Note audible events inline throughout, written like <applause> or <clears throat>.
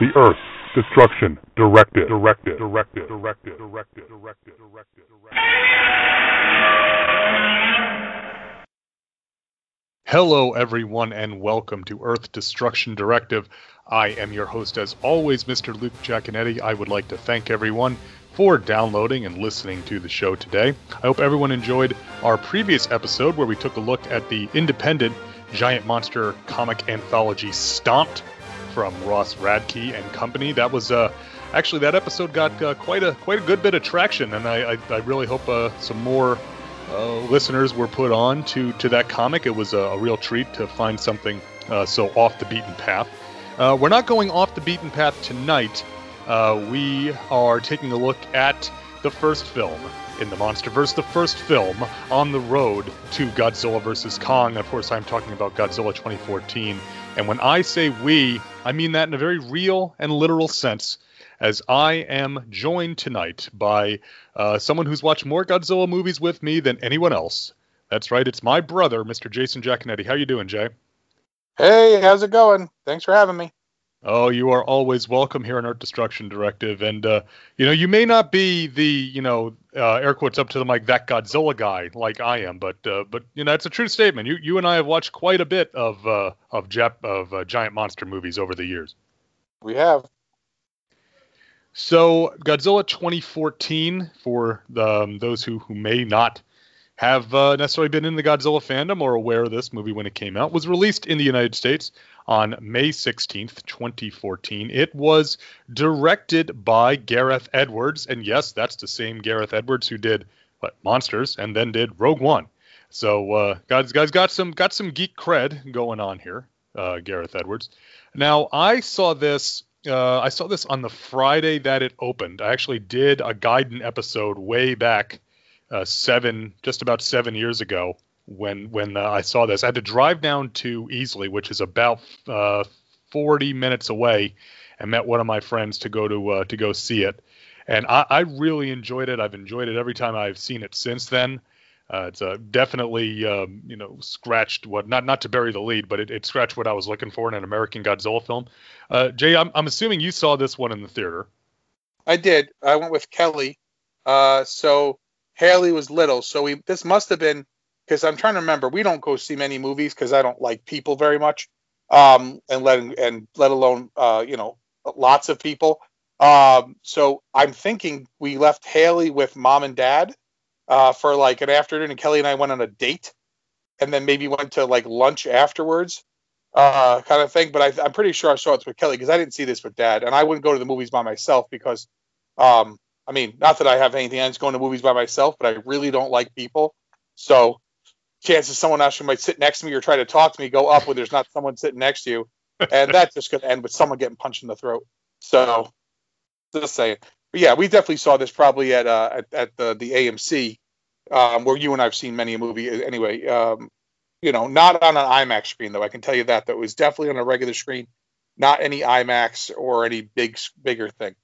the Earth Destruction Directive. Directive. Directive. Directive. Directive. Directive. Directive. Hello, everyone, and welcome to Earth Destruction Directive. I am your host, as always, Mr. Luke Giaconetti. I would like to thank everyone for downloading and listening to the show today. I hope everyone enjoyed our previous episode where we took a look at the independent giant monster comic anthology Stomped from Ross Radke and Company. That was uh, actually that episode got uh, quite a quite a good bit of traction, and I, I, I really hope uh, some more uh, listeners were put on to to that comic. It was a, a real treat to find something uh, so off the beaten path. Uh, we're not going off the beaten path tonight. we are taking a look at the first film in the MonsterVerse, the first film on the road to Godzilla vs. Kong. Of course, I'm talking about Godzilla 2014. And when I say we, I mean that in a very real and literal sense, as I am joined tonight by uh, someone who's watched more Godzilla movies with me than anyone else. That's right, it's my brother, Mr. Jason Giaconetti. How you doing, Jay? Hey, how's it going? Thanks for having me. Oh, you are always welcome here in Earth Destruction Directive, and uh, you know you may not be the you know uh, air quotes up to the mic that Godzilla guy like I am, but uh, but you know it's a true statement. You you and I have watched quite a bit of uh, of Jap- of uh, giant monster movies over the years. We have. So Godzilla 2014 for the, um, those who who may not have uh, necessarily been in the Godzilla fandom or aware of this movie when it came out was released in the United States on May 16th, 2014. It was directed by Gareth Edwards, and yes, that's the same Gareth Edwards who did what Monsters and then did Rogue One. So uh, guys, guys got some got some geek cred going on here, uh, Gareth Edwards. Now I saw this. Uh, I saw this on the Friday that it opened. I actually did a Gaiden episode way back uh, seven, just about seven years ago, when when uh, I saw this. I had to drive down to Easley, which is about uh, 40 minutes away, and met one of my friends to go to uh, to go see it. And I, I, really enjoyed it. I've enjoyed it every time I've seen it since then. Uh, it's uh, definitely um, you know scratched what not not to bury the lead, but it, it, scratched what I was looking for in an American Godzilla film. Uh, Jay, I'm, I'm assuming you saw this one in the theater. I did. I went with Kelly. so Haley was little, so we this must have been because I'm trying to remember. We don't go see many movies because I don't like people very much, um, and let and let alone uh, you know lots of people. Um, so I'm thinking we left Haley with mom and dad uh, for like an afternoon, and Kelly and I went on a date, and then maybe went to like lunch afterwards, uh, kind of thing. But I, am pretty sure I saw it with Kelly because I didn't see this with dad, and I wouldn't go to the movies by myself because, um, I mean, not that I have anything against going to movies by myself, but I really don't like people. So chances someone else who might sit next to me or try to talk to me go up when there's not someone sitting next to you, and <laughs> that's just going to end with someone getting punched in the throat. So, just saying. But yeah, we definitely saw this probably at uh, at, at the the AMC, um, where you and I've seen many a movie. Anyway, um, you know, not on an IMAX screen though. I can tell you that. That was definitely on a regular screen, not any IMAX or any big bigger thing.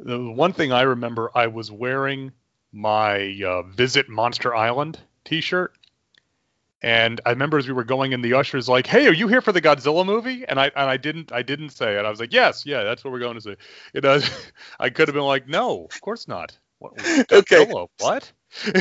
The one thing I remember, I was wearing my uh, Visit Monster Island T-shirt, and I remember as we were going in, the ushers like, "Hey, are you here for the Godzilla movie?" And I and I didn't I didn't say it. I was like, "Yes, yeah, that's what we're going to see." You know, <laughs> I could have been like, "No, of course not." What, <laughs> okay. What? <laughs>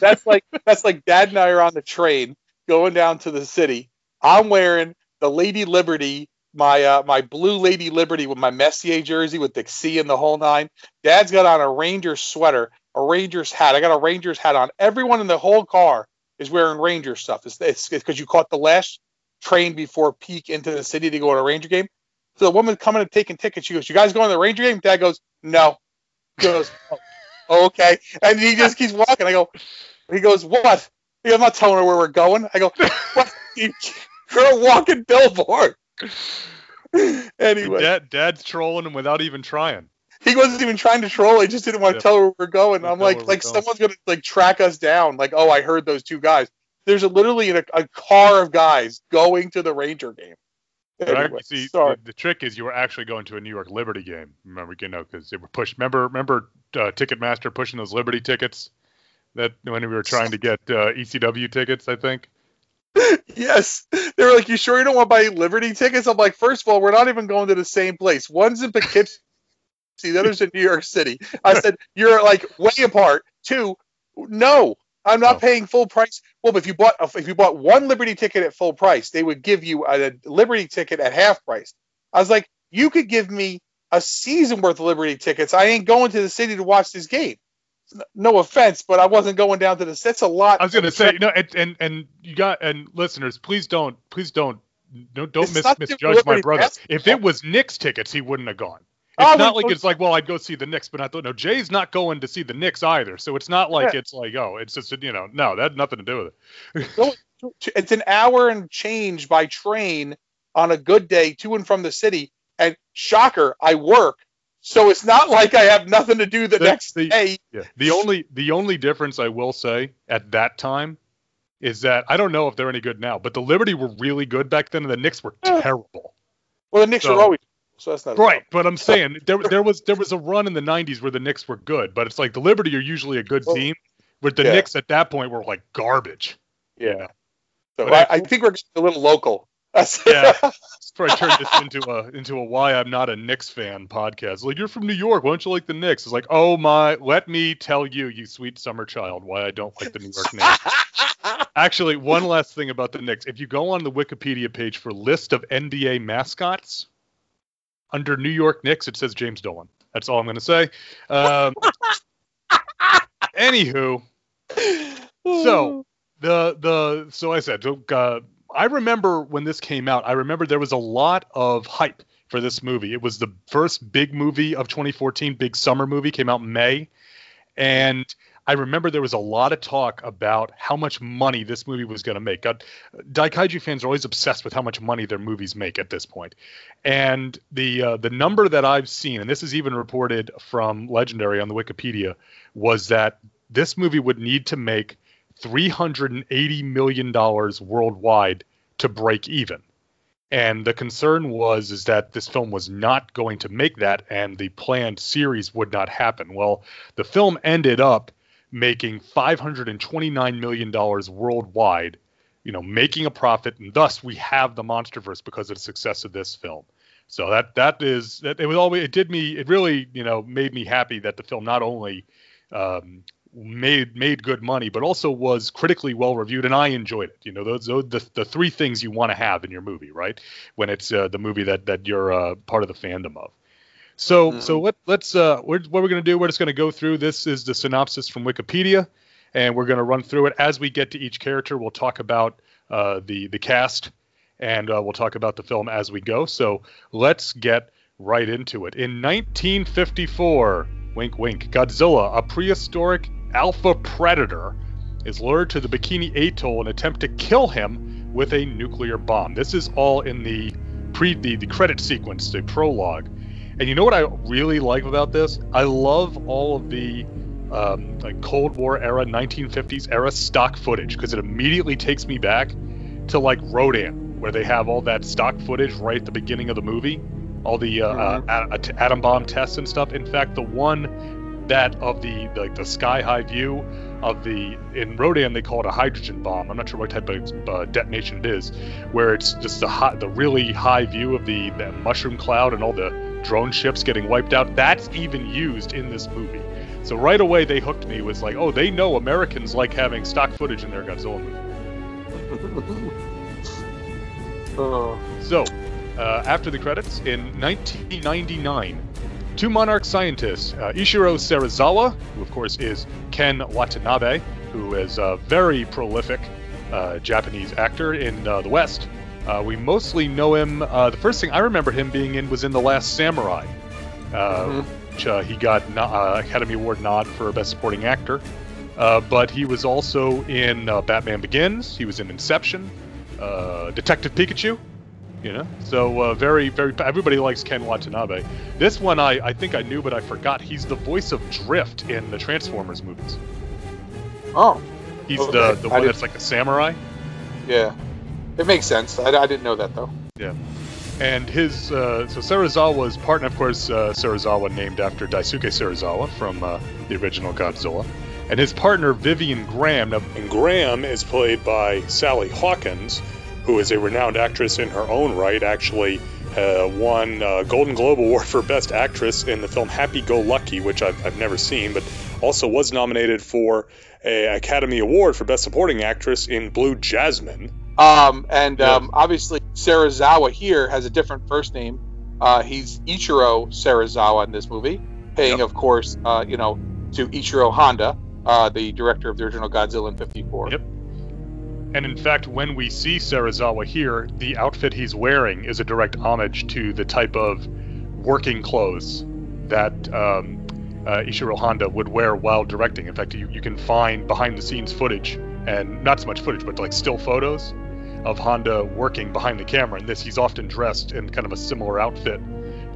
that's like that's like Dad and I are on the train going down to the city. I'm wearing the Lady Liberty, my uh, my blue Lady Liberty with my Messier jersey with the C in the whole nine. Dad's got on a Ranger sweater, a Rangers hat. I got a Rangers hat on. Everyone in the whole car is wearing Ranger stuff. It's because you caught the last train before peak into the city to go to a Ranger game. So the woman coming and taking tickets, she goes, "You guys going to the Ranger game?" Dad goes, "No." He goes, oh, "Okay," and he just keeps walking. I go, he goes, "What?" He goes, "I'm not telling her where we're going." I go, "What? You're a walking billboard." <laughs> anyway, Dad, Dad's trolling him without even trying. he wasn't even trying to troll. He just didn't want to Yeah. tell where we're going. I'm like, like going. someone's gonna like track us down. Like, oh, I heard those two guys. There's a, literally a, a car of guys going to the Ranger game. Anyway, see, sorry. the, the trick is you were actually going to a New York Liberty game. Remember, you know, because they were pushed. Remember, remember uh, Ticketmaster pushing those Liberty tickets that when we were trying to get uh, ECW tickets, I think. <laughs> Yes. They were like, You sure you don't want to buy Liberty tickets? I'm like, First of all, we're not even going to the same place. One's in Poughkeepsie, the other's in New York City. I said, You're like way apart. Two, no, I'm not No. paying full price. Well, but if you bought if you bought one Liberty ticket at full price, they would give you a, a Liberty ticket at half price. I was like, You could give me a season worth of Liberty tickets. I ain't going to the city to watch this game. No offense, but I wasn't going down to this. That's a lot. I was going to say, you know, and, and and you got and listeners, please don't, please don't, don't, don't It's mis, misjudge my brother. basketball. If it was Knicks tickets, he wouldn't have gone. Oh, It's not like it's like, well, I'd go see the Knicks, but I thought no, Jay's not going to see the Knicks either. So it's not like Yeah. it's like, oh, it's just you know, no, that had nothing to do with it. <laughs> it's an hour and change by train on a good day to and from the city. And shocker, I work. So it's not like I have nothing to do the, The- next the- day. Yeah. The only the only difference I will say at that time is that I don't know if they're any good now, but the Liberty were really good back then, and the Knicks were Yeah. terrible. Well, the Knicks So- are always so that's not Right, but I'm saying there there was there was a run in the '90s where the Knicks were good, but it's like the Liberty are usually a good Well, team, but the yeah. Knicks at that point were like garbage. Yeah. So But I, I- I think we're getting a little local. Yeah. <laughs> Before I turned this into a into a why I'm not a Knicks fan podcast. Like you're from New York, why don't you like the Knicks? It's like, oh my, let me tell you, you sweet summer child, why I don't like the New York Knicks. <laughs> Actually, one last thing about the Knicks. If you go on the Wikipedia page for list of NBA mascots, under New York Knicks, it says James Dolan. That's all I'm going to say. Um, <laughs> anywho, so the the so I said so, uh, I remember when this came out. I remember there was a lot of hype for this movie. It was the first big movie of 2014, big summer movie came out May, and I remember there was a lot of talk about how much money this movie was going to make. God, Daikaiju fans are always obsessed with how much money their movies make at this point, and the uh, the number that I've seen, and this is even reported from Legendary on the Wikipedia, was that this movie would need to make 380 million dollars worldwide to break even. And the concern was is that this film was not going to make that and the planned series would not happen. Well, the film ended up making 529 million dollars worldwide, you know, making a profit and thus we have the Monsterverse because of the success of this film. So that that is that it was always it did me it really, you know, made me happy that the film not only um, made made good money, but also was critically well reviewed, and I enjoyed it. You know, those, those the the three things you want to have in your movie, right? When it's uh, the movie that that you're uh, part of the fandom of. So so let let's uh, we're, what we're gonna do. We're just gonna go through. This is the synopsis from Wikipedia, and we're gonna run through it as we get to each character. We'll talk about uh, the the cast, and uh, we'll talk about the film as we go. So let's get right into it. In 1954, wink wink, Godzilla, a prehistoric alpha predator, is lured to the Bikini Atoll and attempt to kill him with a nuclear bomb. This is all in the pre the, the credit sequence, the prologue. And you know what I really like about this? I love all of the um, like Cold War era, 1950s era stock footage because it immediately takes me back to like Rodan, where they have all that stock footage right at the beginning of the movie, all the uh, uh, a- at- atom bomb tests and stuff. In fact, the one that of the like the sky high view of the in Rodan they call it a hydrogen bomb. I'm not sure what type of uh, detonation it is, where it's just the high, the really high view of the, the mushroom cloud and all the drone ships getting wiped out. That's even used in this movie. So right away they hooked me. Was like, oh, they know Americans like having stock footage in their Godzilla movie. <laughs> Oh. So, uh, after the credits, in 1999, two Monarch scientists, uh, Ishiro Serizawa, who of course is Ken Watanabe, who is a very prolific uh, Japanese actor in uh, the West. Uh, we mostly know him. Uh, the first thing I remember him being in was in The Last Samurai, uh, Mhm. which uh, he got no- uh, Academy Award nod for Best Supporting Actor. Uh, but he was also in uh, Batman Begins. He was in Inception, uh, Detective Pikachu, You know, so uh, very, very. Everybody likes Ken Watanabe. This one, I, I think I knew, but I forgot. He's the voice of Drift in the Transformers movies. Oh, He's Okay. the the one did- that's like a samurai. yeah. It makes sense. I, I didn't know that though. Yeah, and his uh, so Serizawa's partner, of course, uh, Serizawa named after Daisuke Serizawa from uh, the original Godzilla, and his partner Vivian Graham. Now, and Graham is played by Sally Hawkins, who is a renowned actress in her own right. Actually, uh, won a Golden Globe Award for Best Actress in the film Happy Go Lucky, which I've, I've never seen, but also was nominated for an Academy Award for Best Supporting Actress in Blue Jasmine. Um, and Yeah. um, obviously Serizawa here has a different first name. Uh, he's Ishiro Serizawa in this movie, paying, Yep. of course, uh, you know, to Ishiro Honda, uh, the director of the original Godzilla in '54. Yep. And in fact, when we see Serizawa here, the outfit he's wearing is a direct homage to the type of working clothes that um, uh, Ishiro Honda would wear while directing. In fact, you, you can find behind the scenes footage, and not so much footage, but like still photos of Honda working behind the camera. And this, he's often dressed in kind of a similar outfit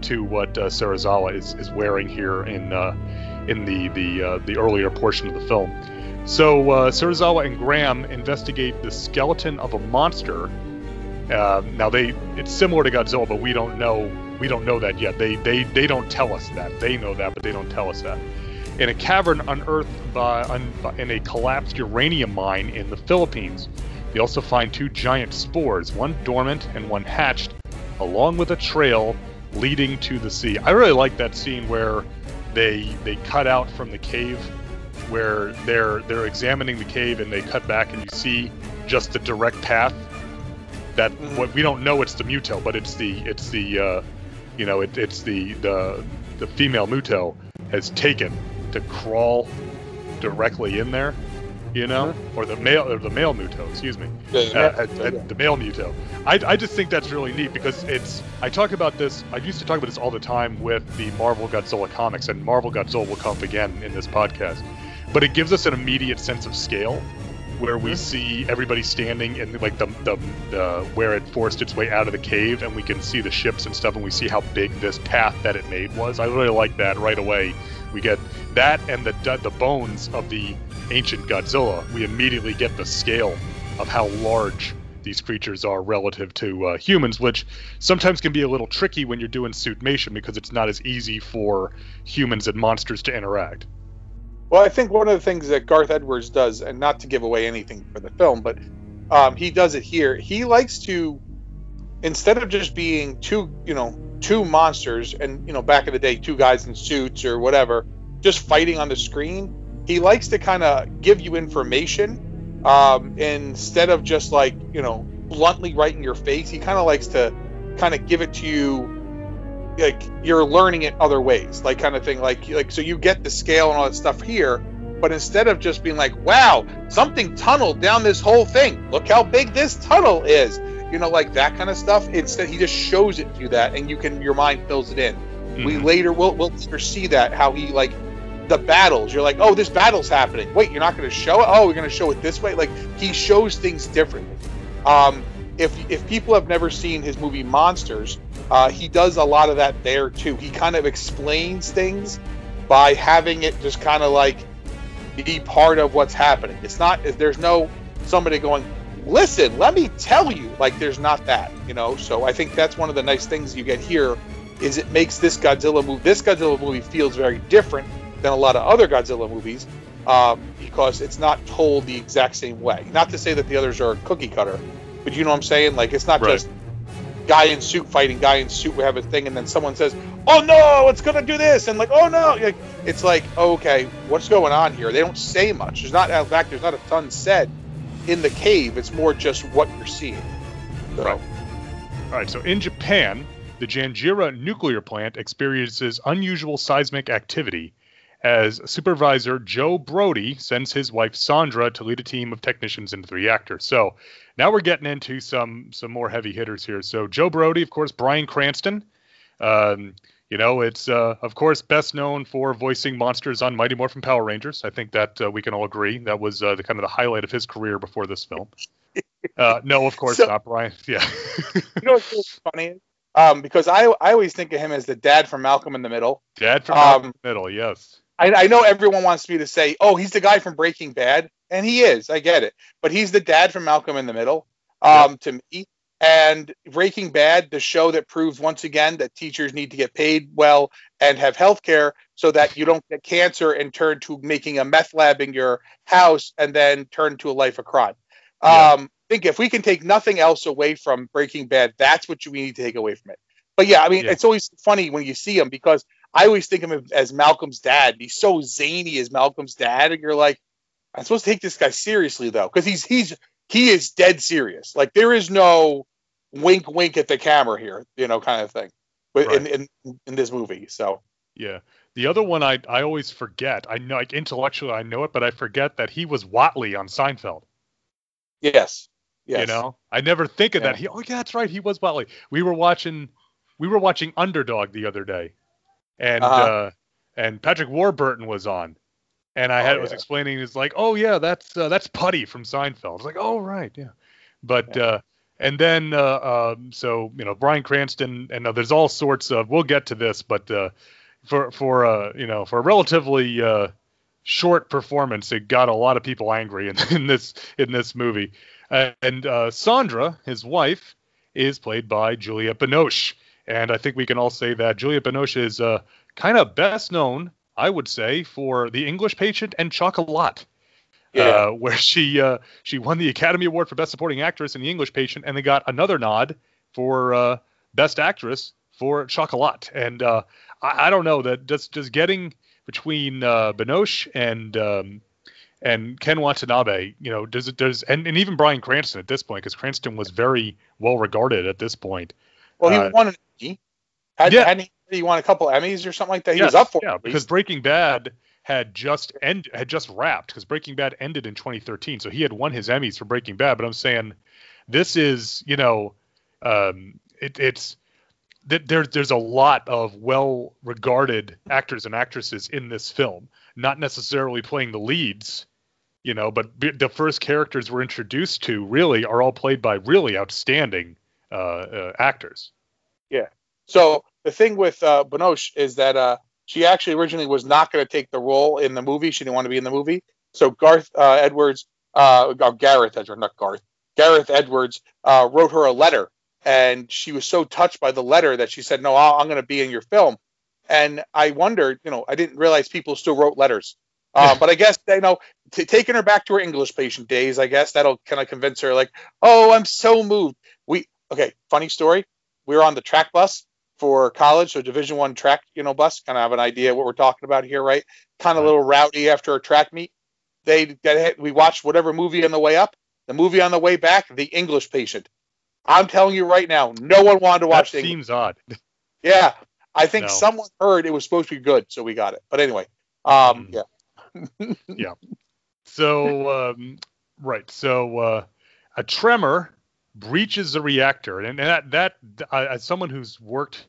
to what uh, Serizawa is, is wearing here in uh, in the the uh, the earlier portion of the film. So uh, Serizawa and Graham investigate the skeleton of a monster. Uh, now they it's similar to Godzilla, but we don't know we don't know that yet. They they they don't tell us that. They know that, but they don't tell us that. In a cavern unearthed by un, in a collapsed uranium mine in the Philippines, they also find two giant spores, one dormant and one hatched, along with a trail leading to the sea. I really like that scene where they they cut out from the cave where they're they're examining the cave and they cut back and you see just the direct path that Mhm. what we don't know it's the muto but it's the it's the uh, you know it, it's the the the female muto has taken to crawl directly in there you know or the male or the male muto excuse me Yeah, uh, yeah. at, at the male Muto. I, I just think that's really neat because it's. I talk about this. I used to talk about this all the time with the Marvel Godzilla comics, and Marvel Godzilla will come up again in this podcast. But it gives us an immediate sense of scale, where we see everybody standing in like the, the the where it forced its way out of the cave, and we can see the ships and stuff, and we see how big this path that it made was. I really like that right away. We get that and the the bones of the ancient Godzilla. We immediately get the scale of how large these creatures are relative to uh, humans, which sometimes can be a little tricky when you're doing suitmation because it's not as easy for humans and monsters to interact. Well, I think one of the things that Garth Edwards does, and not to give away anything for the film, but um, he does it here. He likes to, instead of just being two, you know, two monsters, and you know, back in the day, two guys in suits or whatever, just fighting on the screen. He likes to kind of give you information um, instead of just like you know bluntly right in your face. He kind of likes to kind of give it to you like you're learning it other ways, like kind of thing. Like like so you get the scale and all that stuff here, but instead of just being like, wow, something tunneled down this whole thing. Look how big this tunnel is. You know, like that kind of stuff. Instead, he just shows it to you that, and you can your mind fills it in. We Mhm. later will we'll later see that how he like the battles. You're like, oh, this battle's happening. Wait, you're not going to show it. Oh, we're going to show it this way. Like he shows things differently. Um, if if people have never seen his movie Monsters, uh, he does a lot of that there too. He kind of explains things by having it just kind of like be part of what's happening. It's not there's no somebody going, listen, let me tell you. Like there's not that, you know. So I think that's one of the nice things you get here is it makes this Godzilla movie. This Godzilla movie feels very different than a lot of other Godzilla movies um, because it's not told the exact same way. Not to say that the others are cookie cutter, but you know what I'm saying? Like it's not Right. just guy in suit fighting guy in suit. We have a thing, and then someone says, "Oh no, it's gonna do this," and like, "Oh no," like it's like, okay, what's going on here? They don't say much. There's not, in fact, there's not a ton said in the cave. It's more just what you're seeing. So, Right. All right, so in Japan, the Janjira nuclear plant experiences unusual seismic activity as supervisor Joe Brody sends his wife Sandra to lead a team of technicians into the reactor. So now we're getting into some some more heavy hitters here. So Joe Brody, of course, Bryan Cranston. Um, you know, it's uh, of course best known for voicing monsters on Mighty Morphin Power Rangers. I think that uh, we can all agree that was uh, the kind of the highlight of his career before this film. <laughs> Uh, no, of course So- not, Bryan. <laughs> Yeah. You know what's funny? Um, because I I always think of him as the dad from Malcolm in the Middle. Dad from Um, Malcolm in the Middle, yes. I, I know everyone wants me to say, "Oh, he's the guy from Breaking Bad," and he is. I get it, but he's the dad from Malcolm in the Middle. Um, to me, and Breaking Bad, the show that proves once again that teachers need to get paid well and have health care so that you don't get cancer and turn to making a meth lab in your house and then turn to a life of crime. Yeah. Um, I think if we can take nothing else away from Breaking Bad, that's what we need to take away from it. But yeah, I mean, Yeah. it's always funny when you see him because I always think of him as Malcolm's dad. He's so zany as Malcolm's dad, and you're like, I'm supposed to take this guy seriously though, because he's he's he is dead serious. Like there is no wink, wink at the camera here, you know, kind of thing. But in, in in this movie, so Yeah. The other one I I always forget. I know like intellectually I know it, but I forget that he was Whatley on Seinfeld. yes, yes, You know? I never think of that. He oh yeah, that's right, he was Whatley. We were watching we were watching Underdog the other day. And Uh-huh. uh and Patrick Warburton was on. And I Oh, had was yeah. explaining it's like, "Oh yeah, that's uh, that's Putty from Seinfeld." It's like, "Oh right, yeah." But uh and then uh um so, you know, Bryan Cranston and uh, there's all sorts of we'll get to this, but uh for for uh you know, for a relatively uh short performance, it got a lot of people angry in, <laughs> in this in this movie. Uh, and uh, Sandra, his wife, is played by Juliette Binoche, and I think we can all say that Juliette Binoche is uh, kind of best known, I would say, for The English Patient and Chocolat. yeah, Uh, where she uh, she won the Academy Award for Best Supporting Actress in The English Patient, and they got another nod for uh, Best Actress for Chocolat. And uh, I, I don't know that just just getting between uh, Binoche and um, and Ken Watanabe, you know, does it does and, and even Bryan Cranston at this point, because Cranston was very well regarded at this point. Well, he uh, won an Emmy. Had, yeah. hadn't he, he won a couple Emmys or something like that? He Yes, was up for. yeah, because. Breaking Bad had just end had just wrapped because Breaking Bad ended in 2013, so he had won his Emmys for Breaking Bad. But I'm saying this is, you know, um, it, it's that there, there's a lot of well regarded actors and actresses in this film, not necessarily playing the leads. You know, but the first characters we're introduced to really are all played by really outstanding uh, uh, actors. Yeah. So the thing with uh, Binoche is that uh, she actually originally was not going to take the role in the movie. She didn't want to be in the movie. So Garth uh, Edwards, uh, or Gareth Edwards, not Garth, Gareth Edwards uh, wrote her a letter, and she was so touched by the letter that she said, "No, I'll, I'm going to be in your film." And I wondered, you know, I didn't realize people still wrote letters. <laughs> Uh, but I guess you know, t- taking her back to her English patient days, I guess that'll kind of convince her. Like, oh, I'm so moved. We okay. Funny story. We were on the track bus for college, so Division One track, you know, bus. Kind of have an idea what we're talking about here, right? Kind of a little rowdy after a track meet. They that we watched whatever movie on the way up. The movie on the way back, The English Patient. I'm telling you right now, no one wanted to watch that the English. seems odd. <laughs> Yeah, I think No. someone heard it was supposed to be good, so we got it. But anyway, um, Mm. yeah, <laughs> So um, right, so uh, a tremor breaches the reactor, and, and that that uh, as someone who's worked,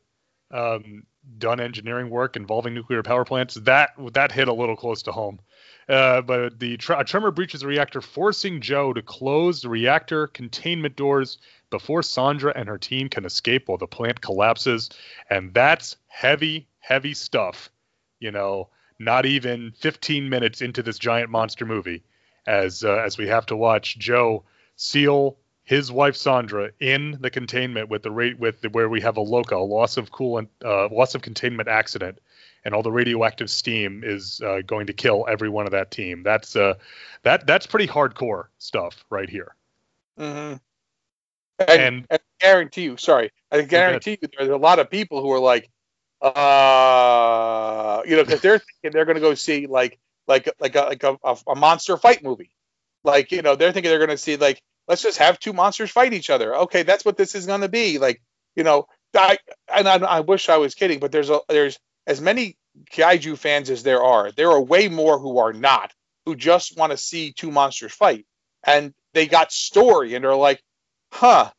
um, done engineering work involving nuclear power plants, that that hit a little close to home. Uh, but the a tremor breaches the reactor, forcing Joe to close the reactor containment doors before Sandra and her team can escape while the plant collapses. And that's heavy, heavy stuff. You know, not even 15 minutes into this giant monster movie, as uh, as we have to watch Joe seal his wife Sandra in the containment with the rate with the, where we have a LOCA, a loss of coolant, uh, loss of containment accident, and all the radioactive steam is uh, going to kill every one of that team. That's uh, that that's pretty hardcore stuff right here. hmm And- and, and I guarantee you, sorry, I guarantee you, there's a lot of people who are like, uh, you know, because they're thinking they're going to go see like like like a like a, a, a monster fight movie, like you know, they're thinking they're going to see like let's just have two monsters fight each other. Okay, that's what this is going to be. Like you know, I and I, I wish I was kidding, but there's a there's as many kaiju fans as there are. There are way more who are not, who just want to see two monsters fight, and they got story, and they're like, huh,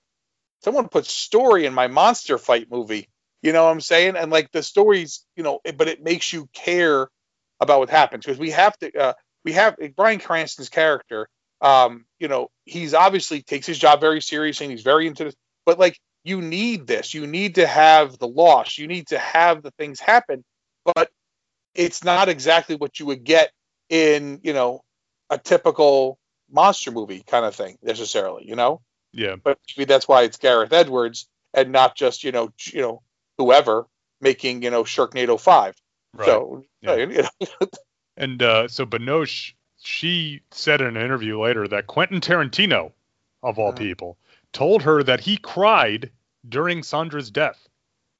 someone put story in my monster fight movie. You know what I'm saying? And like the stories, you know, but it makes you care about what happens because we have to. Uh, we have Bryan Cranston's character Um, you know, he's obviously takes his job very seriously and he's very into this, but like you need this. You need to have the loss. You need to have the things happen, but it's not exactly what you would get in, you know, a typical monster movie kind of thing necessarily, you know? Yeah. But maybe that's why it's Gareth Edwards and not just, you know, you know, whoever making, you know, Sharknado 5. Right. So, Yeah. <laughs> you know, And uh, so Binoche, she said in an interview later that Quentin Tarantino, of all Mhm. people, told her that he cried during Sandra's death,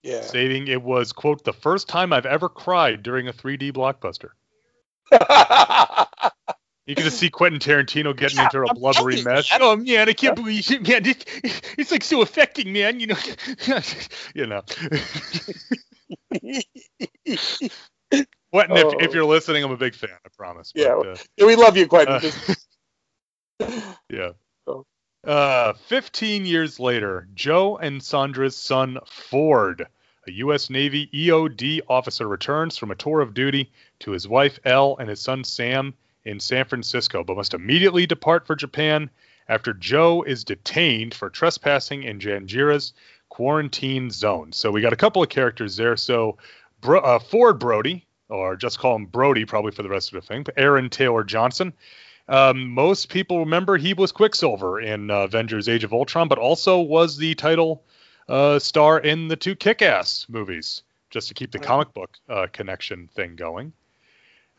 yeah. stating it was, quote, the first time I've ever cried during a 3D blockbuster. <laughs> You can just see Quentin Tarantino getting Yeah, into a blubbery mess. Oh man, I can't believe it, man. It, it's like so affecting, man. You know, <laughs> you know. <laughs> Quentin, if, if Oh. you're listening, I'm a big fan. I promise. Yeah, But, uh, Yeah, we love you, Quentin. Uh, <laughs> Yeah. Oh. Uh, 15 years later, Joe and Sandra's son Ford, a U.S. Navy EOD officer, returns from a tour of duty to his wife Elle and his son Sam in San Francisco, but must immediately depart for Japan after Joe is detained for trespassing in Janjira's quarantine zone. So we got a couple of characters there. So Bro- uh, Ford Brody, or just call him Brody probably for the rest of the thing, but Aaron Taylor Johnson. Um, most people remember he was Quicksilver in uh, Avengers: Age of Ultron, but also was the title uh, star in the two Kick-Ass movies, just to keep the comic book uh, connection thing going.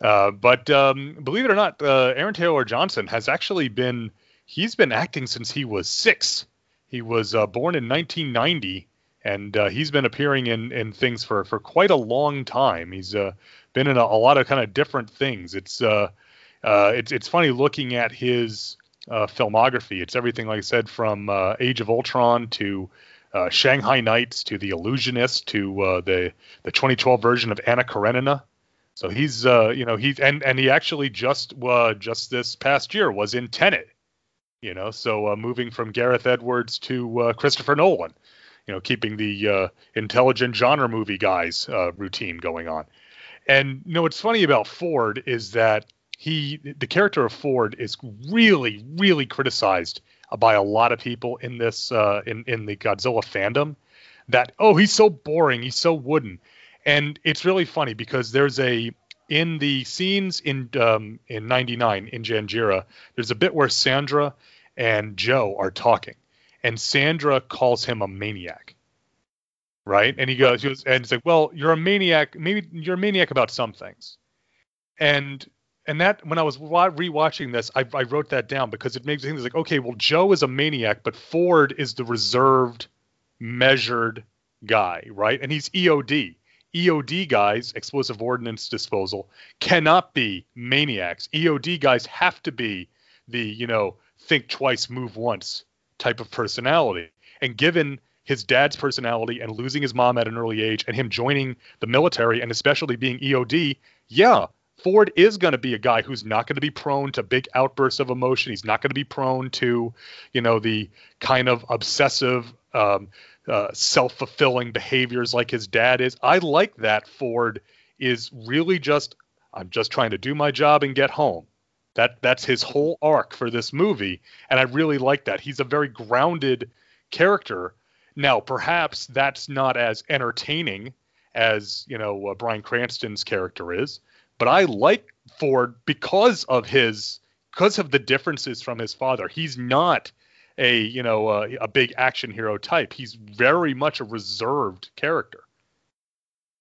Uh, but um, believe it or not, uh, Aaron Taylor Johnson has actually been he's been acting since he was six. He was uh, born in 1990, and uh, he's been appearing in in things for for quite a long time. He's uh, been in a, a lot of kind of different things. It's uh, uh, it's it's funny looking at his uh, filmography. It's everything, like I said, from uh, Age of Ultron to Shanghai Nights to The Illusionist to the the 2012 version of Anna Karenina. So he's you know he's and and he actually just just this past year was in Tenet. You know, so moving from Gareth Edwards to Christopher Nolan. You know, keeping the uh, intelligent genre movie guys uh, routine going on. And you know what's funny about Ford is that he the character of Ford is really really criticized by a lot of people in this uh, in in the Godzilla fandom that oh he's so boring he's so wooden and it's really funny because there's a in the scenes in um, in 99 in Janjira there's a bit where Sandra and Joe are talking and Sandra calls him a maniac right and he goes, he goes and it's like well you're a maniac maybe you're a maniac about some things and and that when I was rewatching this, I, I wrote that down because it makes me think like, okay, well, Joe is a maniac, but Ford is the reserved, measured guy, right? And he's EOD. EOD guys, explosive ordnance disposal, cannot be maniacs. EOD guys have to be the, you know, think twice, move once type of personality. And given his dad's personality and losing his mom at an early age and him joining the military and especially being EOD, yeah, Ford is going to be a guy who's not going to be prone to big outbursts of emotion. He's not going to be prone to, you know, the kind of obsessive, um, uh, self-fulfilling behaviors like his dad is. I like that Ford is really just, I'm just trying to do my job and get home. That that's his whole arc for this movie, and I really like that. He's a very grounded character. Now, perhaps that's not as entertaining as you know uh, Bryan Cranston's character is but I like Ford because of his because of the differences from his father. He's not a you know uh, a big action hero type. He's very much a reserved character.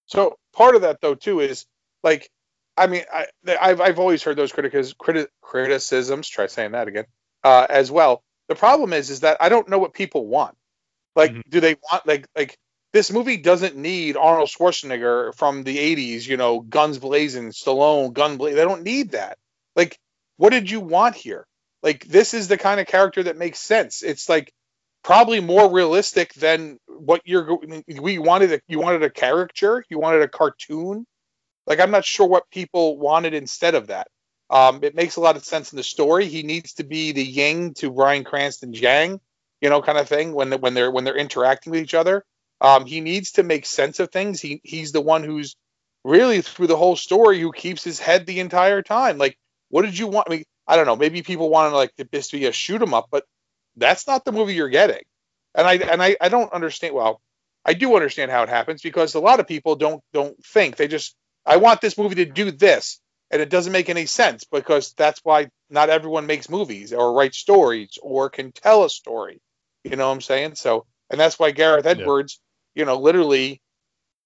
So part of that though too is like, I mean, I, I've I've always heard those critics criti- criticisms. Try saying that again, uh, as well. The problem is, is that I don't know what people want. Like, Mhm. do they want like like this movie doesn't need Arnold Schwarzenegger from the '80s, you know, guns blazing, Stallone, gun blazing. They don't need that. Like, what did you want here? Like, this is the kind of character that makes sense. It's like probably more realistic than what you're we wanted a, you wanted a caricature you wanted a cartoon like i'm not sure what people wanted instead of that um, it makes a lot of sense in the story he needs to be the yang to bryan cranston's yang you know kind of thing when when they're when they're interacting with each other um, he needs to make sense of things he he's the one who's really through the whole story who keeps his head the entire time like what did you want I mean, I don't know. Maybe people wanted like this to be a shoot 'em up, but that's not the movie you're getting. And I and I, I don't understand. Well, I do understand how it happens because a lot of people don't don't think they just I want this movie to do this, and it doesn't make any sense because that's why not everyone makes movies or writes stories or can tell a story. You know what I'm saying? So, and that's why Gareth Edwards, yeah. you know, literally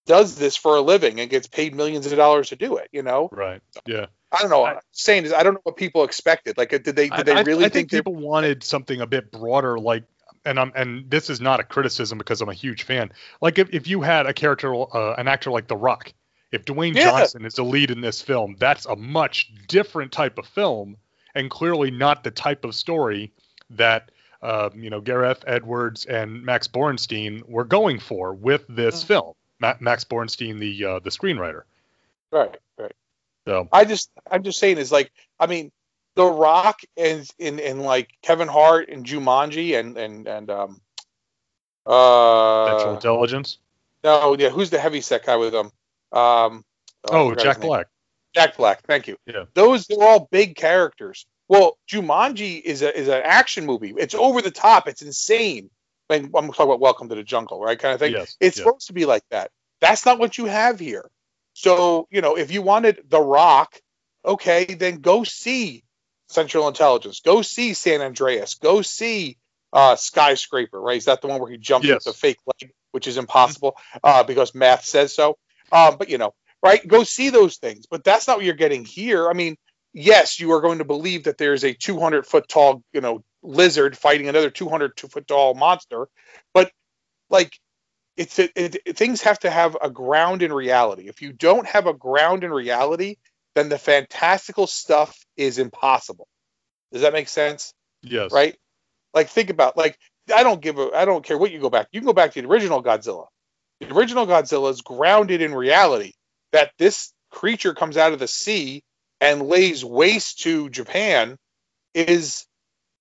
does this for a living and gets paid millions of dollars to do it. You know? Right. Yeah. I don't know. I, saying is, I don't know what people expected. Like, did they did they I, really I, think, think people wanted something a bit broader? Like, and I'm and this is not a criticism because I'm a huge fan. Like, if, if you had a character, uh, an actor like The Rock, if Dwayne yeah. Johnson is the lead in this film, that's a much different type of film, and clearly not the type of story that uh, you know Gareth Edwards and Max Borenstein were going for with this mm-hmm. film. Ma- Max Borenstein, the uh, the screenwriter. Right, right. So I just I'm just saying is like I mean The Rock and in in like Kevin Hart and Jumanji and and and um uh Central Intelligence. No, yeah, who's the heavy set guy with them? Um, oh, oh Jack Black. Jack Black. Thank you. Yeah. Those they're all big characters. Well, Jumanji is a is an action movie. It's over the top. It's insane. I'm talking about Welcome to the Jungle, right? Kind of thing. Yes, it's yes. supposed to be like that. That's not what you have here. So, you know, if you wanted The Rock, okay, then go see Central Intelligence. Go see San Andreas. Go see uh, Skyscraper, right? Is that the one where he jumps yes. with the fake leg, which is impossible uh, because math says so? Um, but, you know, right? Go see those things. But that's not what you're getting here. I mean, yes, you are going to believe that there's a 200 foot tall, you know, lizard fighting another 200 foot tall monster. But, like, it's it, it, things have to have a ground in reality. If you don't have a ground in reality, then the fantastical stuff is impossible. Does that make sense? Yes. Right? Like think about like I don't give a I don't care what you go back. You can go back to the original Godzilla. The original Godzilla is grounded in reality that this creature comes out of the sea and lays waste to Japan is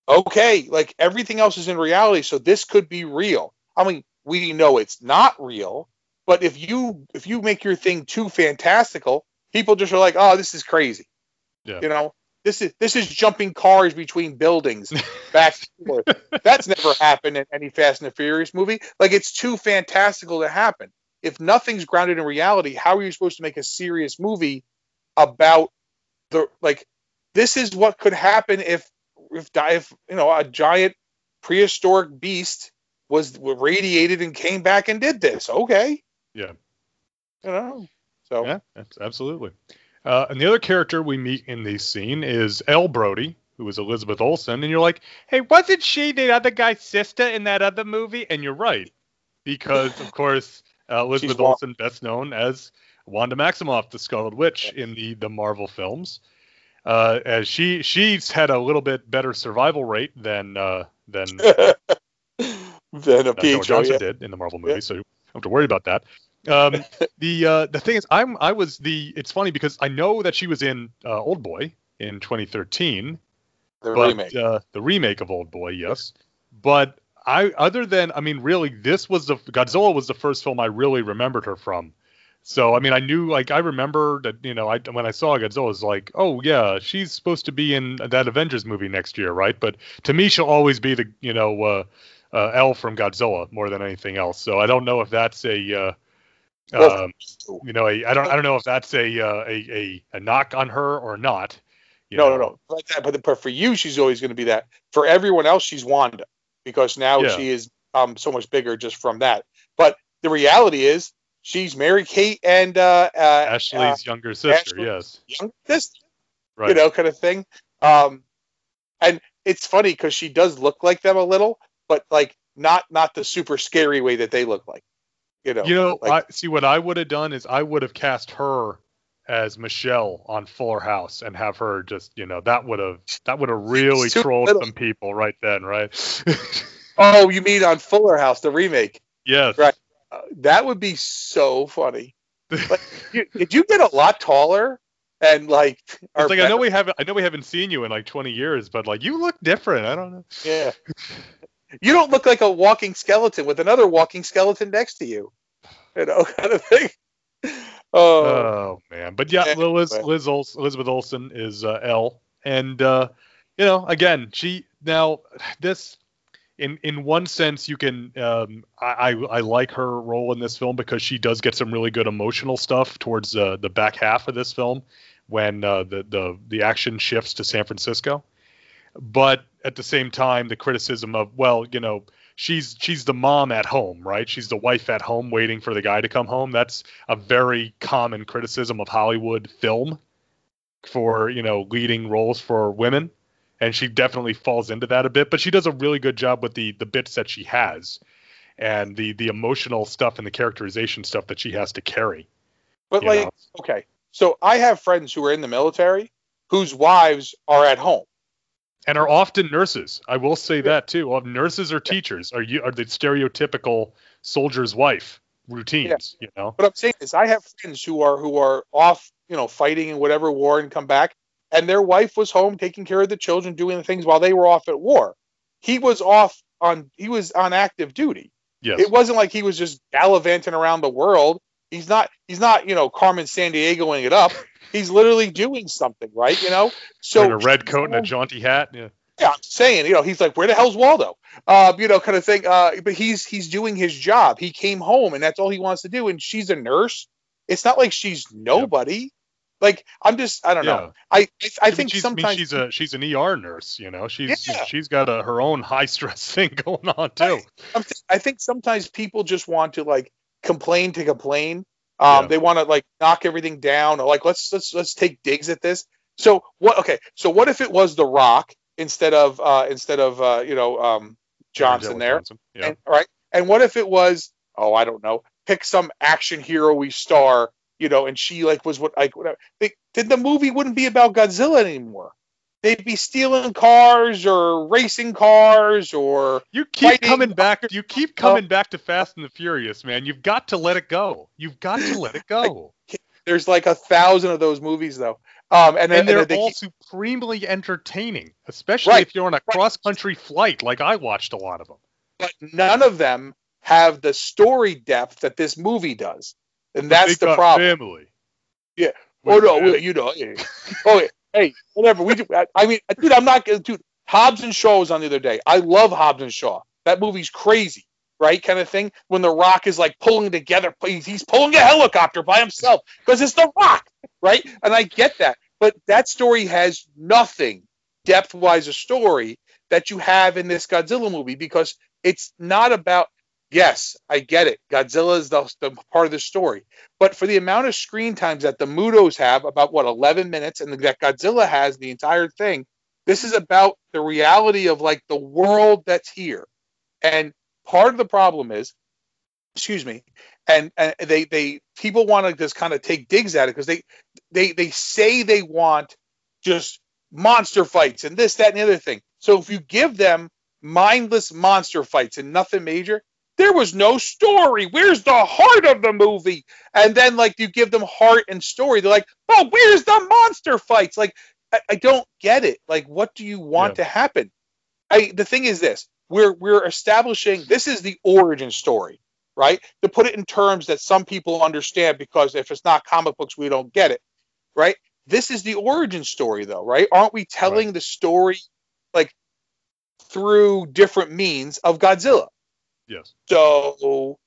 okay. Like everything else is in reality, so this could be real. I mean, we know it's not real. But if you if you make your thing too fantastical, people just are like, oh, this is crazy. Yeah. You know, this is this is jumping cars between buildings back and <laughs> forth. That's never happened in any Fast and the Furious movie. Like it's too fantastical to happen. If nothing's grounded in reality, how are you supposed to make a serious movie about the like? This is what could happen if if if you know a giant prehistoric beast was radiated and came back and did this. Okay. Yeah. You know. So. Yeah, absolutely. Uh, and the other character we meet in this scene is Elle Brody, who is Elizabeth Olsen, and you're like, hey, wasn't she the other guy's sister in that other movie? And you're right, because of course uh, Elizabeth Olsen, best known as Wanda Maximoff, the Scarlet Witch in the the Marvel films. Uh, as she she's had a little bit better survival rate than uh, than <laughs> than a Johnson yeah. did in the Marvel movie, yeah. so you don't have to worry about that. Um, the uh, the thing is, I'm I was the. It's funny because I know that she was in uh, Old Boy in 2013. The but, remake. Uh, the remake of Old Boy, yes. But I, other than, I mean, really, this was the Godzilla was the first film I really remembered her from. So I mean, I knew like I remember that you know I when I saw Godzilla, I was like, oh yeah, she's supposed to be in that Avengers movie next year, right? But to me, she'll always be the you know uh, uh, Elle from Godzilla more than anything else. So I don't know if that's a uh, um, you know, I don't, I don't know if that's a, uh, a, a, a knock on her or not. no, know. no, no, but, but for you, she's always going to be that. For everyone else, she's Wanda because now Yeah. she is um so much bigger just from that. But the reality is, she's Mary Kate and uh, uh, Ashley's uh, younger sister, Ashley- yes, young sister, right. you know, kind of thing. Um, and it's funny because she does look like them a little, but like not not the super scary way that they look like. You know, You know, like, I see what I would have done is I would have cast her as Michelle on Fuller House and have her just, you know, that would have that would have really trolled little. some people right then, right? <laughs> oh, you mean on Fuller House, the remake? yes. Right. Uh, that would be so funny. Like, <laughs> you, did you get a lot taller and like? like I know we haven't I know we haven't seen you in like 20 years, but like you look different. I don't know. Yeah. <laughs> You don't look like a walking skeleton with another walking skeleton next to you. You know, <laughs> kind of thing. Oh, Oh man, but yeah. Liz, Liz Ols, Elizabeth Olsen is uh, Elle, and uh, you know, again, she now this in in one sense you can um, I, I like her role in this film because she does get some really good emotional stuff towards uh, the back half of this film when uh, the the the action shifts to San Francisco. But at the same time, the criticism of well, you know, she's she's the mom at home, right? She's the wife at home waiting for the guy to come home. That's a very common criticism of Hollywood film for you know leading roles for women and she definitely falls into that a bit but she does a really good job with the the bits that she has and the the emotional stuff and the characterization stuff that she has to carry But like, know? okay, so I have friends who are in the military whose wives are at home. And are often nurses i will say that too well, nurses or teachers are you are the stereotypical soldier's wife routines you know What I'm saying is, I have friends who are who are off, you know, fighting in whatever war and come back, and their wife was home taking care of the children, doing the things while they were off at war. He was off on he was on active duty. yes It wasn't like he was just gallivanting around the world. He's not he's not you know Carmen Sandiegoing it up. He's literally doing something, right? You know. So in a red coat and a jaunty hat yeah yeah, I'm saying, you know, he's like, where the hell's Waldo? Uh, you know, kind of thing. Uh, but he's he's doing his job. He came home, and that's all he wants to do. And she's a nurse. It's not like she's nobody. Like I'm just, I don't Yeah. know. I I, I think she's, I mean, sometimes she's a she's an ER nurse, you know. She's Yeah. she's got a, her own high stress <laughs> thing going on too. Th- I think sometimes people just want to like complain to complain. Um, Yeah. They want to like knock everything down, or like let's let's let's take digs at this. So what? Okay, so what if it was The Rock instead of uh, instead of uh, you know um, Johnson there? Johnson. Yeah. And, right. And what if it was, oh, I don't know, pick some action hero-y star, you know, and she like was what like whatever. They, then the movie wouldn't be about Godzilla anymore. They'd be stealing cars or racing cars or You keep fighting coming back. You keep coming back to Fast and the Furious, man. You've got to let it go. You've got to let it go. <laughs> there's like a thousand of those movies though. Um, and, then and they're and they all keep- supremely entertaining, especially Right, if you're on a cross country flight, like I watched a lot of them. but none of them have the story depth that this movie does, and that's They the got problem. Family. Yeah. Oh no, you know. Oh, yeah. <laughs> hey, whatever. We do. I- I mean, dude, I'm not. Gonna dude, Hobbs and Shaw was on the other day. I love Hobbs and Shaw. That movie's crazy, right? Kind of thing. When The Rock is like pulling together, he's, he's pulling a helicopter by himself because it's The Rock, right? And I get that, but that story has nothing depth-wise a story that you have in this Godzilla movie because it's not about. Yes, I get it. Godzilla is the, the part of the story. But for the amount of screen times that the Mutos have, about what, 11 minutes, and that Godzilla has the entire thing, this is about the reality of like the world that's here. And part of the problem is, excuse me, and, and they, they, people want to just kind of take digs at it because they, they, they say they want just monster fights and this, that, and the other thing. So if you give them mindless monster fights and nothing major, there was no story. Where's the heart of the movie? And then like you give them heart and story. They're like, oh, where's the monster fights? Like, I, I don't get it. Like, what do you want to happen? I the thing is this: we're we're establishing this is the origin story, right? To put it in terms that some people understand, because if it's not comic books, we don't get it, right? This is the origin story, though, right? Aren't we telling the story like through different means of Godzilla? Yes. So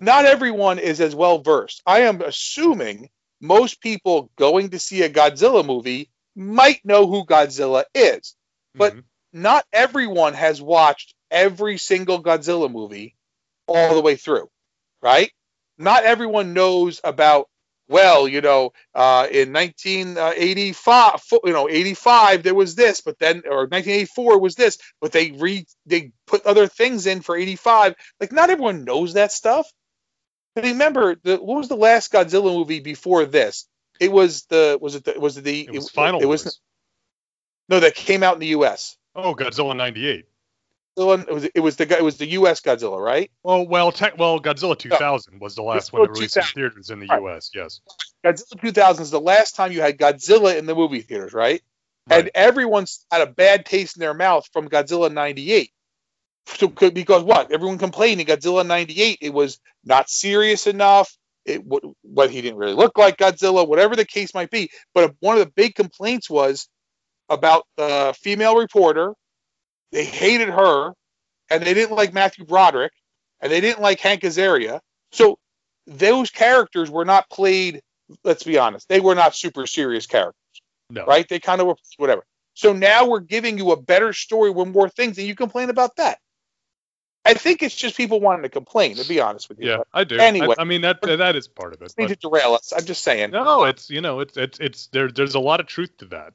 not everyone is as well versed. I am assuming most people going to see a Godzilla movie might know who Godzilla is, but Mhm. not everyone has watched every single Godzilla movie all the way through, right? Not everyone knows about well, you know, uh, in 1985, you know, 85 there was this, but then or 1984 was this, but they re they put other things in for 85. Like not everyone knows that stuff. But remember, the, what was the last Godzilla movie before this? It was the was it the, was it the it was Final it was Wars. no that came out in the U.S. Oh, Godzilla '98. It was it was the it was the U.S. Godzilla, right? Well, tech, well, Godzilla 2000 was the last one that Godzilla released in theaters in the Right. U.S. Yes. Godzilla 2000 is the last time you had Godzilla in the movie theaters, right? And everyone's had a bad taste in their mouth from Godzilla 98. So, because what? Everyone complained in Godzilla 98 it was not serious enough. It what he didn't really look like Godzilla, whatever the case might be. But one of the big complaints was about the female reporter. They hated her, and they didn't like Matthew Broderick, and they didn't like Hank Azaria. So those characters were not played. Let's be honest, they were not super serious characters, No. right? They kind of were whatever. So now we're giving you a better story with more things, and you complain about that. I think it's just people wanting to complain. To be honest with you, Yeah, I do. Anyway. I, I mean that that is part of it. Need to derail us. I'm just saying. No, it's you know it's it's it's there. There's a lot of truth to that,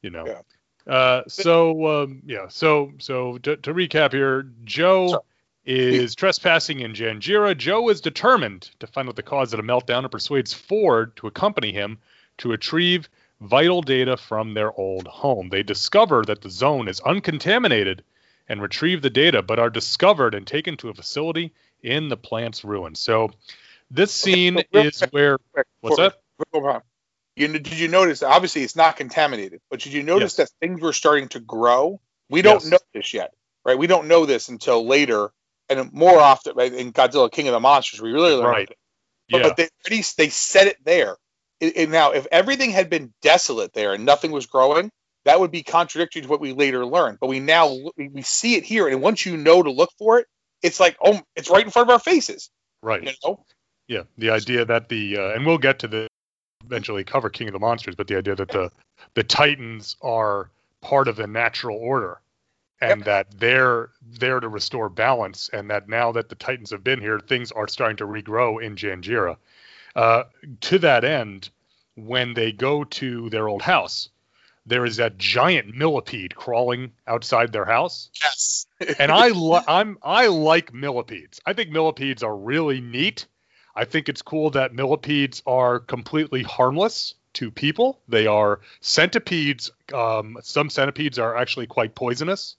you know. Yeah. Uh, so um, yeah, so so to, to recap here, Joe So- is trespassing in Janjira. Joe is determined to find out the cause of the meltdown and persuades Ford to accompany him to retrieve vital data from their old home. They discover that the zone is uncontaminated and retrieve the data, but are discovered and taken to a facility in the plant's ruins. So this scene so is quick, where Quick, what's that? Before- hold on. You kn- did you notice? Obviously, it's not contaminated, but did you notice that things were starting to grow? We don't Yes. know this yet, right? We don't know this until later, and more often right, in Godzilla King of the Monsters, we really learn. Right. But, Yeah. but they already they set it there. It, it- now, if everything had been desolate there and nothing was growing, that would be contradictory to what we later learned. But we now we, we see it here, and once you know to look for it, it's like oh, it's right in front of our faces. right. You know? Yeah, the idea that the uh, and we'll get to the eventually cover King of the Monsters, but the idea that the the Titans are part of the natural order, and that they're there to restore balance, and that now that the Titans have been here, things are starting to regrow in Janjira. Uh, to that end, when they go to their old house, there is that giant millipede crawling outside their house Yes. and I <laughs> li- I'm I like millipedes. I think millipedes are really neat. I think it's cool that millipedes are completely harmless to people. They are centipedes. Um, some centipedes are actually quite poisonous,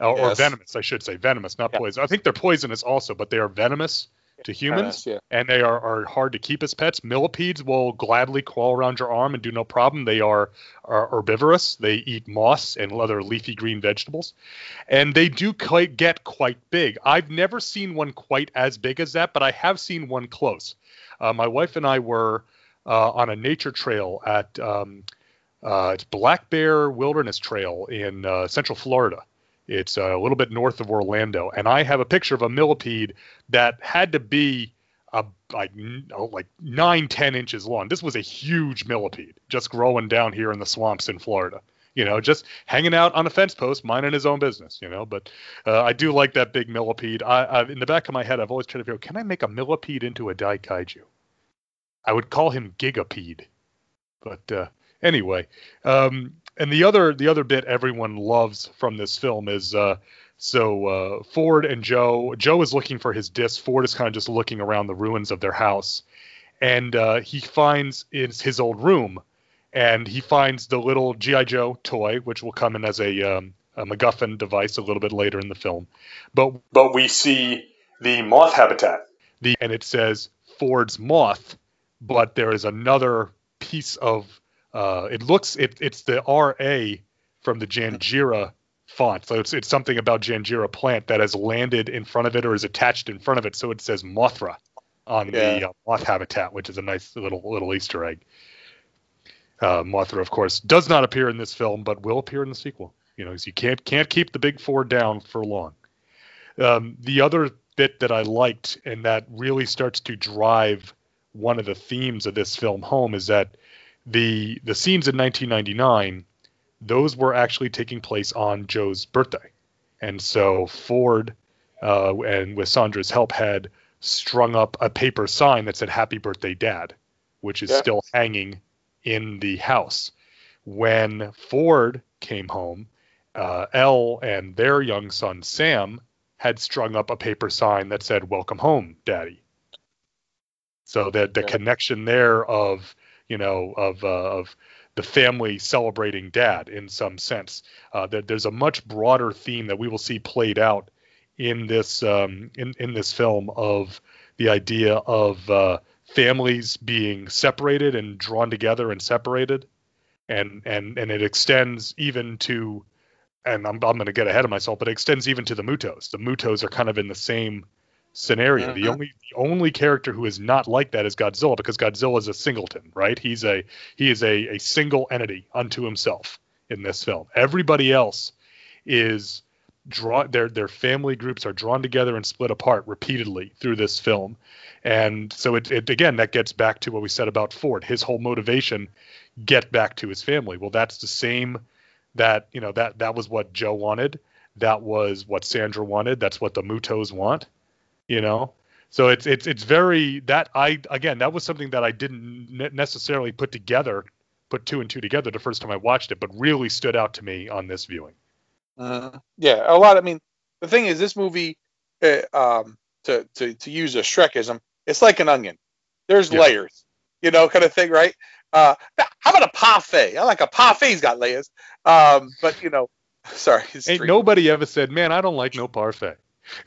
uh, or Yes. venomous, I should say, venomous, not Yeah. poison. I think they're poisonous also, but they are venomous to humans yeah. and they are, are hard to keep as pets. Millipedes will gladly crawl around your arm and do no problem. They are, are herbivorous. They eat moss and other leafy green vegetables, and they do quite get quite big. I've never seen one quite as big as that, but I have seen one close. Uh, my wife and I were uh, on a nature trail at um, uh, Black Bear Wilderness Trail in uh, Central Florida. It's a little bit north of Orlando, and I have a picture of a millipede that had to be a, like oh, like nine ten inches long. This was a huge millipede just growing down here in the swamps in Florida. You know, just hanging out on a fence post, minding his own business. You know, but uh, I do like that big millipede. I, I in the back of my head, I've always tried to figure, can I make a millipede into a daikaiju? I would call him Gigapede. But uh, anyway, um, and the other the other bit everyone loves from this film is uh, so uh, Ford and Joe. Joe is looking for his disc. Ford is kind of just looking around the ruins of their house, and uh, he finds in his old room, and he finds the little GI Joe toy, which will come in as a, um, a MacGuffin device a little bit later in the film. But but we see the moth habitat. The and it says Ford's moth, but there is another piece of uh, it looks it, it's the RA from the Janjira font. So it's it's something about Janjira plant that has landed in front of it or is attached in front of it. So it says Mothra on the uh, moth habitat, which is a nice little little Easter egg. Uh, Mothra, of course, does not appear in this film, but will appear in the sequel. You know, you can't can't keep the big four down for long. Um, the other bit that I liked and that really starts to drive one of the themes of this film home is that the the scenes in 1999 those were actually taking place on Joe's birthday, and so Ford uh, and with Sandra's help had strung up a paper sign that said "Happy Birthday, Dad," which is Yeah. still hanging in the house. When Ford came home, uh, Elle and their young son Sam had strung up a paper sign that said "Welcome home, Daddy." So that the Yeah. connection there of you know of uh, of the family celebrating dad in some sense. Uh, that there's a much broader theme that we will see played out in this um, in in this film of the idea of uh, families being separated and drawn together and separated, and and and it extends even to, and I'm I'm going to get ahead of myself, but it extends even to the Mutos. The Mutos are kind of in the same scenario. The Mhm. only the only character who is not like that is Godzilla because Godzilla is a singleton, right? He's a he is a, a single entity unto himself in this film. Everybody else is draw their their family groups are drawn together and split apart repeatedly through this film. And so it, it again that gets back to what we said about Ford. His whole motivation get back to his family. Well, that's the same that, you know, that that was what Joe wanted. That was what Sandra wanted. That's what the Mutos want, you know. So it's it's it's very that I again that was something that I didn't necessarily put together, put two and two together the first time I watched it, but really stood out to me on this viewing. Uh, yeah, a lot. I mean, the thing is, this movie, uh, um, to to to use a Shrekism, it's like an onion. There's yeah. layers, you know, kind of thing, right? Uh, how about a parfait? I like a parfait's got layers. Um, but you know, <laughs> sorry. Ain't nobody ever said, man, I don't like no parfait. <laughs>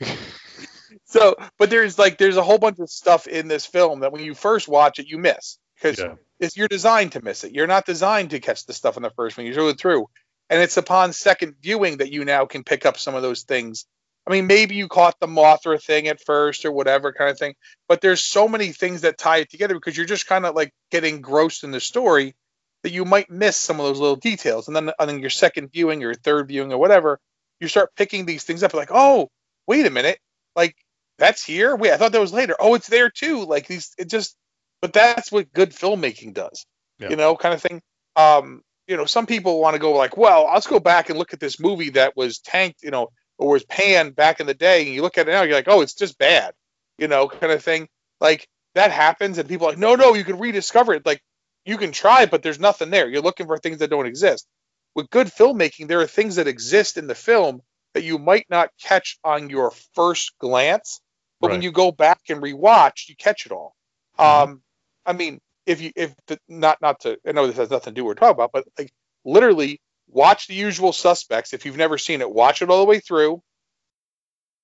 so, but there's like there's a whole bunch of stuff in this film that when you first watch it, you miss because yeah. it's you're designed to miss it. You're not designed to catch the stuff in the first one. You go through, and it's upon second viewing that you now can pick up some of those things. I mean, maybe you caught the Mothra thing at first or whatever kind of thing, but there's so many things that tie it together because you're just kind of like getting engrossed in the story that you might miss some of those little details. And then on your second viewing or third viewing or whatever, you start picking these things up like, oh, wait a minute, like that's here. Wait, I thought that was later. Oh, it's there too. Like these, it just, but that's what good filmmaking does, yeah. you know, kind of thing. Um, you know, some people want to go like, well, let's go back and look at this movie that was tanked, you know, or was panned back in the day, and you look at it now, you're like, oh, it's just bad, you know, kind of thing. Like that happens, and people are like, no, no, you can rediscover it. Like you can try, but there's nothing there. You're looking for things that don't exist. With good filmmaking, there are things that exist in the film that you might not catch on your first glance, but right. when you go back and rewatch, you catch it all. Mm-hmm. Um, I mean, if you if the, not not to I know this has nothing to do with what we're talking about, but like literally watch the usual suspects. If you've never seen it, watch it all the way through,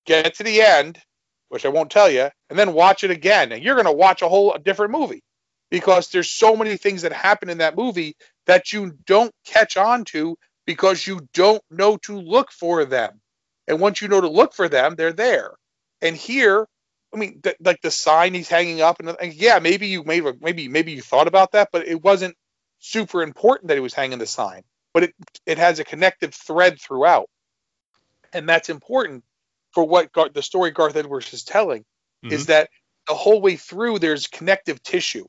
get to the end, which I won't tell you, and then watch it again. And you're gonna watch a whole a different movie because there's so many things that happen in that movie that you don't catch on to because you don't know to look for them. And once you know to look for them, they're there. And here, I mean, th- like the sign he's hanging up, and, and yeah, maybe you made maybe maybe you thought about that, but it wasn't super important that he was hanging the sign. But it it has a connective thread throughout, and that's important for what Gar- the story Garth Edwards is telling. Mm-hmm. Is that the whole way through there's connective tissue,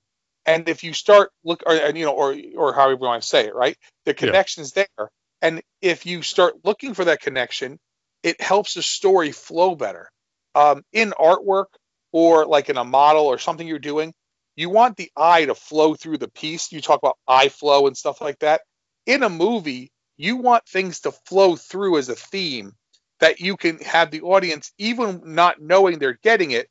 and if you start look, or you know, or or however you want to say it, right? The connection's yeah. there, and if you start looking for that connection, it helps the story flow better um, in artwork or like in a model or something you're doing, you want the eye to flow through the piece. You talk about eye flow and stuff like that. In a movie, you want things to flow through as a theme that you can have the audience, even not knowing they're getting it,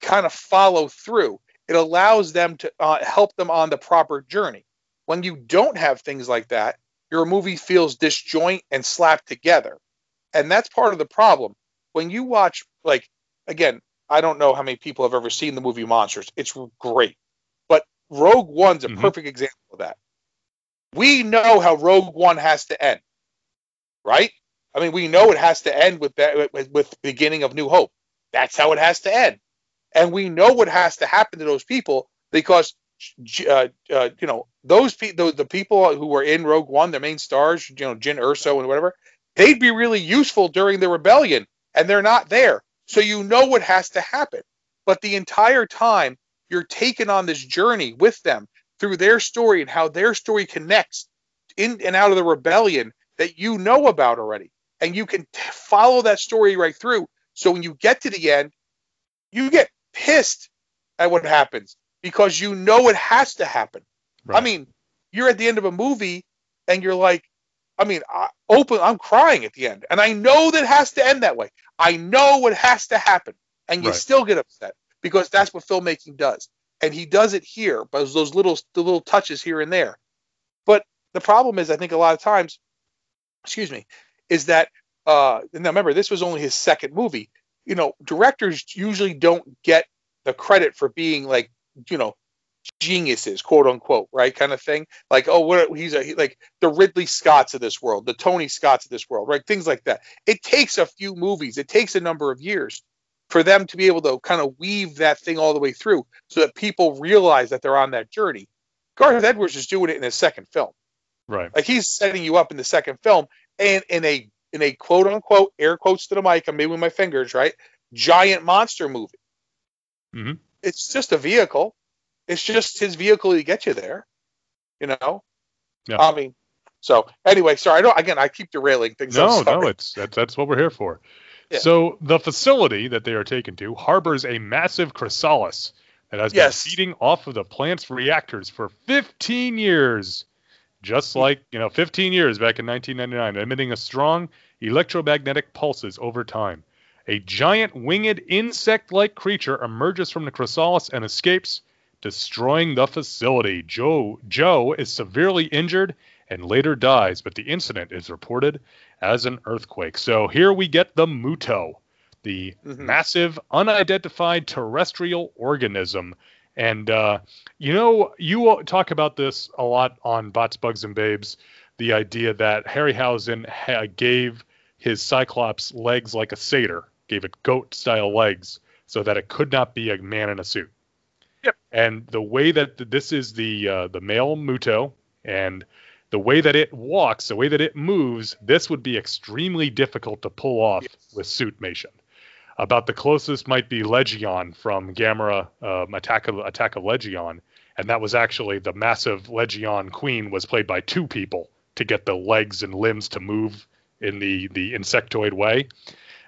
kind of follow through. It allows them to uh, help them on the proper journey. When you don't have things like that, your movie feels disjoint and slapped together. And that's part of the problem. When you watch, like, again, I don't know how many people have ever seen the movie Monsters. It's great. But Rogue One's a mm-hmm. perfect example of that. We know how Rogue One has to end, right? I mean, we know it has to end with that with, with beginning of New Hope. That's how it has to end, and we know what has to happen to those people because, uh, uh, you know, those people, the people who were in Rogue One, their main stars, you know, Jyn Erso and whatever, they'd be really useful during the rebellion, and they're not there. So you know what has to happen. But the entire time, you're taken on this journey with them through their story and how their story connects in and out of the rebellion that you know about already. And you can t- follow that story right through. So when you get to the end, you get pissed at what happens because you know it has to happen. Right. I mean, you're at the end of a movie and you're like, I mean, I, open. I'm crying at the end, and I know that has to end that way. I know what has to happen, and you right. still get upset because that's what filmmaking does, and he does it here by those little the little touches here and there. But the problem is, I think a lot of times, excuse me, is that uh, now remember this was only his second movie. You know, directors usually don't get the credit for being like you know geniuses, quote unquote, right? Kind of thing. Like, oh, what he's a he, like the Ridley Scotts of this world, the Tony Scotts of this world, right? Things like that. It takes a few movies, it takes a number of years for them to be able to kind of weave that thing all the way through so that people realize that they're on that journey. Garth Edwards is doing it in his second film. Right. Like he's setting you up in the second film, and in a in a quote unquote air quotes to the mic, I'm maybe with my fingers, right? Giant monster movie. Mm-hmm. It's just a vehicle. It's just his vehicle to get you there. You know. Yeah. I mean, so anyway, sorry. I don't. Again, I keep derailing things. No, no, it's that's that's what we're here for. Yeah. So the facility that they are taken to harbors a massive chrysalis that has Yes. been feeding off of the plant's reactors for 15 years, just hmm. like you know, 15 years back in 1999, emitting a strong electromagnetic pulses over time. A giant winged insect-like creature emerges from the chrysalis and escapes, destroying the facility. Joe Joe is severely injured and later dies, but the incident is reported as an earthquake. So here we get the Muto, the Mhm. massive unidentified terrestrial organism. And uh, you know, you talk about this a lot on Bots, Bugs, and Babes. The idea that Harryhausen ha- gave his Cyclops legs like a satyr, gave it goat-style legs, so that it could not be a man in a suit. Yep. And the way that th- this is the uh, the male Muto, and the way that it walks, the way that it moves, this would be extremely difficult to pull off with suitmation. About the closest might be Legion from Gamera um, Attack of Attack of Legion, and that was actually the massive Legion queen was played by two people to get the legs and limbs to move in the the insectoid way.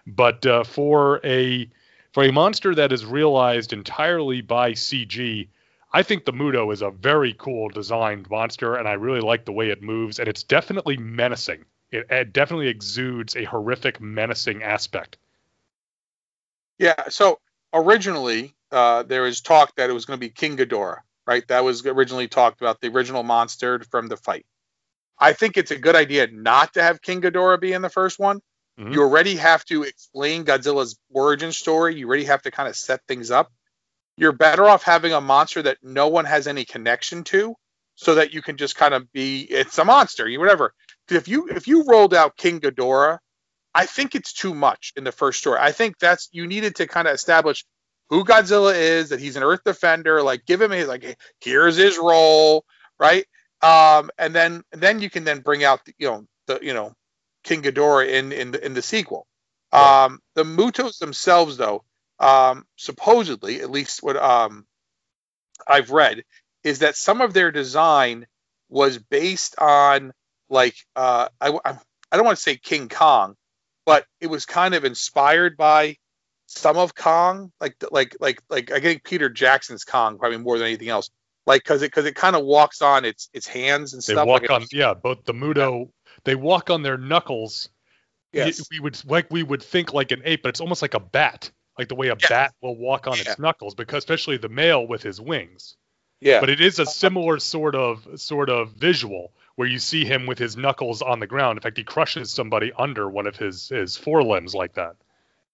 But uh, for a for a monster that is realized entirely by CG, I think the Muto is a very cool designed monster, and I really like the way it moves, and it's definitely menacing. It, it definitely exudes a horrific, menacing aspect. Yeah. So originally, uh, there was talk that it was going to be King Ghidorah, right? That was originally talked about the original monster from the fight. I think it's a good idea not to have King Ghidorah be in the first one. Mhm. You already have to explain Godzilla's origin story. You already have to kind of set things up. You're better off having a monster that no one has any connection to, so that you can just kind of be it's a monster, you whatever. if you if you rolled out King Ghidorah, I think it's too much in the first story. I think that's you needed to kind of establish who Godzilla is, that he's an Earth defender, like give him his like here's his role, right? Um, and then and then you can then bring out the, you know the you know King Ghidorah in in the in the sequel. Right. Um, the Mutos themselves, though, um, supposedly, at least what um, I've read, is that some of their design was based on like uh, I I don't want to say King Kong, but it was kind of inspired by some of Kong, like like like like I think Peter Jackson's Kong probably more than anything else, like because it because it kind of walks on its its hands and They stuff. walk like on, yeah, both the Muto, they walk on their knuckles. Yes. We would like we would think like an ape, but it's almost like a bat, like the way a Yeah. bat will walk on Yeah. its knuckles, because especially the male with his wings. yeah, But it is a similar sort of sort of visual where you see him with his knuckles on the ground. In fact, he crushes somebody under one of his his forelimbs like that.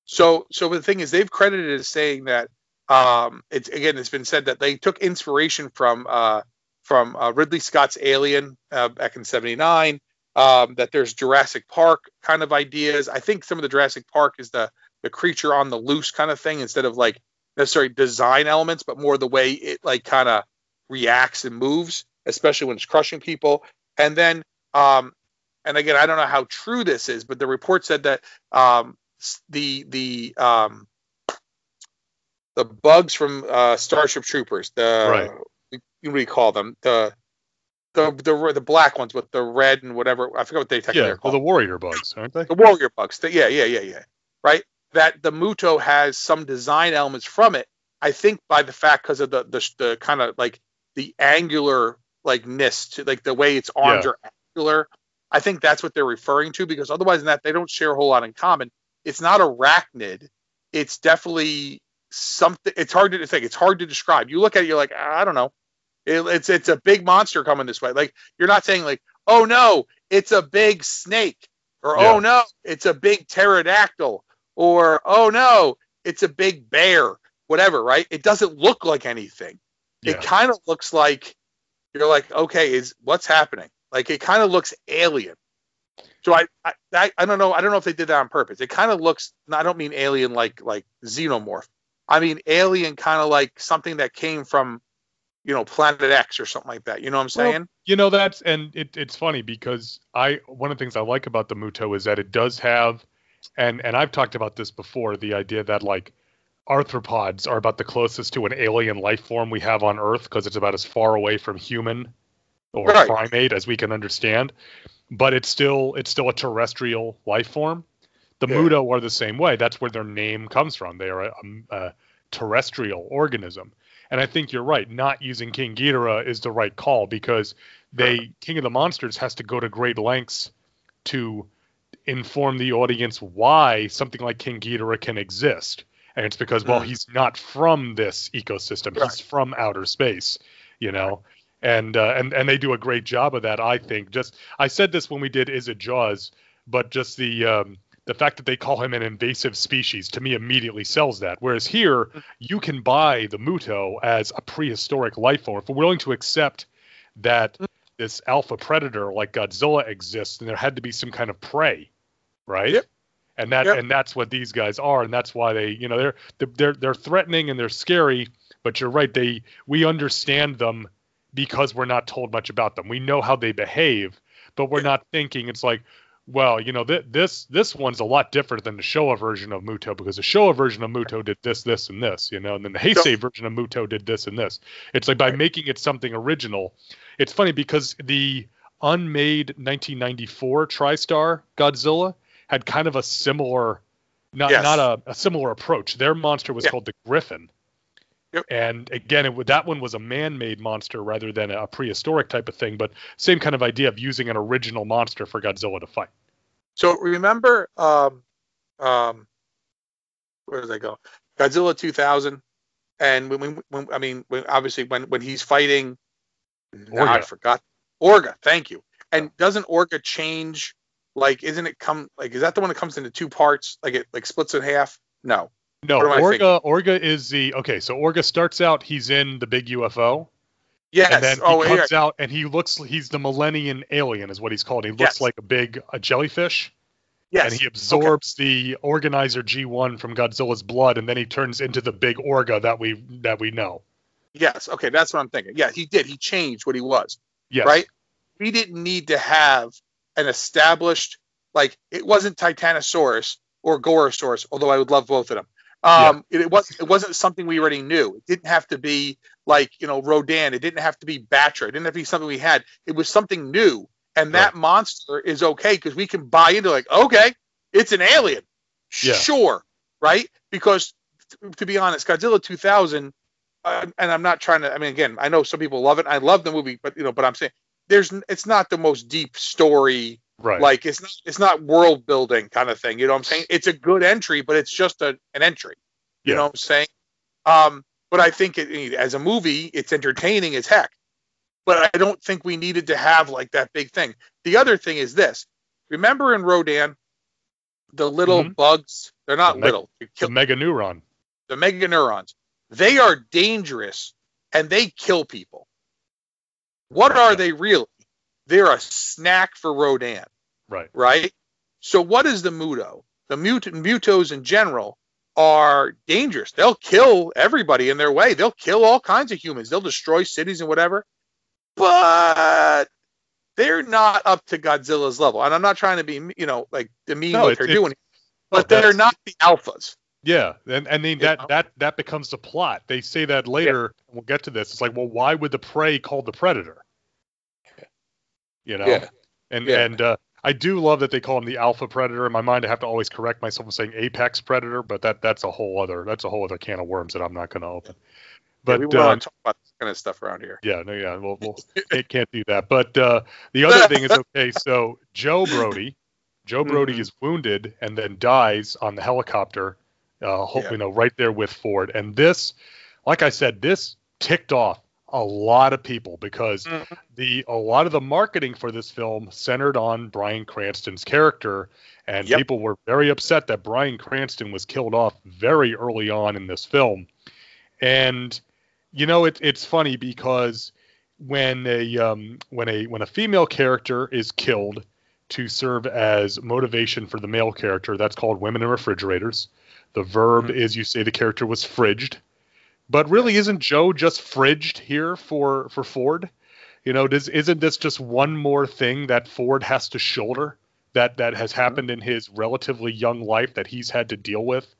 So, so the thing is, they've credited as saying that um, it's again, it's been said that they took inspiration from uh, from uh, Ridley Scott's Alien uh, back in '79. Um, that there's Jurassic Park kind of ideas. I think some of the Jurassic Park is the the creature on the loose kind of thing instead of like necessarily design elements, but more the way it like kind of reacts and moves, especially when it's crushing people. And then, um, and again, I don't know how true this is, but the report said that um, the the um, the bugs from uh, Starship Troopers, the Right. what do you call them? The the the the black ones with the red and whatever. I forget what they technically Yeah, are well, called. the warrior bugs, aren't they? the warrior bugs. The, yeah, yeah, yeah, yeah. Right. That the Muto has some design elements from it. I think by the fact because of the the, the kind of like the angular like ness to like the way its arms Yeah. are angular. I think that's what they're referring to because otherwise than that they don't share a whole lot in common. It's not arachnid. It's definitely something. It's hard to think. It's hard to describe. You look at it, you're like, I don't know. It, it's it's a big monster coming this way. Like you're not saying like, oh no, it's a big snake, or oh, Yeah. oh no, it's a big pterodactyl, or oh no, it's a big bear. Whatever, right? It doesn't look like anything. Yeah. It kind of looks like you're like, okay, is what's happening? Like it kind of looks alien. So I, I I I don't know. I don't know if they did that on purpose. It kind of looks. I don't mean alien like like xenomorph. I mean alien, kind of like something that came from, you know, Planet X or something like that. You know what I'm saying? Well, you know that's and it, it's funny because I one of the things I like about the Muto is that it does have, and and I've talked about this before, the idea that like arthropods are about the closest to an alien life form we have on Earth because it's about as far away from human or Right. primate as we can understand, but it's still it's still a terrestrial life form. The Yeah. Muto are the same way. That's where their name comes from. They are a, a terrestrial organism. And I think you're right. Not using King Ghidorah is the right call because they King of the Monsters has to go to great lengths to inform the audience why something like King Ghidorah can exist. And it's because, well, Mm. he's not from this ecosystem. Right. He's from outer space, you know. And uh, and and they do a great job of that, I think. Just I said this when we did Is It Jaws, but just the um, the fact that they call him an invasive species to me immediately sells that. Whereas here, you can buy the Muto as a prehistoric life form. If we're willing to accept that this alpha predator like Godzilla exists, and there had to be some kind of prey, right? Yep. And that Yep. and that's what these guys are, and that's why they, you know, they're they're they're threatening and they're scary. But you're right, they we understand them because we're not told much about them. We know how they behave, but we're not thinking it's like, well, you know, th- this this one's a lot different than the Showa version of Muto because the Showa version of Muto did this, this, and this, you know, and then the Heisei version of Muto did this and this. It's like by Right. making it something original. It's funny because the unmade 1994 TriStar Godzilla had kind of a similar, not Yes. not a, a similar approach. Their monster was Yeah. called the Griffin. Yep. And again, it, would- that one was a man-made monster rather than a prehistoric type of thing, but same kind of idea of using an original monster for Godzilla to fight. So remember, um, um, where does that go? Godzilla 2000, and when, when, when I mean, when, obviously when when he's fighting, now I forgot Orga. Thank you. And doesn't Orga change? Like, isn't it come like? Is that the one that comes into two parts? Like it like splits in half? No. No, Orga. Orga is the okay. So Orga starts out. He's in the big UFO, Yes. and then he oh, yeah. comes out and he looks. He's the Millennium Alien, is what he's called. He looks Yes. like a big a jellyfish, Yes. and he absorbs the Organizer G1 from Godzilla's blood, and then he turns into the big Orga that we that we know. Yes. Okay, that's what I'm thinking. Yeah, he did. He changed what he was. Yes. right? We didn't need to have an established like it wasn't Titanosaurus or Gorosaurus, although I would love both of them. Um, it, it was it wasn't something we already knew. It didn't have to be like you know Rodan. It didn't have to be Batra. It didn't have to be something we had. It was something new, and that monster is okay because we can buy into like okay, it's an alien, Yeah. sure, right? Because t- to be honest, Godzilla 2000 uh, and I'm not trying to. I mean, again, I know some people love it. I love the movie, but you know, but I'm saying there's it's not the most deep story. Right. Like it's not it's not world building kind of thing. You know what I'm saying? It's a good entry, but it's just a, an entry. You Yeah. know what I'm saying? Um, but I think it, as a movie, it's entertaining as heck. But I don't think we needed to have like that big thing. The other thing is this: remember in Rodan, the little Mhm. bugs? They're not The little. You the Meganulon. the meganulons, they are dangerous and they kill people. What are they really? They're a snack for Rodan, Right. right? So what is the Muto? The mut- Mutos in general are dangerous. They'll kill everybody in their way. They'll kill all kinds of humans. They'll destroy cities and whatever. But they're not up to Godzilla's level. And I'm not trying to be, you know, like demean No, what they're doing, oh, but that's- they're not the alphas. Yeah, and and then You that know? that that becomes the plot. They say that later. and We'll get to this. It's like, well, why would the prey call the predator? You know, Yeah. and Yeah. and uh, I do love that they call him the alpha predator. In my mind, I have to always correct myself from saying apex predator, but that that's a whole other that's a whole other can of worms that I'm not going to open. But But we want to talk about this kind of stuff around here. yeah, no, yeah, we'll, we'll it can't do that. But uh, the other thing is okay. <laughs> So Joe Brody, Joe Brody Mhm. is wounded and then dies on the helicopter. Uh, hope Yeah. you know right there with Ford. And this, like I said, this ticked off a lot of people because Mhm. the a lot of the marketing for this film centered on Bryan Cranston's character, and Yep. people were very upset that Bryan Cranston was killed off very early on in this film. And you know, it, it's funny because when a um, when a when a female character is killed to serve as motivation for the male character, that's called women in refrigerators. The verb Mhm. is you say the character was fridged. But really, isn't Joe just fridged here for for Ford? You know, does isn't this just one more thing that Ford has to shoulder that that has happened in his relatively young life that he's had to deal with?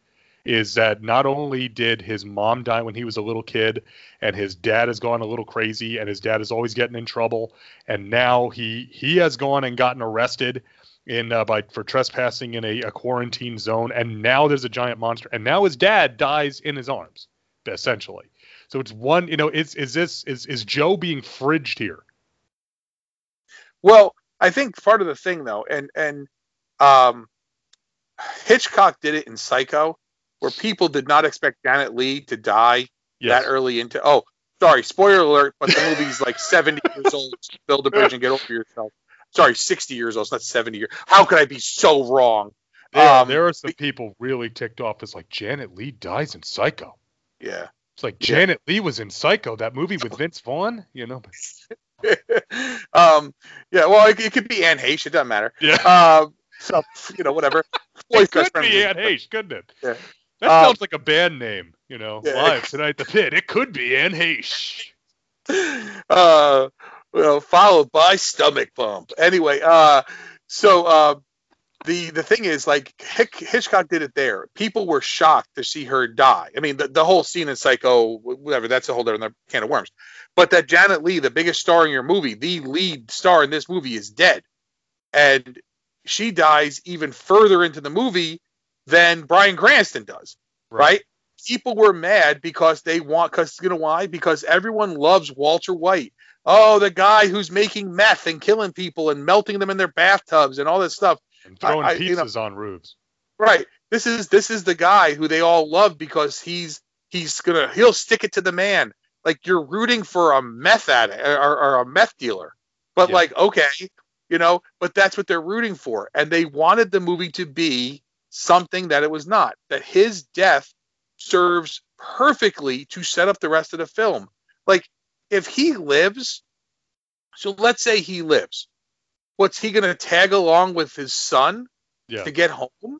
Is that not only did his mom die when he was a little kid, and his dad has gone a little crazy, and his dad is always getting in trouble, and now he he has gone and gotten arrested in uh, by for trespassing in a, a quarantine zone, and now there's a giant monster, and now his dad dies in his arms, essentially. So it's one, you know, is is this is is Joe being fridged here? Well, I think part of the thing though, and and um, Hitchcock did it in Psycho, where people did not expect Janet Leigh to die Yes. that early into. Oh, sorry, spoiler alert, but the movie's like 70 years old. <laughs> Build a bridge and get over yourself. Sorry, 60 years old. It's not 70 years. How could I be so wrong? There, Um, there are some people really ticked off. It's like Janet Leigh dies in Psycho. Yeah. It's like Yeah. Janet Leigh was in Psycho, that movie with Vince Vaughn. You know, <laughs> um, yeah, well, it, it could be Anne Heche. It doesn't matter. yeah, Um, so, you know, whatever. <laughs> It could be Anne Heche, couldn't it? Yeah. That Um, sounds like a band name. You know, Yeah. live tonight the pit. It could be Anne Heche. <laughs> uh, well, followed by stomach bump. Anyway, uh, so uh, the the thing is, like Hick, Hitchcock did it there. People were shocked to see her die. I mean, the, the whole scene in Psycho, whatever, that's a whole other can of worms. But that Janet Leigh, the biggest star in your movie, the lead star in this movie, is dead, and she dies even further into the movie than Bryan Cranston does right? People were mad because they want, because you know why? Because everyone loves Walter White. Oh, the guy who's making meth and killing people and melting them in their bathtubs and all this stuff. And throwing I- I- you know- on roofs. Right. This is this is the guy who they all love because he's he's gonna he'll stick it to the man. Like you're rooting for a meth addict or, or a meth dealer, but Yeah. like okay, you know, but that's what they're rooting for, and they wanted the movie to be something that it was not. That his death serves perfectly to set up the rest of the film. Like if he lives, so let's say he lives, what's he gonna tag along with his son? Yeah. to get home,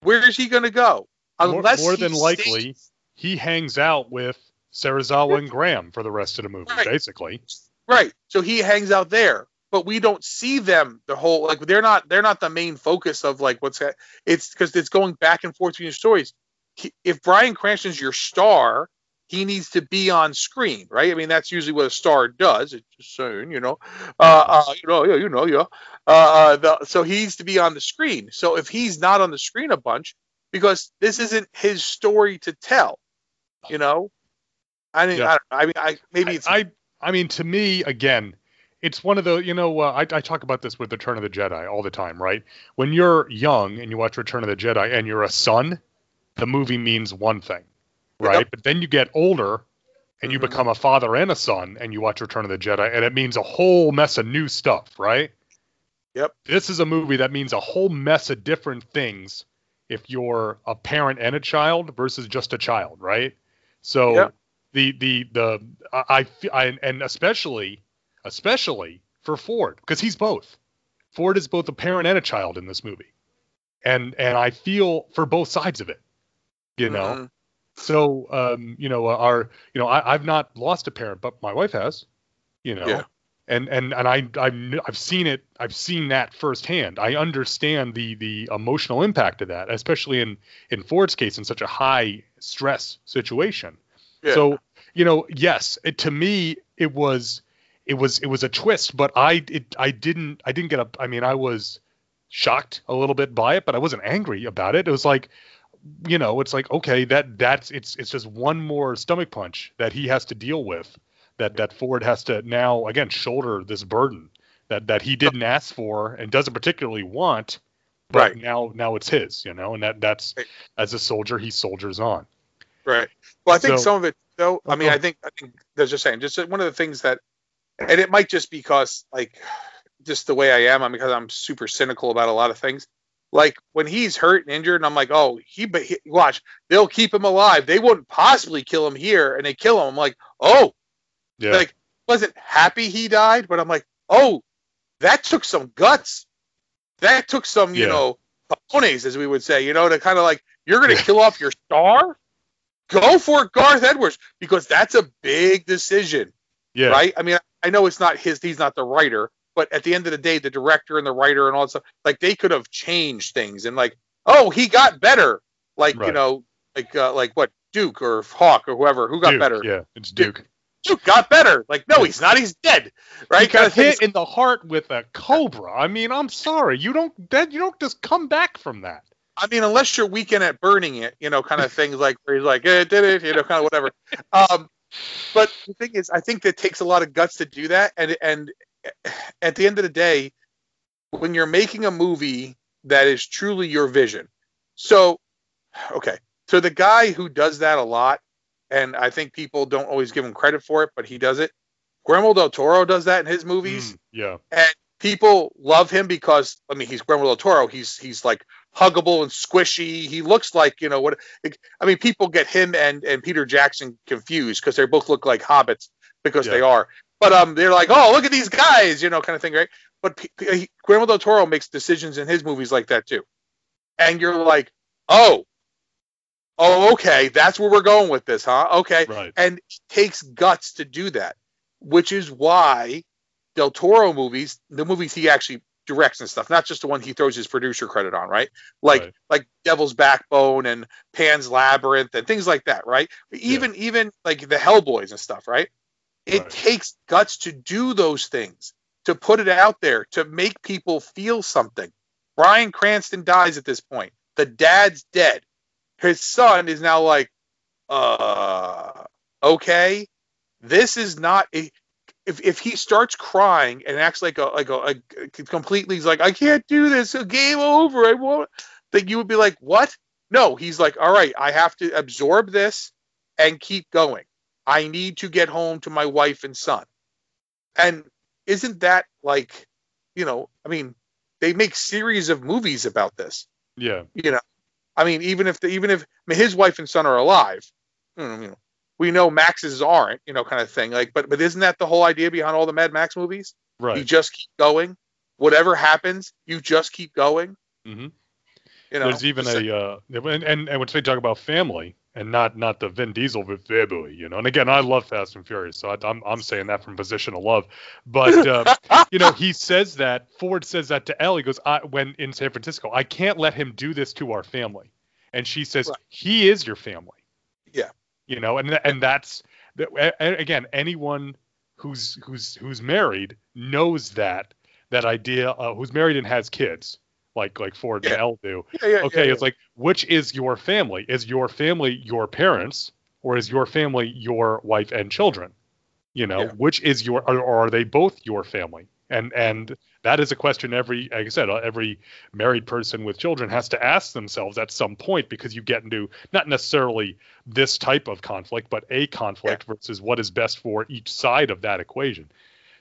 where is he going to go? More, Unless more he than stays- likely, he hangs out with Serizawa and Graham for the rest of the movie, Right. basically. right? So he hangs out there, but we don't see them the whole like they're not they're not the main focus of like what's. It's because it's going back and forth between your stories. He, if Bryan Cranston's your star, he needs to be on screen, right? I mean, that's usually what a star does. It's just saying, you know, uh, uh, you know, yeah, you know, yeah. Uh, uh, the, so he needs to be on the screen. So if he's not on the screen a bunch, because this isn't his story to tell, you know, I mean, Yeah. I. I mean, I maybe it's I, I mean, to me, again, it's one of the, you know, uh, I, I talk about this with Return of the Jedi all the time, right? When you're young and you watch Return of the Jedi and you're a son, the movie means one thing, right? Yep. But then you get older and you Mhm. become a father and a son and you watch Return of the Jedi and it means a whole mess of new stuff, right? Yep. This is a movie that means a whole mess of different things if you're a parent and a child versus just a child, right? So Yep. the the the I, I I and especially especially for Ford because he's both. Ford is both a parent and a child in this movie, and and I feel for both sides of it, you know. So um, you know, our you know, I, I've not lost a parent, but my wife has, you know. Yeah. And and and I I've I've seen it. I've seen that firsthand. I understand the the emotional impact of that, especially in in Ford's case, in such a high stress situation. Yeah. So you know, yes, it, to me it was it was it was a twist, but I it I didn't I didn't get up. I mean, I was shocked a little bit by it, but I wasn't angry about it. It was like you know, it's like okay, that that's it's it's just one more stomach punch that he has to deal with. That that Ford has to now again shoulder this burden that that he didn't ask for and doesn't particularly want, but Right. now now it's his, you know, and that that's Right. as a soldier he soldiers on. Right. Well, I think So- some of it, though. I oh, mean, Oh. I think I think that's just saying. Just one of the things that, and it might just be because like, just the way I am. I'm because I'm super cynical about a lot of things. Like when he's hurt and injured, and I'm like, oh, he, but he, watch, they'll keep him alive. They wouldn't possibly kill him here, and they kill him. I'm like, oh, Yeah. like wasn't happy he died, but I'm like, oh, that took some guts. That took some, you Yeah. know, cojones, as we would say, you know, to kind of like, you're gonna Yeah. kill off your star. go for Garth Edwards because that's a big decision, Yeah. right? I mean, I know it's not his; he's not the writer, but at the end of the day, the director and the writer and all that stuff, like they could have changed things and like, oh, he got better, like you know, like uh, like what Duke or Hawk or whoever who got Duke, better. Yeah, it's Duke. Duke. Duke got better. Like, no, he's not. He's dead. Right? He Kind got hit in the heart with a cobra. I mean, I'm sorry. You don't that you don't just come back from that. I mean, unless you're weekend at burning it, you know, kind of things like where he's like, eh, did it, you know, kind of whatever. Um, but the thing is, I think that takes a lot of guts to do that, and and at the end of the day, when you're making a movie that is truly your vision, so okay, so the guy who does that a lot, and I think people don't always give him credit for it, but he does it. Guillermo del Toro does that in his movies Mm, yeah. and people love him because I mean he's Guillermo del Toro. He's he's like huggable and squishy. He looks like you know what I mean. People get him and and Peter Jackson confused because they both look like hobbits because Yeah. they are. But um, they're like, oh, look at these guys, you know, kind of thing, right? But P- P- Guillermo del Toro makes decisions in his movies like that too, and you're like, oh, oh, okay, that's where we're going with this, huh? Okay, Right. and it takes guts to do that, which is why Del Toro movies, the movies he actually directs and stuff, not just the one he throws his producer credit on, right? Like Right. like Devil's Backbone and Pan's Labyrinth and things like that, right? Even even like the Hellboys and stuff, right? It Right. takes guts to do those things, to put it out there, to make people feel something. Bryan Cranston dies at this point. The dad's dead. His son is now like, uh, okay, this is not a. If, if he starts crying and acts like a like a, a completely he's like I can't do this a game over I won't that you would be like what no he's like all right I have to absorb this and keep going I need to get home to my wife and son and isn't that like you know I mean they make series of movies about this Yeah. you know i mean even if the, even if I mean, his wife and son are alive you know, we know max's aren't you know kind of thing like but but isn't that the whole idea behind all the mad max movies Right. you just keep going whatever happens you just keep going Mm-hmm. you know There's even a uh, and and and when they talk about family and not not the Vin Diesel family, you know. And again, I love Fast and Furious, so I, I'm I'm saying that from position of love. But uh, <laughs> you know, he says that Ford says that to Elle. He goes, I, when in San Francisco, I can't let him do this to our family. And she says, Right. he is your family. Yeah. You know, and and that's that. a- a- Again, anyone who's who's who's married knows that that idea. Uh, who's married and has kids, like like Ford and Yeah. Elle do. Yeah, yeah, okay it's like which is your family? Is your family your parents or is your family your wife and children? You know which is your or, or are they both your family? And and that is a question every like i said uh, every married person with children has to ask themselves at some point because you get into not necessarily this type of conflict but a conflict versus what is best for each side of that equation.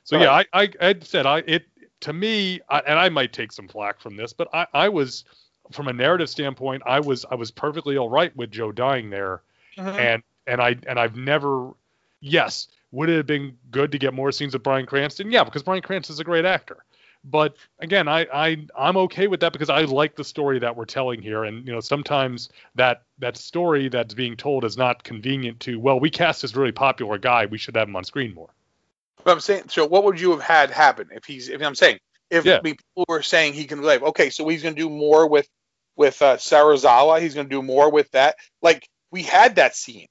So yeah I, I i said i it to me I, and i might take some flack from this but i i was from a narrative standpoint i was i was perfectly all right with joe dying there. Mhm. and and I and I've never yes would it have been good to get more scenes of Bryan Cranston? Yeah because Bryan Cranston is a great actor. But again I I I'm okay with that because I like the story that we're telling here. And you know sometimes that that story that's being told is not convenient to well we cast this really popular guy. We should have him on screen more But I'm saying, so what would you have had happen if he's? If I'm saying, if Yeah. People were saying he can live, okay, so he's going to do more with with uh, Serizawa. He's going to do more with that. Like we had that scene.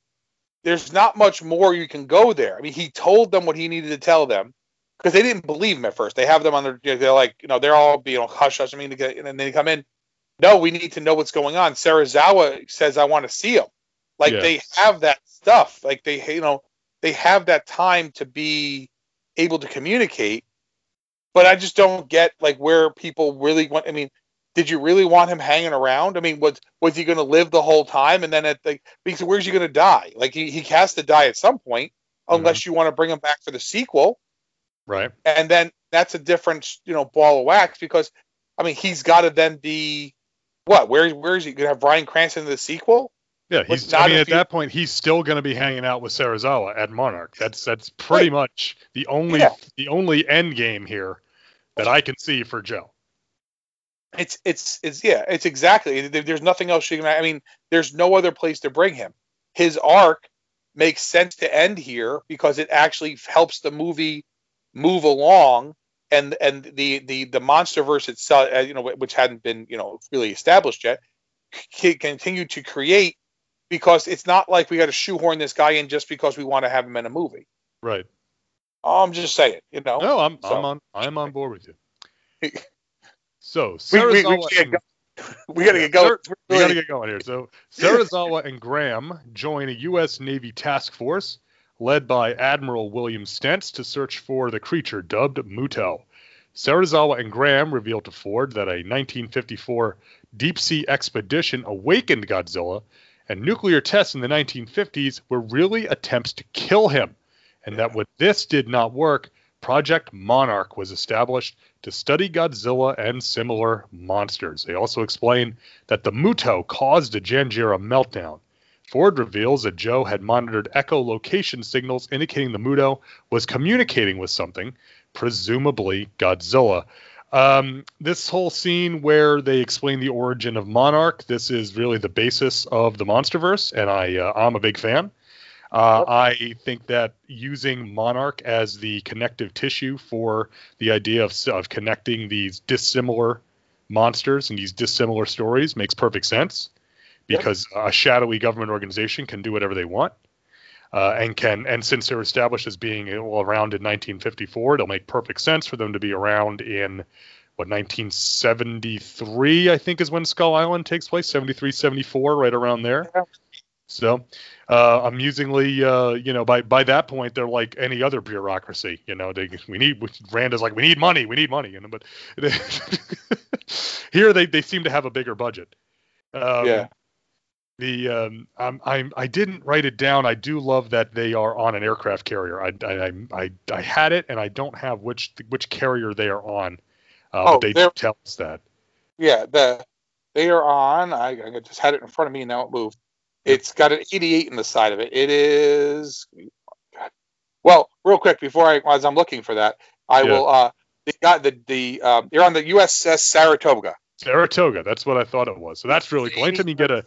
There's not much more you can go there. I mean, he told them what he needed to tell them because they didn't believe him at first. They have them on their. They're like, you know, they're all you know hush hush. I mean, and then they come in. No, we need to know what's going on. Serizawa says, I want to see him. Like they have that stuff. Like they, you know, they have that time to be able to communicate. But I just don't get like where people really want. I mean, did you really want him hanging around? I mean, was was he going to live the whole time? And then at the because where's he going to die? Like he, he has to die at some point, unless mm-hmm. you want to bring him back for the sequel. right And then that's a different you know ball of wax because I mean he's got to then be what? Where where is he going to have Bryan Cranston in the sequel? Yeah he's I mean at you- that point he's still going to be hanging out with Serizawa at Monarch that's that's pretty much the only Yeah. the only end game here that I can see for Joe It's it's it's yeah, it's exactly. There's nothing else you can. I mean, there's no other place to bring him. his arc makes sense to end here because it actually helps the movie move along and and the the the monster verse itself uh, you know which hadn't been you know really established yet continue to create because it's not like we got to shoehorn this guy in just because we want to have him in a movie Right. i'm just saying you know No, I'm So- I'm on I'm on <laughs> board with you. So we, we, we, Serizawa gotta get go- we gotta get going we got to get going here. So Serizawa and Graham join a U.S. Navy task force led by Admiral William Stenz to search for the creature dubbed Muto. Serizawa and Graham reveal to Ford that a 1954 deep sea expedition awakened Godzilla, and nuclear tests in the 1950s were really attempts to kill him, and that when this did not work, Project Monarch was established to study Godzilla and similar monsters. They also explain that the Muto caused a Janjira meltdown. Ford reveals that Joe had monitored echolocation signals indicating the Muto was communicating with something, presumably Godzilla. Um, this whole scene where they explain the origin of Monarch, this is really the basis of the MonsterVerse, and I uh, I'm a big fan. Uh, I think that using Monarch as the connective tissue for the idea of, of connecting these dissimilar monsters and these dissimilar stories makes perfect sense because a shadowy government organization can do whatever they want. Uh, and can and since they're established as being well, around in 1954, it'll make perfect sense for them to be around in what 1973 I think is when Skull Island takes place 73 74 right around there. Yeah. So uh, amusingly, uh, you know, by by that point, they're like any other bureaucracy. You know, they we need Rand is like we need money, we need money. You know, but <laughs> here they they seem to have a bigger budget. Um, Yeah. The um, I'm, I'm I didn't write it down. I do love that they are on an aircraft carrier. I I I, I had it and I don't have which which carrier they are on. Uh, Oh, but they they're- tell us that. Yeah, the they are on. I, I just had it in front of me. And now it moved. It's got an 88 in the side of it. It is. Well, real quick before I, as I'm looking for that, I Yeah. will. Uh, they got the the. Um, you're on the USS Saratoga. Saratoga. That's what I thought it was. So that's really cool. Anytime you get a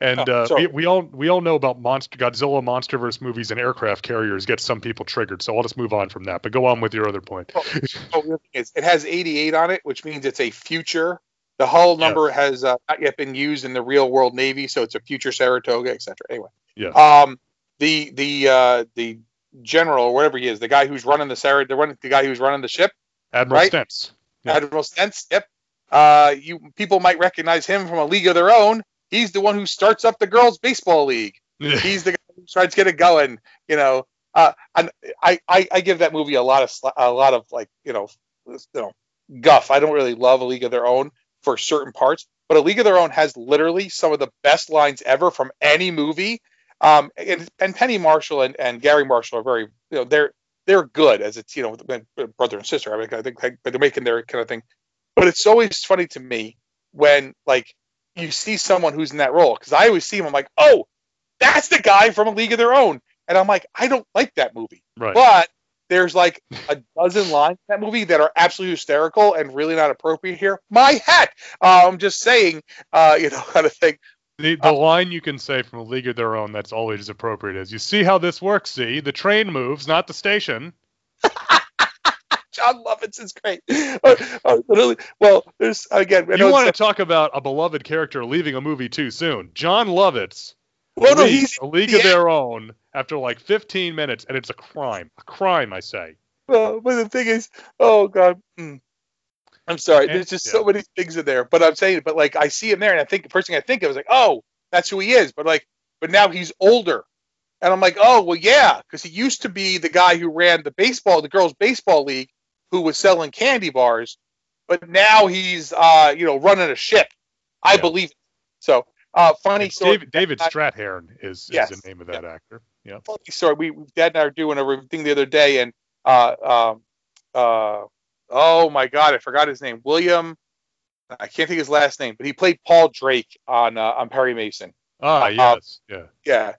and Oh, uh, we, we all we all know about monster Godzilla MonsterVerse movies and aircraft carriers get some people triggered. So I'll just move on from that. But go on with your other point. The other thing is, it has 88 on it, which means it's a future. The hull number has uh, not yet been used in the real world Navy, so it's a future Saratoga, etc. Anyway, Yeah. Um, the the uh, the general or whatever he is, the guy who's running the Sarah, the running the guy who's running the ship, Admiral right? Stenz. Yeah. Admiral Stenz. Yep. Uh, you people might recognize him from a League of Their Own. He's the one who starts up the girls' baseball league. He's the guy who tries to get it going. You know, uh, and I, I I give that movie a lot of a lot of like you know you know guff. I don't really love a League of Their Own for certain parts, but a League of Their Own has literally some of the best lines ever from any movie. Um, and, and Penny Marshall and, and Garry Marshall are very you know they're they're good as it's you know brother and sister. I mean I think like, they're making their kind of thing. But it's always funny to me when like you see someone who's in that role because I always see him. I'm like, oh, that's the guy from A League of Their Own, and I'm like, I don't like that movie, Right. but there's like a dozen lines in that movie that are absolutely hysterical and really not appropriate here. My hat. Uh, I'm just saying, uh, you know, <laughs> kind of thing. The, the line you can say from a League of Their Own that's always appropriate is, "You see how this works? See, the train moves, not the station." <laughs> Jon Lovitz is great. <laughs> Uh, uh, literally, well, there's again. You want to talk about a beloved character leaving a movie too soon? Jon Lovitz well, no, leaves he's a League the of Their Own after like 15 minutes, and it's a crime. A crime, I say. Well, but the thing is, oh god, mm. I'm sorry. And- There's just so many things in there. But I'm saying, but like I see him there, and I think the first thing I think of is like, oh, that's who he is. But like, but now he's older, and I'm like, oh, well, yeah, because he used to be the guy who ran the baseball, the girls' baseball league, who was selling candy bars, but now he's, uh, you know, running a ship. I Yeah. believe it. So, uh, funny It's story. David, David Strathairn is, Yes. is the name of that actor. Yeah. funny story. We Dad and I were doing a thing the other day, and uh, um, uh, oh my God, I forgot his name. William. I can't think his last name, but he played Paul Drake on uh, on Perry Mason. Ah, Uh, yes. Yeah. Yeah,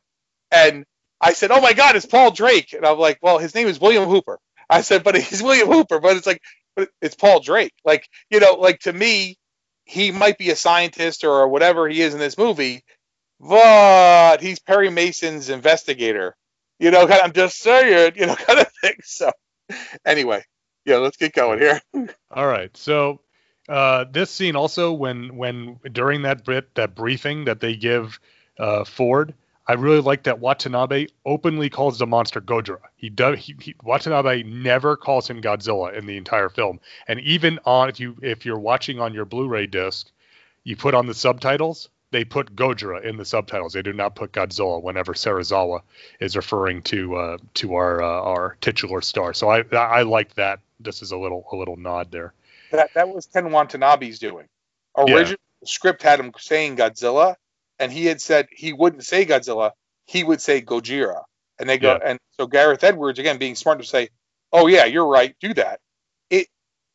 and I said, "Oh my God, it's Paul Drake," and I'm like, "Well, his name is William Hooper." I said, "But he's William Hooper," but it's like, but it's Paul Drake. Like, you know, like to me, he might be a scientist or whatever he is in this movie, but he's Perry Mason's investigator. You know, kind of, I'm just saying, you know, <laughs> kind of thing. So, anyway, yeah, let's get going here. <laughs> All right. So, uh, this scene also, when when during that bit that briefing that they give uh, Ford, I really like that Watanabe openly calls the monster Gojira. He does. He, he, Watanabe never calls him Godzilla in the entire film, and even on if you if you're watching on your Blu-ray disc, you put on the subtitles. They put Gojira in the subtitles. They do not put Godzilla whenever Serizawa is referring to uh, to our uh, our titular star. So I I like that. This is a little a little nod there. That that was Ken Watanabe's doing. Original yeah. script had him saying Godzilla, and he had said he wouldn't say Godzilla, he would say Gojira. And they go, yeah. and so Gareth Edwards again being smart to say, "Oh yeah, you're right, do that." It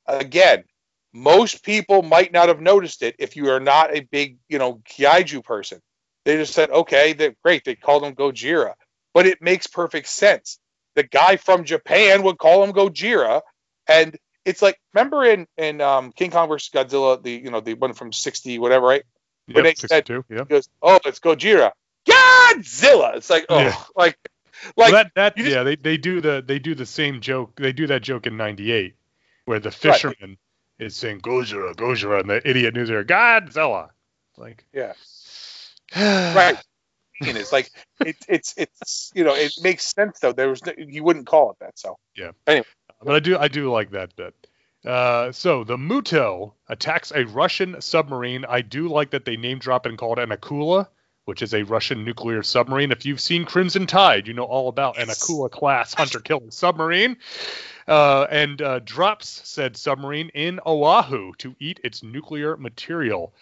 again, most people might not have noticed it if you are not a big, you know, kaiju person. They just said, "Okay, they great." They called him Gojira, but it makes perfect sense. The guy from Japan would call him Gojira, and it's like remember in in um, King Kong versus Godzilla, the you know the one from sixty whatever, right? When yep, they said, yep. he goes, "Oh, it's Gojira, Godzilla." It's like, oh, yeah. like, like well, that that just, yeah, they, they do the they do the same joke. They do that joke in '98 where the fisherman right. is saying Gojira, Gojira, and the idiot news there, Godzilla. Like, yeah, <sighs> right. And it's like it, it's it's you know it makes sense though. There was no, you wouldn't call it that. So yeah. Anyway, but I do I do like that bit. Uh, so the Muto attacks a Russian submarine. I do like that they name drop and call it an Akula, which is a Russian nuclear submarine. If you've seen Crimson Tide, you know all about an Akula class hunter killer submarine. Uh, and uh, drops said submarine in Oahu to eat its nuclear material.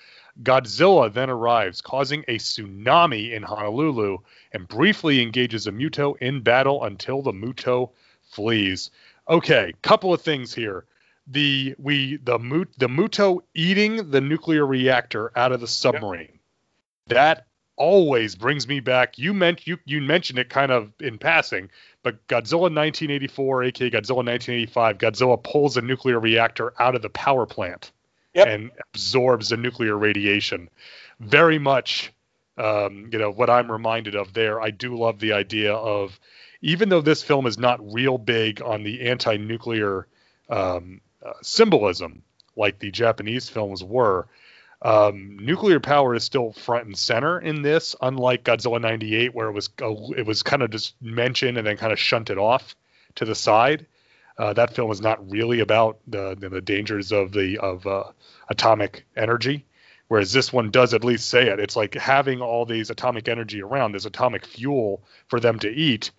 Godzilla then arrives, causing a tsunami in Honolulu, and briefly engages a Muto in battle until the Muto flees. Okay, couple of things here the we the Mut, the Muto eating the nuclear reactor out of the submarine. Yep. That always brings me back. You meant you you mentioned it kind of in passing, but Godzilla 1984, aka Godzilla 1985, Godzilla pulls a nuclear reactor out of the power plant yep. and absorbs the nuclear radiation. Very much, um, you know, what I'm reminded of there. I do love the idea of, even though this film is not real big on the anti-nuclear um, uh, symbolism like the Japanese films were. Um, nuclear power is still front and center in this, unlike Godzilla '98, where it was uh, it was kind of just mentioned and then kind of shunted off to the side. Uh, that film is not really about the the dangers of the of uh, atomic energy, whereas this one does at least say it. It's like having all these atomic energy around, this atomic fuel for them to eat,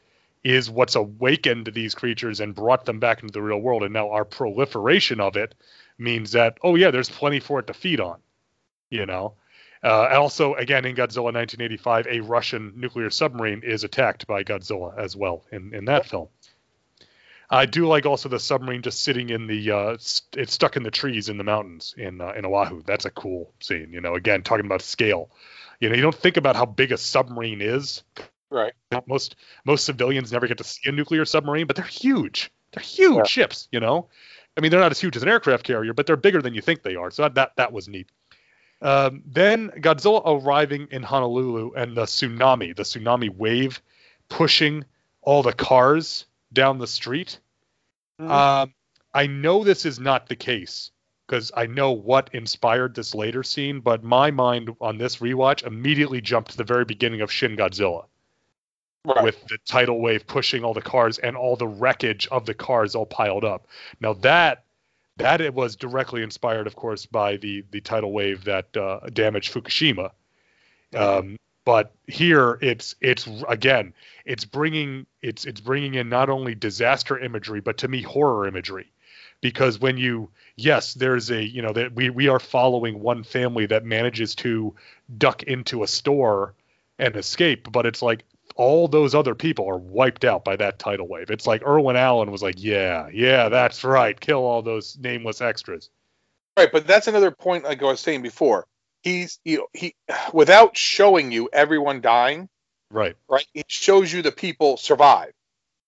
is what's awakened these creatures and brought them back into the real world. And now our proliferation of it means that, oh, yeah, there's plenty for it to feed on, you know? Uh, also, again, in Godzilla 1985, a Russian nuclear submarine is attacked by Godzilla as well in, in that film. I do like also the submarine just sitting in the uh, st- it's stuck in the trees in the mountains in uh, in Oahu. That's a cool scene. You know, again talking about scale. You know, you don't think about how big a submarine is Right. Most most civilians never get to see a nuclear submarine, but they're huge. They're huge yeah. ships, you know. I mean, they're not as huge as an aircraft carrier, but they're bigger than you think they are. So that that, that was neat. Um, then Godzilla arriving in Honolulu and the tsunami, the tsunami wave, pushing all the cars down the street. Mm-hmm. Um, I know this is not the case because I know what inspired this later scene, but my mind on this rewatch immediately jumped to the very beginning of Shin Godzilla right. with the tidal wave pushing all the cars and all the wreckage of the cars all piled up. Now that that it was directly inspired, of course, by the the tidal wave that uh, damaged Fukushima. Um, but here it's it's again it's bringing it's it's bringing in not only disaster imagery but to me horror imagery because when you yes there's a you know that we we are following one family that manages to duck into a store and escape but it's like all those other people are wiped out by that tidal wave. It's like Irwin Allen was like, yeah, yeah, that's right. Kill all those nameless extras. Right, but that's another point like I was saying before. He's you know, he without showing you everyone dying. Right. Right. It shows you the people survive.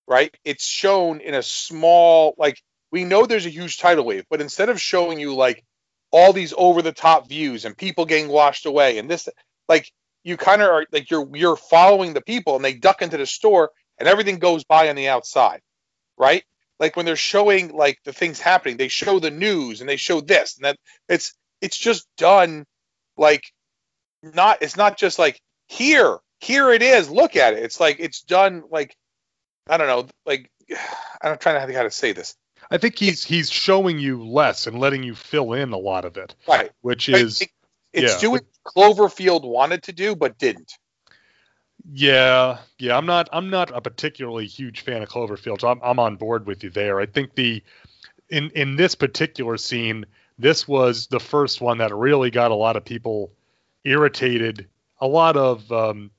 Right? It's shown in a small like we know there's a huge tidal wave, but instead of showing you like all these over the top views and people getting washed away and this like you kind of are like you're you're following the people and they duck into the store and everything goes by on the outside, right? Like when they're showing like the things happening, they show the news and they show this and that. It's it's just done like not. It's not just like here, here it is. Look at it. It's like it's done like I don't know, like <sighs> I'm trying to think how to say this. I think he's he's showing you less and letting you fill in a lot of it, Right. which is it's yeah. doing what Cloverfield wanted to do but didn't. Yeah, yeah, I'm not I'm not a particularly huge fan of Cloverfield, so I'm I'm on board with you there. I think the in in this particular scene, this was the first one that really got a lot of people irritated. A lot of um,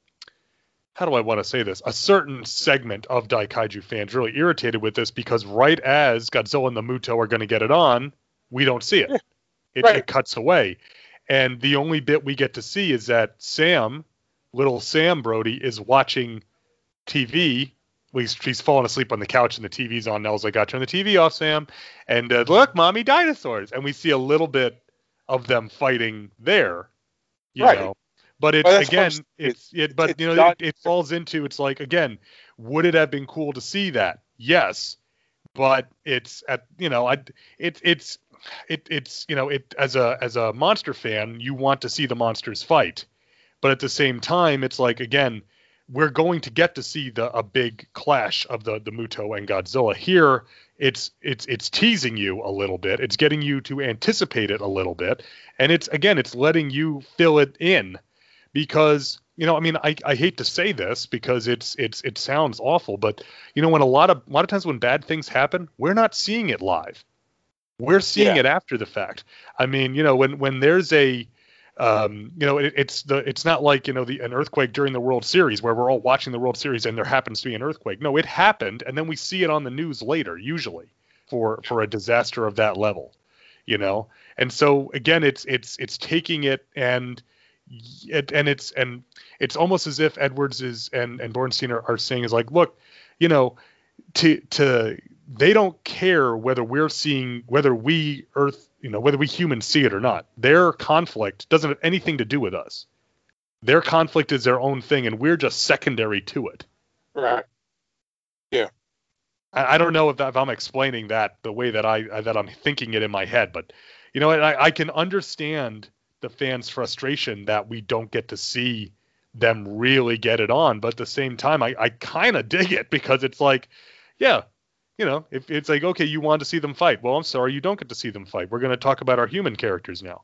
how do I want to say this? A certain segment of Daikaiju fans really irritated with this because right as Godzilla and the Muto are going to get it on, we don't see it. It, right. it cuts away, and the only bit we get to see is that Sam, little Sam Brody, is watching TV. Well, He's, he's falling asleep on the couch and the TV's on. Nell's like, "I turn the TV off, Sam." And uh, look, mommy, dinosaurs. And we see a little bit of them fighting there, you Right. know. But it Well, again, it's it. But it's you know, not- it, it falls into it's like again, would it have been cool to see that? Yes, but it's at you know, I it it's it it's you know it as a as a monster fan, you want to see the monsters fight, but at the same time, it's like again, we're going to get to see the a big clash of the the Muto and Godzilla here. It's it's it's teasing you a little bit. It's getting you to anticipate it a little bit, and it's again, it's letting you fill it in because you know, I mean, I, I hate to say this because it's it's it sounds awful, but you know, when a lot of a lot of times when bad things happen, we're not seeing it live. We're seeing Yeah. it after the fact. I mean, you know, when when there's a um, you know, it, it's the it's not like you know the an earthquake during the World Series where we're all watching the World Series and there happens to be an earthquake. No, it happened, and then we see it on the news later, usually for for a disaster of that level, you know. And so again, it's it's it's taking it and it, and it's and it's almost as if Edwards is and and Borenstein are, are saying is like, look, you know, to to they don't care whether we're seeing whether we Earth, you know, whether we humans see it or not. Their conflict doesn't have anything to do with us. Their conflict is their own thing, and we're just secondary to it. Right. I, I don't know if, that, if I'm explaining that the way that I that I'm thinking it in my head, but you know, I, I can understand the fans' frustration that we don't get to see them really get it on, but at the same time, I, I kind of <laughs> dig it because it's like, yeah, you know, if it's like, okay, you want to see them fight, well, I'm sorry, you don't get to see them fight. We're going to talk about our human characters now,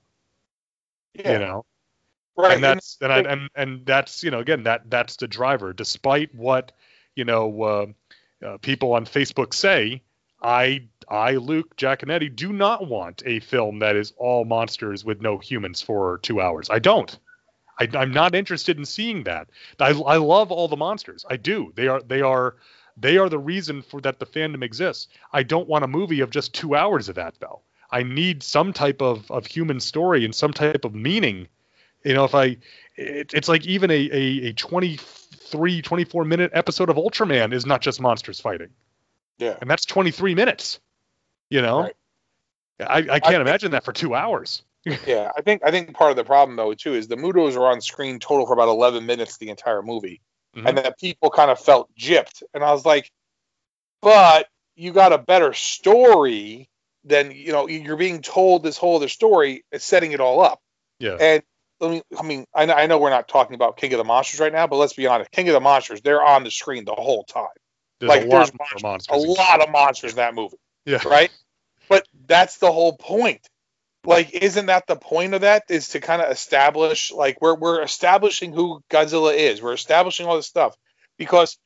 Yeah. you know, right. and that's and, I, and and that's you know again that that's the driver. Despite what you know uh, uh, people on Facebook say, I I Luke Giaconetti do not want a film that is all monsters with no humans for two hours. I don't. I, I'm not interested in seeing that. I, I love all the monsters. I do. They are they are they are the reason for that the fandom exists. I don't want a movie of just two hours of that though. I need some type of, of human story and some type of meaning. You know, if I, it, it's like even a, a, a 23, 24 minute episode of Ultraman is not just monsters fighting. Yeah. And that's 23 minutes. You know, Right. I, I can't imagine that for two hours. <laughs> Yeah, I think I think part of the problem though too is the Mutos are on screen total for about 11 minutes the entire movie, Mhm. and that people kind of felt gypped, and I was like, but you got a better story than you know you're being told this whole other story, it's setting it all up, Yeah. and I mean, I mean, I know, I know we're not talking about King of the Monsters right now, but let's be honest, King of the Monsters, they're on the screen the whole time. There's like, a there's monsters, monsters. A lot of monsters in that movie Yeah. right? But that's the whole point. Like, isn't that the point of that? Is to kind of establish, like, we're we're establishing who Godzilla is. We're establishing all this stuff because,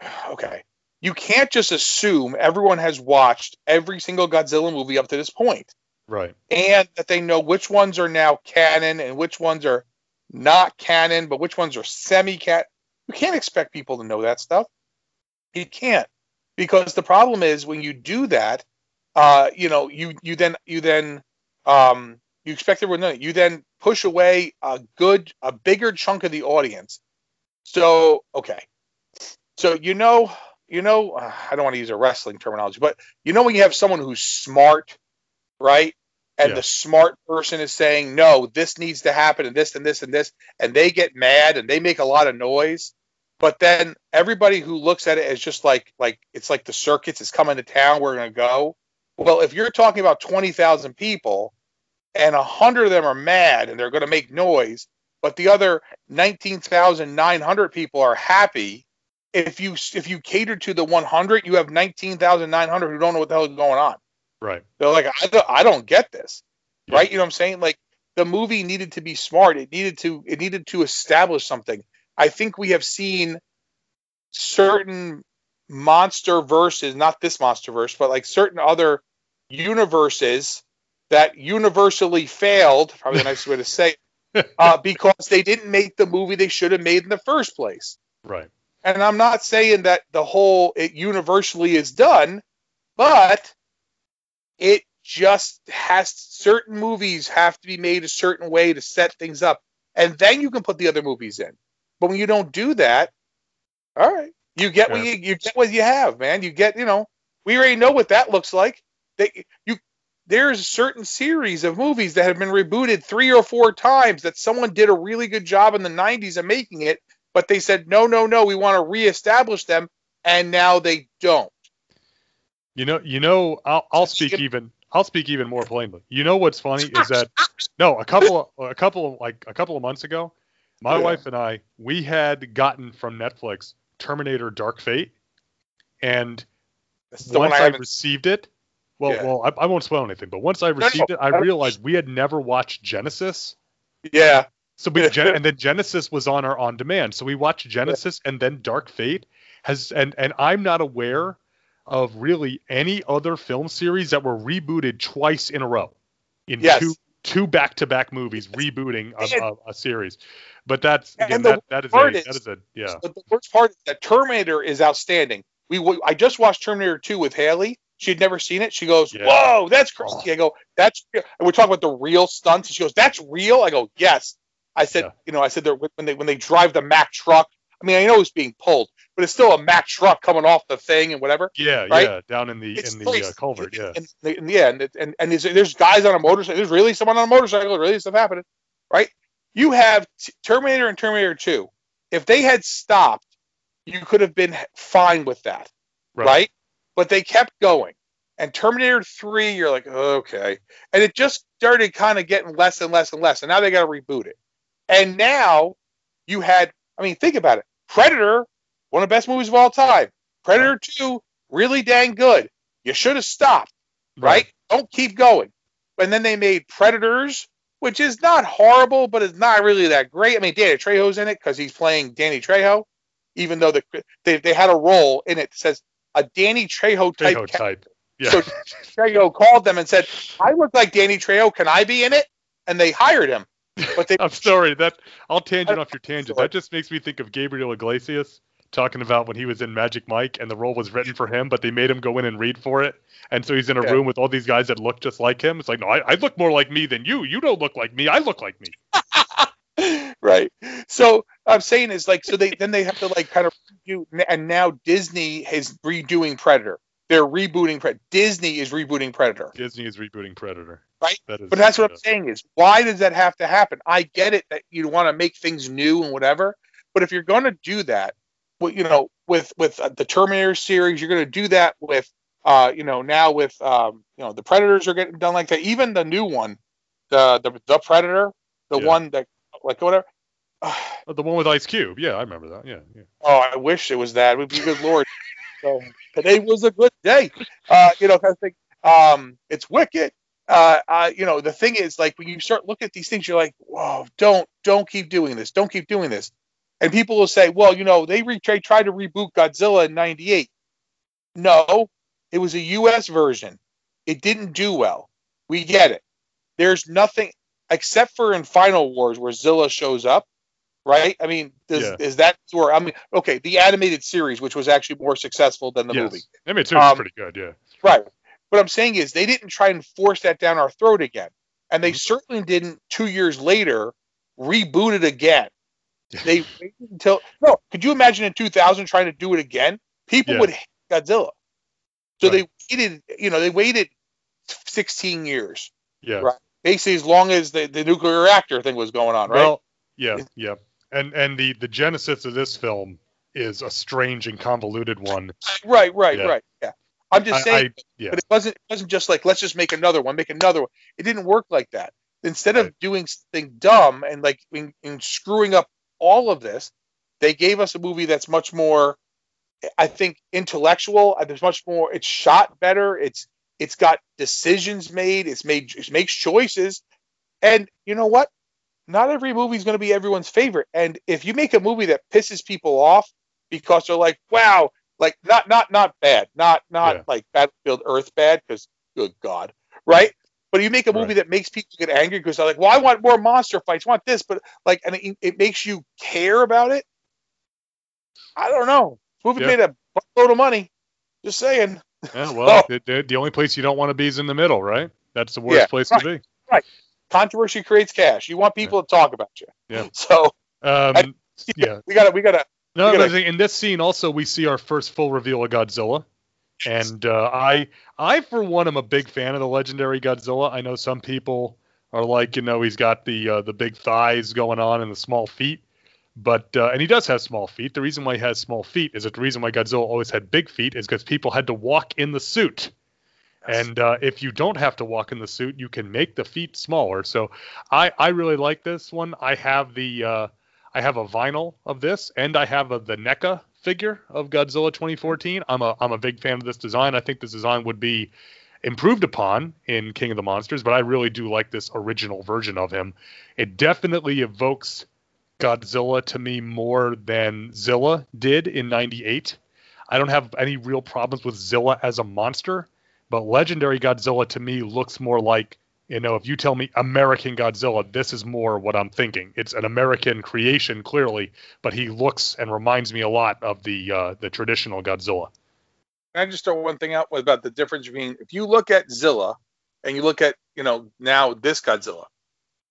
<sighs> okay, you can't just assume everyone has watched every single Godzilla movie up to this point, Right. and that they know which ones are now canon and which ones are not canon, but which ones are semi-canon. You can't expect people to know that stuff. You can't because the problem is when you do that, uh, you know, you you then you then um, you expect everyone to know. You then push away a good, a bigger chunk of the audience. So okay, so you know, you know, uh, I don't want to use a wrestling terminology, but you know when you have someone who's smart, right, and Yeah. the smart person is saying no this needs to happen and this and this and this and they get mad and they make a lot of noise but then everybody who looks at it as just like like it's like the circuits is coming to town we're going to go well if you're talking about 20,000 people and a 100 of them are mad and they're going to make noise but the other 19,900 people are happy if you if you cater to the 100 you have 19,900 who don't know what the hell is going on Right. they're like, I don't, I don't get this, Yeah. right? You know what I'm saying? Like the movie needed to be smart. It needed to, it needed to establish something. I think we have seen certain monster verses, not this monster verse, but like certain other universes that universally failed. Probably the nicest way to say, it, <laughs> uh, because they didn't make the movie they should have made in the first place. Right. And I'm not saying that the whole it universally is done, but it just has certain movies have to be made a certain way to set things up. And then you can put the other movies in. But when you don't do that, all right. You get what you, you get what you have, man. You get, you know, we already know what that looks like. They you there's a certain series of movies that have been rebooted three or four times that someone did a really good job in the 90s of making it, but they said, no, no, no, we want to reestablish them. And now they don't. You know, you know, I'll, I'll speak Skip- even. I'll speak even more plainly. You know what's funny is that no, a couple of a couple of like a couple of months ago, my Yeah. wife and I we had gotten from Netflix Terminator: Dark Fate, and once I I, received it, well, Yeah. well, I, I won't spoil anything, but once I no, received it, I realized we had never watched Genisys. Yeah. So we Gen- <laughs> and then Genisys was on our on demand. So we watched Genisys and then Dark Fate has and and I'm not aware of really any other film series that were rebooted twice in a row in Yes. two two back to back movies rebooting a, a, a series. But that's again that, that is a part that is- is a yeah But the worst part is that Terminator is outstanding. We I just watched Terminator 2 with Haley. She had never seen it. She goes, Yeah. "Whoa, that's crazy!" I go, "That's," real." and we're talking about the real stunts. And she goes, "That's real." I go, "Yes." I said, Yeah. "You know," I said, they're, when they when they drive the Mack truck. I mean, I know it's being pulled, but it's still a Mack truck coming off the thing and whatever. yeah right? yeah down in the It's in the uh, culvert yeah And, and, yeah, and, and, and there's, there's guys on a motorcycle. There's really someone on a motorcycle. Really stuff happening, right? You have T- Terminator and Terminator 2. If they had stopped, you could have been fine with that, right? But they kept going. And Terminator 3, you're like, okay. And it just started kind of getting less and less and less. And now they got to reboot it. And now you had, I mean, think about it. Predator, one of the best movies of all time. Predator 2, really dang good. You should have stopped, right? Don't keep going. And then they made Predators, which is not horrible, but it's not really that great. I mean, Danny Trejo's in it because he's playing Danny Trejo, even though the, they, they had a role in it that says a Danny Trejo type. Trejo type yeah So <laughs> Trejo called them and said, I look like Danny Trejo. Can I be in it? And they hired him. But they <laughs> I'm sorry that I'll tangent off your tangent. Sorry. That just makes me think of Gabriel Iglesias talking about when he was in Magic Mike and the role was written for him, but they made him go in and read for it. And so he's in a Yeah. room with all these guys that look just like him. It's like, no, I, I look more like me than you. You don't look like me. I look like me. <laughs> right. So I'm saying is like so they then they have to like kind of redo and now Disney is redoing Predator. They're rebooting Predator. Disney is rebooting Predator. Disney is rebooting Predator. Right. That is, But that's what I'm saying is why does that have to happen? I get it that you want to make things new and whatever, but if you're going to do that, well, you know, with with uh, the Terminator series, you're going to do that with, uh, you know, now with, um, you know, the Predators are getting done like that. Even the new one, the the, the Predator, the Yeah. one that like whatever. <sighs> the one with Ice Cube. Yeah, I remember that. Yeah, yeah. Oh, I wish it was that. It would be good lord. <laughs> so today was a good day. Uh, you know, kind of thing. Um, it's wicked. Uh, you know, the thing is, like, when you start looking at these things, you're like, whoa, don't, don't keep doing this. Don't keep doing this. And people will say, well, you know, they re- tried to reboot Godzilla in '98. No, it was a U.S. version. It didn't do well. We get it. There's nothing except for in Final Wars where Zilla shows up, right? I mean, does, Yeah. is that where I mean, okay, the animated series, which was actually more successful than the yes. movie, I mean, too, Um, pretty good. Yeah. right? What I'm saying is they didn't try and force that down our throat again, and they Mhm. certainly didn't two years later reboot it again. They waited until no. Could you imagine in 2000 trying to do it again? People Yeah. would hate Godzilla. So Right. they waited. You know, they waited 16 years. Yeah. Right. Basically, as long as the, the nuclear reactor thing was going on, right? Well, yeah, yeah. And and the the genesis of this film is a strange and convoluted one. right, right, Yeah. right. Yeah. I'm just saying, I- yeah. but it wasn't it wasn't just like let's just make another one, make another one. It didn't work like that. Instead of doing something dumb and like in, in screwing up all of this, they gave us a movie that's much more, I think, intellectual. uh, There's much more. It's shot better. It's it's got decisions made. It's made it makes choices, and you know what? Not every movie is going to be everyone's favorite. And if you make a movie that pisses people off because they're like, "Wow," like not not not bad, not not Yeah. like Battlefield Earth bad, because good God, right? But you make a movie Right. that makes people get angry because they're like, "Well, I want more monster fights, I want this," but like, and it, it makes you care about it. I don't know. This movie Yeah. made a buttload of money. Just saying. Yeah, <laughs> well, the, the, the only place you don't want to be is in the middle, right? That's the worst Yeah, place right. to be. Controversy creates cash. You want people to talk about you. Yeah. <laughs> So Um, <laughs> yeah. we gotta we gotta No, We gotta- in this scene also we see our first full reveal of Godzilla, and uh, I, I for one am a big fan of the legendary Godzilla. I know some people are like, you know, he's got the uh, the big thighs going on and the small feet, but uh, and he does have small feet. The reason why he has small feet is that the reason why Godzilla always had big feet is because people had to walk in the suit. And uh, if you don't have to walk in the suit, you can make the feet smaller. So I, I really like this one. I have the uh, I have a vinyl of this, and I have a, the NECA figure of Godzilla 2014. I'm a I'm a big fan of this design. I think this design would be improved upon in King of the Monsters, but I really do like this original version of him. It definitely evokes Godzilla to me more than Zilla did in 98. I don't have any real problems with Zilla as a monster, but legendary Godzilla to me looks more like you know, if you tell me American Godzilla, this is more what I'm thinking. It's an American creation, clearly, but he looks and reminds me a lot of the uh, the traditional Godzilla. Can I just throw one thing out about the difference between if you look at Zilla and you look at you know now this Godzilla,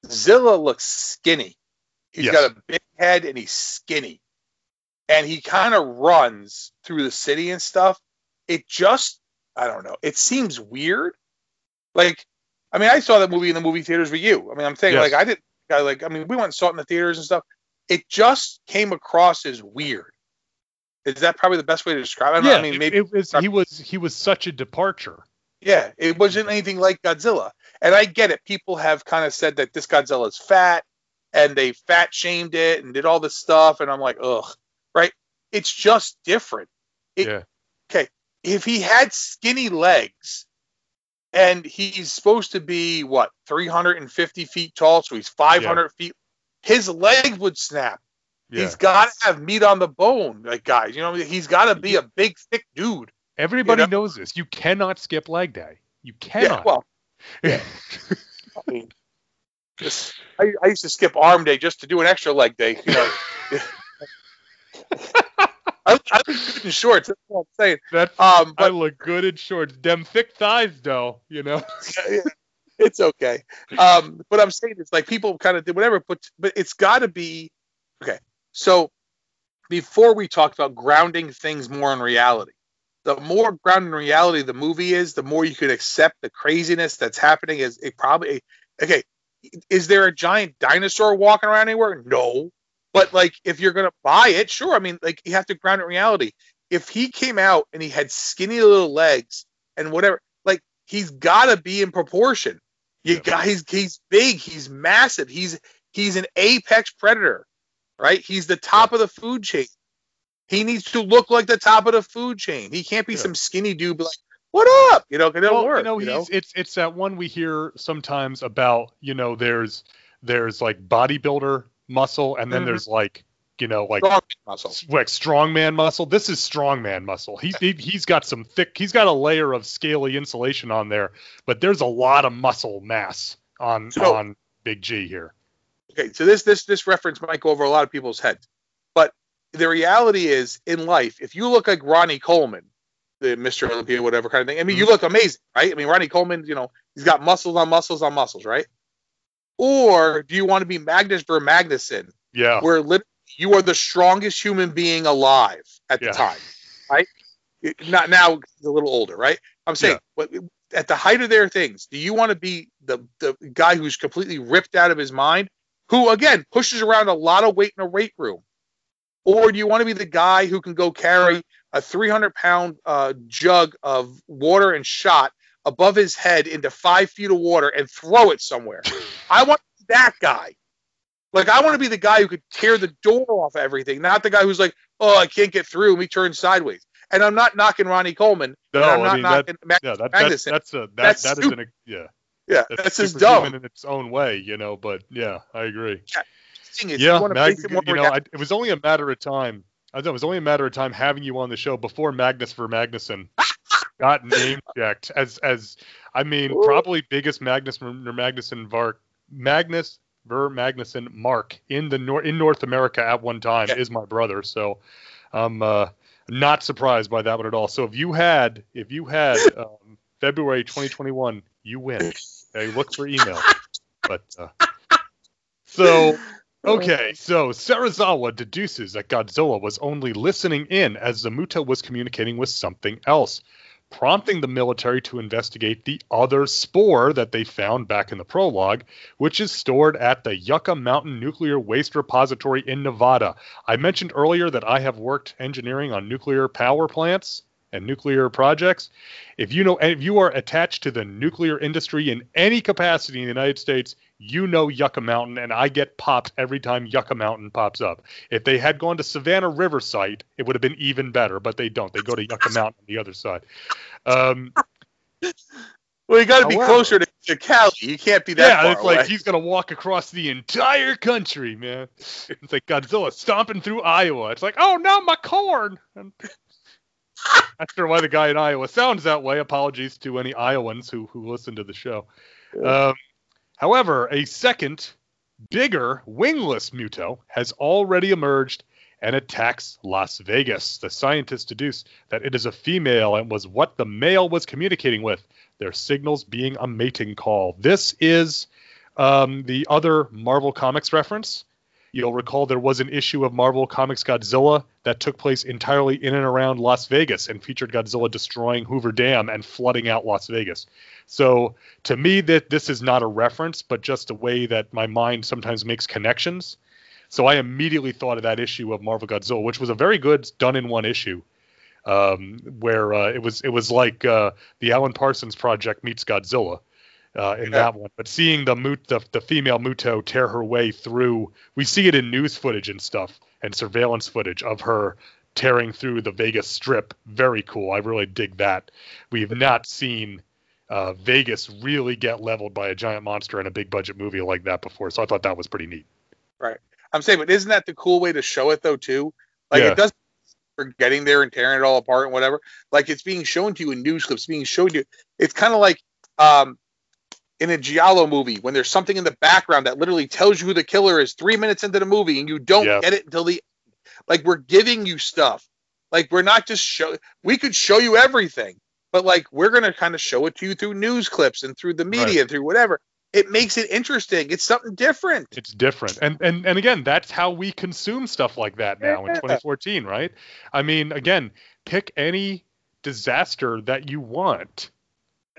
Zilla looks skinny. He's Yes. got a big head and he's skinny, and he kind of runs through the city and stuff. It just I don't know. It seems weird. Like I mean, I saw that movie in the movie theaters with you. I mean, I'm saying Yes. like I didn't. I like I mean, we went and saw it in the theaters and stuff. It just came across as weird. Is that probably the best way to describe it? I know. I mean, it- maybe it was he was he was such a departure. yeah, it wasn't anything like Godzilla. And I get it. People have kind of said that this Godzilla is fat and they fat shamed it and did all this stuff. And I'm like, ugh, right? It's just different. It- yeah, Okay. If he had skinny legs and he's supposed to be, what, 350 feet tall, so he's 500 feet, his leg would snap. yeah. He's got to have meat on the bone, like guys. You know, he's got to be a big, thick dude. Everybody you know- knows this. You cannot skip leg day. You Yeah, cannot. well, <laughs> I mean, just, I, I used to skip arm day just to do an extra leg day. You know, <laughs> I, I look good in shorts. That's what I'm saying. That's Um, I look good in shorts. Them thick thighs, though. You know. <laughs> it's okay. Um, but I'm saying it's like people kind of did whatever, but but it's got to be okay. So before we talked about grounding things more in reality, the more grounded in reality the movie is, the more you could accept the craziness that's happening. Is it probably okay? Is there a giant dinosaur walking around anywhere? No. But like, if you're gonna buy it, sure. I mean, like, you have to ground it in reality. If he came out and he had skinny little legs and whatever, like, he's got to be in proportion. You Yeah. got he's he's big, he's massive, he's he's an apex predator, right? He's the top of the food chain. He needs to look like the top of the food chain. He can't be Yeah. some skinny dude like, "What up?" You know, it don't well, work. you know, you he's know? it's it's that one we hear sometimes about. You know, there's there's like bodybuilder muscle, and then Mhm. there's like you know like Strong muscle. like strongman muscle. This is strongman muscle. He, he he's got some thick. He's got a layer of scaly insulation on there, but there's a lot of muscle mass on So- on Big G here. Okay, so this this this reference might go over a lot of people's heads, but the reality is in life, if you look like Ronnie Coleman, the Mr. Olympia, whatever kind of thing, I mean, you look amazing, right? I mean, Ronnie Coleman, you know, he's got muscles on muscles on muscles, right? Or do you want to be Magnus Ver Magnusson, Yeah, where lit- you are the strongest human being alive at Yeah. the time, right? It- Not now, he's a little older, right? I'm saying, Yeah. what at the height of their things, do you want to be the the guy who's completely ripped out of his mind, who again pushes around a lot of weight in a weight room, or do you want to be the guy who can go carry a 300 pound uh, jug of water and shot above his head into five feet of water and throw it somewhere? I want that guy. Like I want to be the guy who could tear the door off everything, not the guy who's like, "Oh, I can't get through." and We turn sideways. And I'm not knocking Ronnie Coleman. No, and I'm I not mean knocking that, Mac- yeah, that, Magnusson. that's that's a that, That's that is an yeah. yeah, That's, that's just dumb. in its own way, you know. But yeah, I agree. Is, yeah, you Mag, it you know. I, it was only a matter of time. I thought it was only a matter of time having you on the show before Magnus Ver Magnusson <laughs> got name checked as as I mean Ooh. probably biggest Magnus Magnusson Vark Magnus Ver Magnusson Mark in the nor- in North America at one time Yeah. is my brother. So I'm uh, not surprised by that one at all. So if you had if you had <laughs> um, February 2021, you win. Okay, look for email. But uh, so <laughs> Okay, so Serizawa deduces that Godzilla was only listening in as Zamuta was communicating with something else, prompting the military to investigate the other spore that they found back in the prologue, which is stored at the Yucca Mountain Nuclear Waste Repository in Nevada. I mentioned earlier that I have worked engineering on nuclear power plants and nuclear projects. If you know if you are attached to the nuclear industry in any capacity in the United States, you know Yucca Mountain, and I get popped every time Yucca Mountain pops up. If they had gone to Savannah River site, it would have been even better, but they don't. They go to Yucca Mountain on the other side. Um, <laughs> Well, you got to be However- closer to, to Cali. You can't be that yeah, it's away. like he's gonna walk across the entire country, man. It's like Godzilla stomping through Iowa. It's like, oh no, my corn. Not sure why the guy in Iowa sounds that way. Apologies to any Iowans who who listen to the show. Um, however, a second, bigger, wingless Muto has already emerged and attacks Las Vegas. The scientists deduce that it is a female and was what the male was communicating with, their signals being a mating call. This is um, the other Marvel Comics reference. You'll recall there was an issue of Marvel Comics Godzilla that took place entirely in and around Las Vegas and featured Godzilla destroying Hoover Dam and flooding out Las Vegas. So to me, that this is not a reference, but just a way that my mind sometimes makes connections. So I immediately thought of that issue of Marvel Godzilla, which was a very good done in one issue, um, where uh, it was it was like uh, the Alan Parsons project meets Godzilla uh, in Yeah. that one. But seeing the Mut the, the female Muto tear her way through, we see it in news footage and stuff and surveillance footage of her tearing through the Vegas Strip. Very cool. I really dig that. We have not seen uh, Vegas really get leveled by a giant monster in a big budget movie like that before. So I thought that was pretty neat. Right. I'm saying, but isn't that the cool way to show it though too? Like Yeah. it doesn't. for getting there and tearing it all apart and whatever. Like it's being shown to you in news clips, being shown to you. It's kind of like um in a Giallo movie when there's something in the background that literally tells you who the killer is three minutes into the movie and you don't Yeah. get it until the like we're giving you stuff. Like we're not just show we could show you everything, but like we're gonna kind of show it to you through news clips and through the media and through whatever. It makes it interesting. It's something different. It's different. And and and again, that's how we consume stuff like that now in 2014, right? I mean, again, pick any disaster that you want.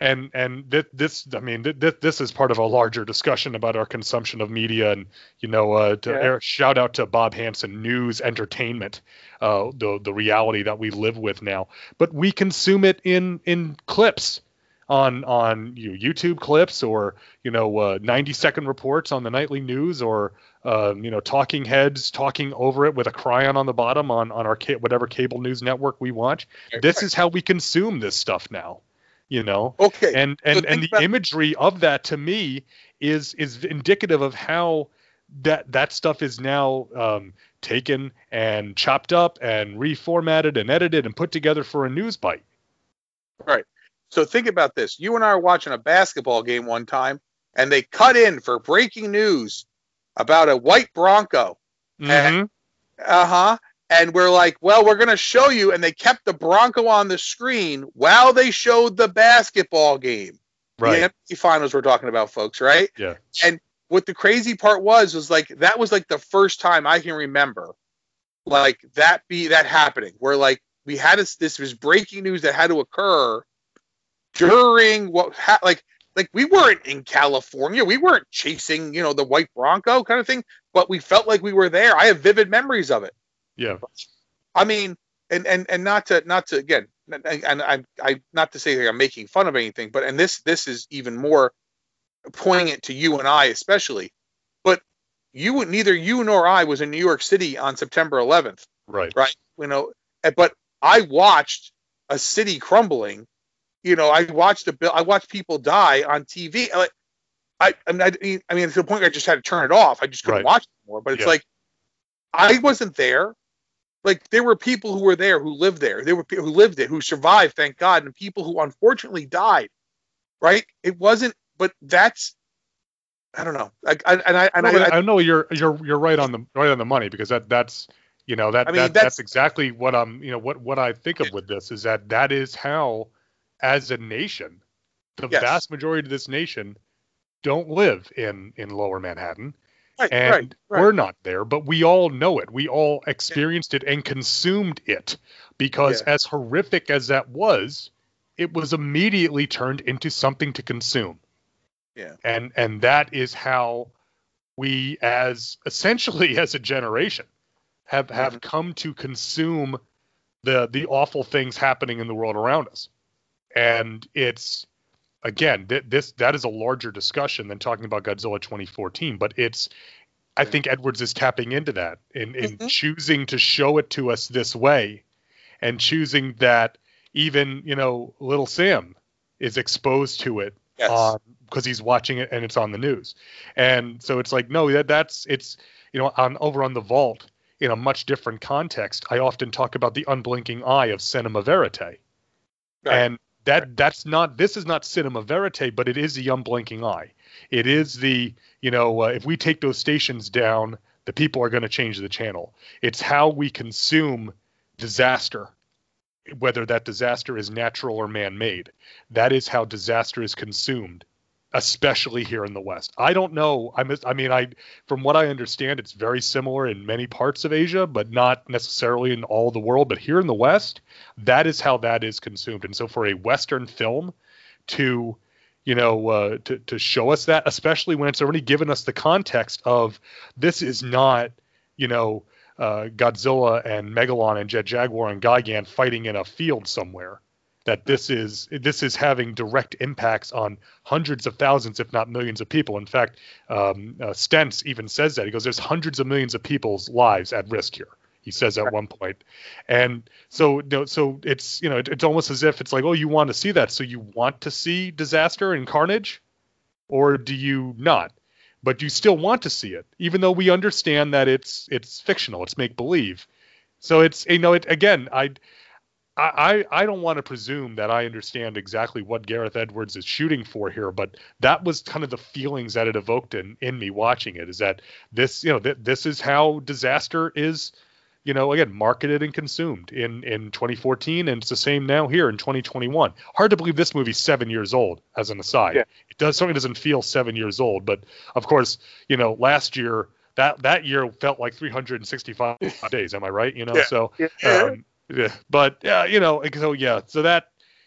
And and th- this, I mean, th- th- this is part of a larger discussion about our consumption of media, and you know, uh, to Yeah. air, shout out to Bob Hansen, news, entertainment, uh, the the reality that we live with now. But we consume it in in clips, on on you know, YouTube clips or you know uh, 90 second reports on the nightly news or um, you know talking heads talking over it with a chyron on the bottom on on our ca- whatever cable news network we watch. This is how we consume this stuff now. You know, okay. and and think and the about- imagery of that to me is is indicative of how that that stuff is now um, taken and chopped up and reformatted and edited and put together for a news bite. Right. So think about this. You and I were watching a basketball game one time, and they cut in for breaking news about a white Bronco. Mhm. Uh huh. And we're like, well, we're going to show you. And they kept the Bronco on the screen while they showed the basketball game. Right. The NBA finals we're talking about, folks, right? Yeah. And what the crazy part was was like that was like the first time I can remember like that be that happening where like we had this this was breaking news that had to occur during what ha- like like we weren't in California, we weren't chasing you know the white Bronco kind of thing, but we felt like we were there. I have vivid memories of it. Yeah. I mean, and and and not to not to again, and I I not to say that I'm making fun of anything, but and this this is even more poignant to you and I especially. But you neither you nor I was in New York City on September 11th, Right. right? You know, but I watched a city crumbling. You know, I watched a bill. I watched people die on TV. Like, I, I mean, I, I mean, to the point where I just had to turn it off. I just couldn't Right. watch it anymore. But it's Yeah. like I wasn't there. Like there were people who were there who lived there. There were people who lived it who survived, thank God, and people who unfortunately died. Right? It wasn't. But that's. I don't know. Like, I, and I and No, I, I, I know you're you're you're right on the right on the money because that that's you know that, I mean, that that's- that's, exactly what I'm you know what what I think of with this is that that is how as a nation the Yes. vast majority of this nation don't live in in lower Manhattan right, and right, right. we're not there but we all know it we all experienced it and consumed it because Yeah. as horrific as that was it was immediately turned into something to consume Yeah. and and that is how we as essentially <laughs> as a generation have have Mhm. come to consume the the awful things happening in the world around us and it's again th- this that is a larger discussion than talking about Godzilla 2014 but it's I think Edwards is tapping into that in in Mhm. choosing to show it to us this way and choosing that even you know little Sam is exposed to it Yes. because he's watching it and it's on the news. And so it's like, no, that that's it's you know, on over on the vault in a much different context. I often talk about the unblinking eye of cinema verite. Right. And that that's not this is not cinema verite, but it is the unblinking eye. It is the you know, uh, if we take those stations down, the people are going to change the channel. It's how we consume disaster, whether that disaster is natural or man-made. That is how disaster is consumed, especially here in the West. I don't know. I I mean, I from what I understand, it's very similar in many parts of Asia, but not necessarily in all the world. But here in the West, that is how that is consumed. And so, for a Western film to you know, uh, to to show us that, especially when it's already given us the context of this is not, you know, uh, Godzilla and Megalon and Jet Jaguar and Gigan fighting in a field somewhere. That this is this is having direct impacts on hundreds of thousands, if not millions, of people. In fact, um, uh, Stenz even says that he goes, "There's hundreds of millions of people's lives at risk here." He says at one point, and so you know, so it's you know it, it's almost as if it's like, oh, you want to see that, so you want to see disaster and carnage, or do you not? But you still want to see it, even though we understand that it's it's fictional, it's make believe. So it's you know it again. I I I don't want to presume that I understand exactly what Gareth Edwards is shooting for here, but that was kind of the feelings that it evoked in in me watching it. Is that this you know th- this is how disaster is you know, again, marketed and consumed in in 2014, and it's the same now here in 2021. Hard to believe this movie's seven years old. As an aside, Yeah. it does certainly doesn't feel seven years old, but of course, you know, last year that that year felt like 365 days. Am I right? You know, Yeah. so um, yeah, but yeah, you know, so yeah, so that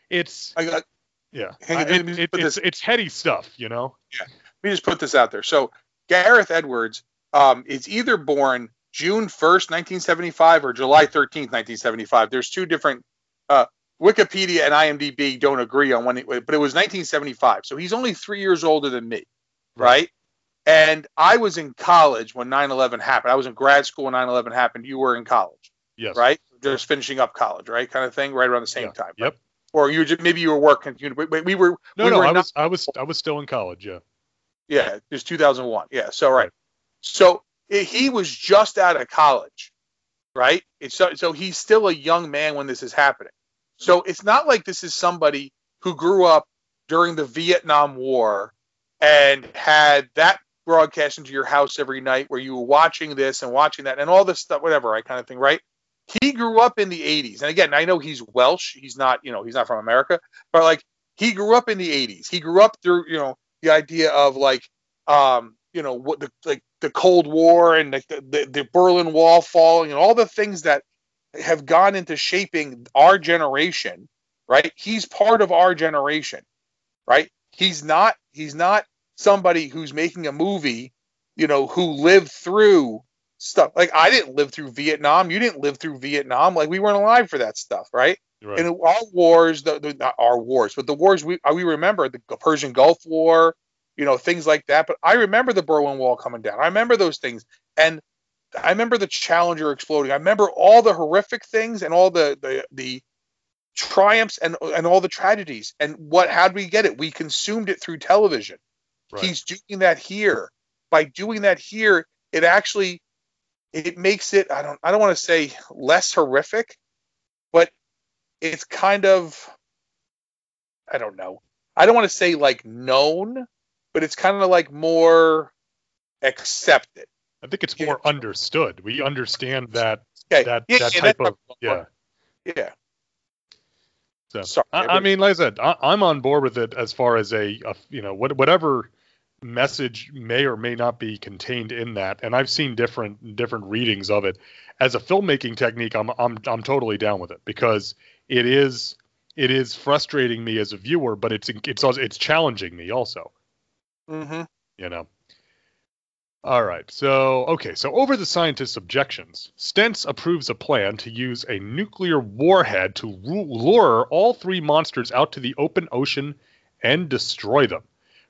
it's I got, yeah, Hang on, it- it- it's it's heady stuff, you know. Yeah, let me just put this out there. So Gareth Edwards um, is either born June 1st, 1975 or July 13th, 1975. There's two different uh, Wikipedia and IMDb don't agree on when it but it was 1975. So he's only 3 years older than me, right? And I was in college when 9/11 happened. I was in grad school when 9/11 happened. You were in college, Yes. right? Just finishing up college, right? Kind of thing, right around the same Yeah. time. Yep. Or you just, maybe you were working. you- We, we were No, we no, were I not- was I was I was still in college. Yeah. Yeah, it was 2001. Yeah, so right. Right. So he was just out of college, right? It's so, so he's still a young man when this is happening. So it's not like this is somebody who grew up during the Vietnam War and had that broadcast into your house every night where you were watching this and watching that and all this stuff, whatever, right, kind of thing, right? He grew up in the 80s. And again, I know he's Welsh. He's not, you know, he's not from America, but like he grew up in the 80s. He grew up through, you know, the idea of like um you know what the like the cold war and the, the the berlin wall falling and all the things that have gone into shaping our generation right? He's part of our generation, right? He's not he's not somebody who's making a movie, you know, who lived through stuff. Like I didn't live through Vietnam, you didn't live through Vietnam, like we weren't alive for that stuff, right? Right. And our wars, the, the, not our wars, but the wars we uh, we remember the Persian Gulf War, you know, things like that. But I remember the Berlin Wall coming down. I remember those things, and I remember the Challenger exploding. I remember all the horrific things and all the the the triumphs and and all the tragedies. And what? How did we get it? We consumed it through television. Right. He's doing that here. By doing that here, it actually it makes it. I don't. I don't want to say less horrific, but it's kind of. I don't know. I don't want to say like known, but it's kind of like more accepted. I think it's Yeah. more understood. We understand that Okay. that yeah, that yeah, type of yeah. yeah. So, Sorry, I, I mean, like I said, I, I'm on board with it as far as a, a you know what, whatever message may or may not be contained in that, and I've seen different different readings of it. As a filmmaking technique, I'm I'm I'm totally down with it because it is it is frustrating me as a viewer, but it's it's it's challenging me also. Mm-hmm. you know. All right. So, okay. So, over the scientists' objections, Stenz approves a plan to use a nuclear warhead to lure all three monsters out to the open ocean and destroy them.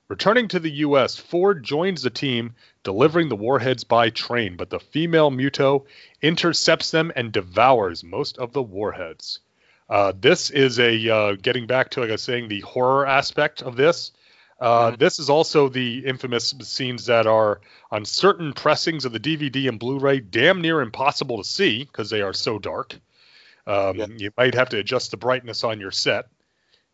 Returning to the U.S., Ford joins the team, delivering the warheads by train, but the female Muto intercepts them and devours most of the warheads. Uh, this is a uh, getting back to, like I was saying, the horror aspect of this. Uh, Mhm. This is also the infamous scenes that are on certain pressings of the DVD and Blu-ray damn near impossible to see because they are so dark. Um, Yeah. You might have to adjust the brightness on your set.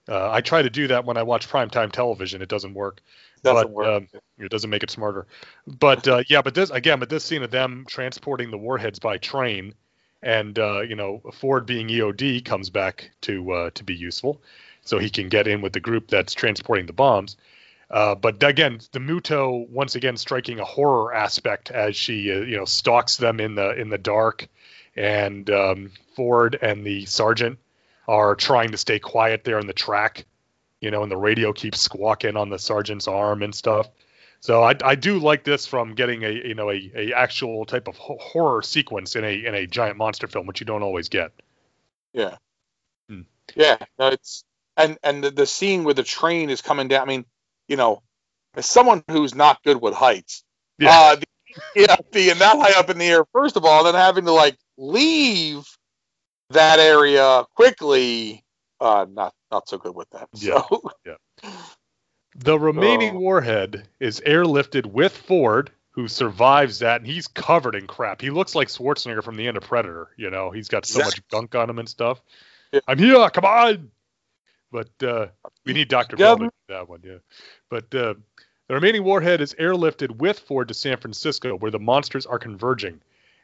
Uh, I try to do that when I watch primetime television. It doesn't work. Doesn't but, work. um, It doesn't make it smarter. But uh, yeah, but this again, but this scene of them transporting the warheads by train, and uh, you know Ford being EOD comes back to uh, to be useful, so he can get in with the group that's transporting the bombs. Uh, but again, the Muto once again striking a horror aspect as she uh, you know stalks them in the in the dark, and um, Ford and the sergeant are trying to stay quiet there in the track, you know, and the radio keeps squawking on the sergeant's arm and stuff. So I, I do like this from getting a you know a, a actual type of horror sequence in a in a giant monster film, which you don't always get. Yeah. Hmm. Yeah. No, it's and and the, the scene where the train is coming down. I mean, you know, as someone who's not good with heights, Yeah. uh, the, <laughs> yeah, being that high up in the air, first of all, then having to like leave that area quickly, uh, not not so good with that. Yeah. So, The remaining Oh. warhead is airlifted with Ford, who survives that, and he's covered in crap. He looks like Schwarzenegger from the end of Predator. You know, he's got so much gunk on him and stuff. Yeah. I'm here, come on. But uh, we need Dr. Bell to do that one, yeah. But uh, the remaining warhead is airlifted with Ford to San Francisco, where the monsters are converging,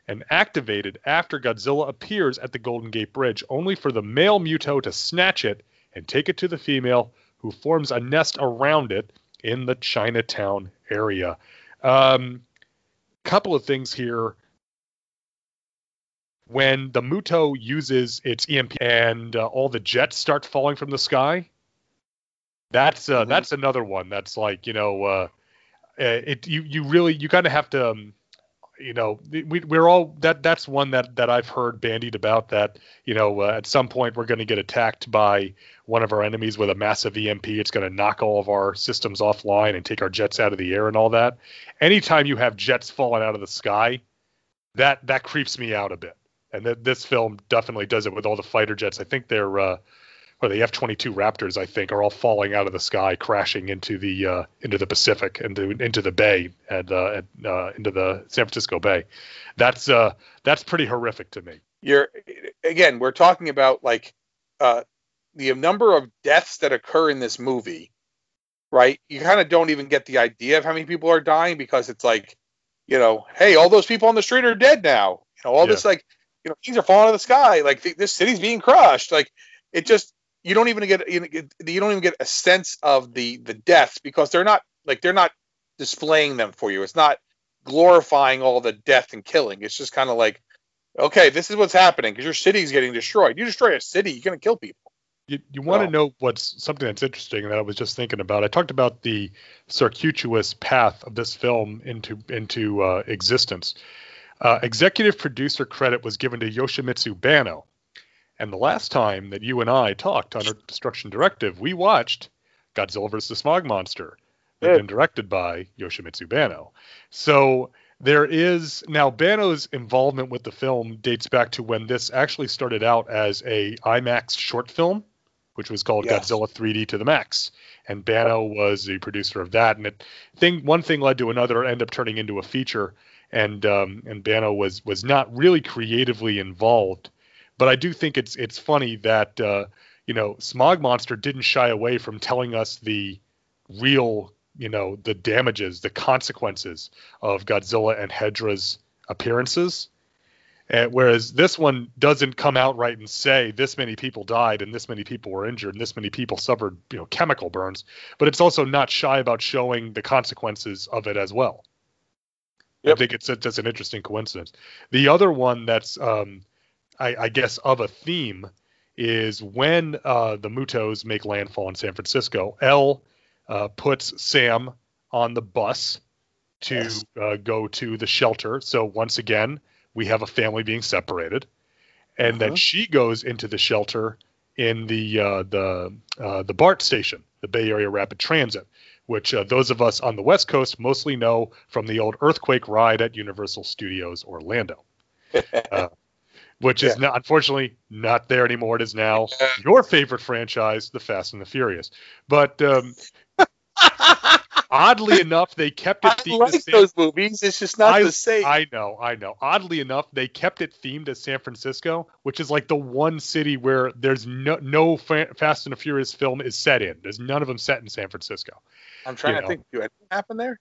and activated after Godzilla appears at the Golden Gate Bridge, only for the male Muto to snatch it and take it to the female, who forms a nest around it in the Chinatown area. Um, couple of things here. When the Muto uses its EMP and uh, all the jets start falling from the sky, that's uh, Mhm. that's another one that's like you know uh, uh, it you you really you kind of have to um, you know we, we're all that that's one that that I've heard bandied about that you know uh, at some point we're going to get attacked by one of our enemies with a massive EMP it's going to knock all of our systems offline and take our jets out of the air and all that. Anytime you have jets falling out of the sky that that creeps me out a bit. And th- this film definitely does it with all the fighter jets. I think they're uh or the F-22 Raptors, I think, are all falling out of the sky, crashing into the uh, into the Pacific, into into the Bay, and uh, uh, into the San Francisco Bay. That's uh, that's pretty horrific to me. you're again, we're talking about like uh, the number of deaths that occur in this movie, right? You kind of don't even get the idea of how many people are dying because it's like, you know, hey, all those people on the street are dead now. You know, all this like, you know, things are falling out of the sky. Like th- this city's being crushed. Like it just you don't even get you, know, get- you don't even get a sense of the the deaths because they're not like they're not displaying them for you. It's not glorifying all the death and killing. It's just kind of like okay, this is what's happening because your city's getting destroyed. You destroy a city, you're going to kill people. You, you want to Oh. know what's something that's interesting that I was just thinking about. I talked about the circuitous path of this film into into uh, existence. Uh, executive producer credit was given to Yoshimitsu Banno, and the last time that you and I talked on our Destruction Directive, we watched Godzilla vs. the Smog Monster, Yeah. been directed by Yoshimitsu Banno. So there is now Banno's involvement with the film dates back to when this actually started out as a IMAX short film, which was called Yes. Godzilla 3D to the Max, and Banno was the producer of that. And it thing one thing led to another, ended up turning into a feature, and um, and Banno was was not really creatively involved. But I do think it's it's funny that uh, you know Smog Monster didn't shy away from telling us the real you know the damages, the consequences of Godzilla and Hedorah's appearances. Uh, whereas this one doesn't come out right and say this many people died and this many people were injured and this many people suffered you know chemical burns, but it's also not shy about showing the consequences of it as well. I think it's just an interesting coincidence. The other one that's um, I, I guess of a theme is when uh, the Mutos make landfall in San Francisco. L uh, puts Sam on the bus to Yes. uh, go to the shelter. So once again, we have a family being separated, and then Uh-huh. she goes into the shelter in the uh, the uh, the BART station, the Bay Area Rapid Transit, which uh, those of us on the West Coast mostly know from the old earthquake ride at Universal Studios Orlando <laughs> Which is not, unfortunately not there anymore. It is now Yeah. your favorite franchise, The Fast and the Furious. But um, <laughs> oddly enough, they kept it. I themed like as San- those movies. It's just not I- the same. I know, I know. Oddly enough, they kept it themed as San Francisco, which is like the one city where there's no no Fast and the Furious film is set in. There's none of them set in San Francisco. I'm trying you to know. think. Do anything happen there?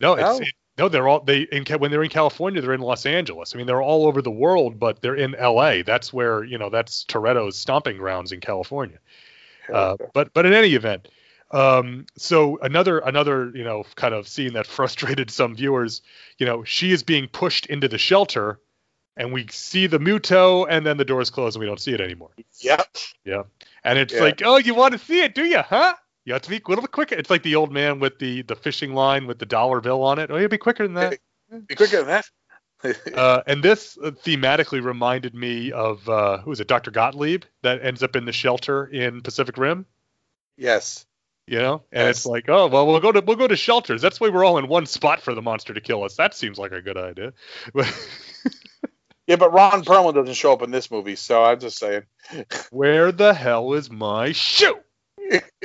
No, it's No? it, no. They're all they in when they're in California, they're in Los Angeles. I mean, they're all over the world, but they're in L.A. That's where you know that's Toretto's stomping grounds in California. Uh, but but in any event, um, so another another you know kind of scene that <laughs> frustrated some viewers. You know, she is being pushed into the shelter, and we see the Muto, and then the doors close, and we don't see it anymore. Yep. Yeah. And it's Yeah. like, oh, you want to see it, do you? Huh? You have to be a little bit quicker. It's like the old man with the the fishing line with the dollar bill on it. Oh, you'll be quicker than that. Be quicker than that. <laughs> Uh, and this uh, thematically reminded me of uh, who is it, Dr. Gottlieb, that ends up in the shelter in Pacific Rim. yes. You know, and it's like, oh well, we'll go to we'll go to shelters. That's why we're all in one spot for the monster to kill us. That seems like a good idea. <laughs> Yeah, but Ron Perlman doesn't show up in this movie, so I'm just saying. Where the hell is my shoe? <laughs>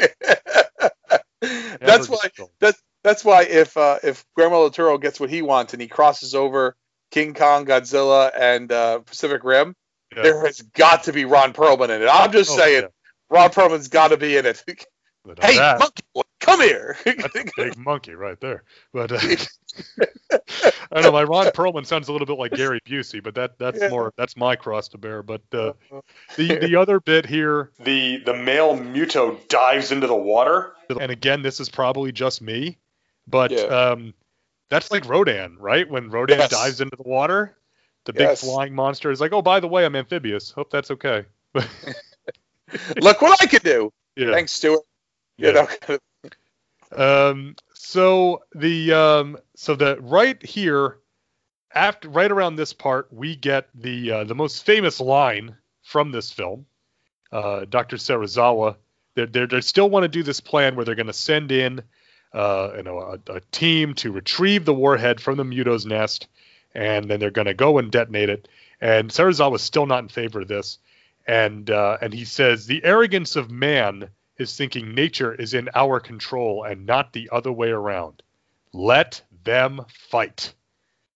that's why. That's that's why if uh, if Guillermo del Toro gets what he wants and he crosses over King Kong, Godzilla, and uh, Pacific Rim, Yeah. there has got to be Ron Perlman in it. I'm just Oh, saying, yeah. Ron Perlman's got to be in it. Hey, that- monkey boy, come here. <laughs> That's a big monkey right there. But uh, <laughs> I know my Ron Perlman sounds a little bit like Gary Busey, but that that's Yeah. more that's my cross to bear. But uh, the the other bit here, the the male Muto dives into the water, and again, this is probably just me, but Yeah. um, that's like Rodan, right? When Rodan Yes. dives into the water, the big Yes. flying monster is like, oh, by the way, I'm amphibious. Hope that's okay. <laughs> Look what I can do. yeah. Thanks, Stuart. Yeah. You know, Um, so the um, so the right here, after right around this part, we get the uh, the most famous line from this film. Uh, Dr. Serizawa, they they still want to do this plan where they're going to send in, uh, you know, a, a team to retrieve the warhead from the Muto's nest, and then they're going to go and detonate it. And Serizawa is still not in favor of this, and uh, and he says the arrogance of man is thinking nature is in our control and not the other way around. Let them fight.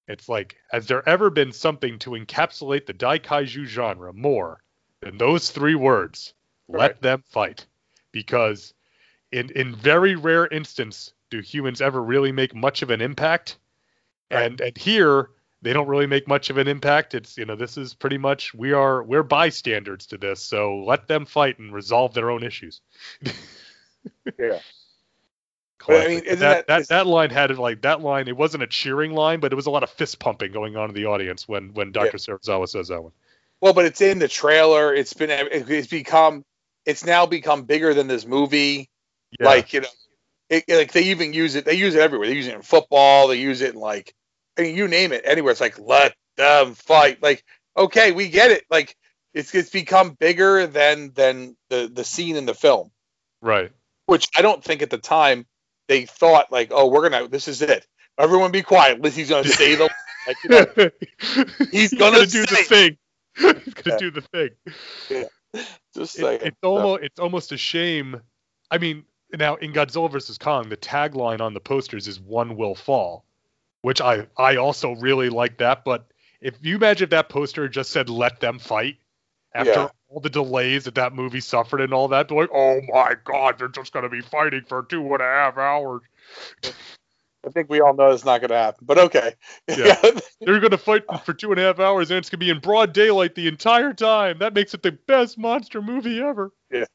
It's like, has there ever been something to encapsulate the Daikaiju genre more than those three words? Let them fight. Because in in very rare instance do humans ever really make much of an impact. Right. And and here they don't really make much of an impact. It's you know, this is pretty much we are we're bystanders to this, so let them fight and resolve their own issues. <laughs> Yeah. <laughs> But, I mean, isn't that, that- that that line had like that line. It wasn't a cheering line, but it was a lot of fist pumping going on in the audience when when Dr. Serizawa says that one. Well, but it's in the trailer. It's been it's become it's now become bigger than this movie. Yeah. Like you know, it, like they even use it. They use it everywhere. They use it in football. They use it in like, I mean, you name it. Anywhere. It's like let them fight. Like okay, we get it. Like it's it's become bigger than than the the scene in the film, right. which I don't think at the time they thought like, oh, we're gonna this is it. Everyone be quiet. Lizzie's gonna say the <laughs> like you know, He's gonna do the thing. <laughs> He's gonna Yeah. do the thing. <laughs> just It- it's almost it's almost a shame. I mean, now in Godzilla vs Kong, the tagline on the posters is "One will fall," which I I also really like that. But if you imagine if that poster just said "Let them fight," after Yeah. all the delays that that movie suffered and all that, they're like, "Oh my God, they're just gonna be fighting for two and a half hours. I think we all know it's not gonna happen, but okay. Yeah. <laughs> They're gonna fight for two and a half hours, and it's gonna be in broad daylight the entire time. That makes it the best monster movie ever." Yeah.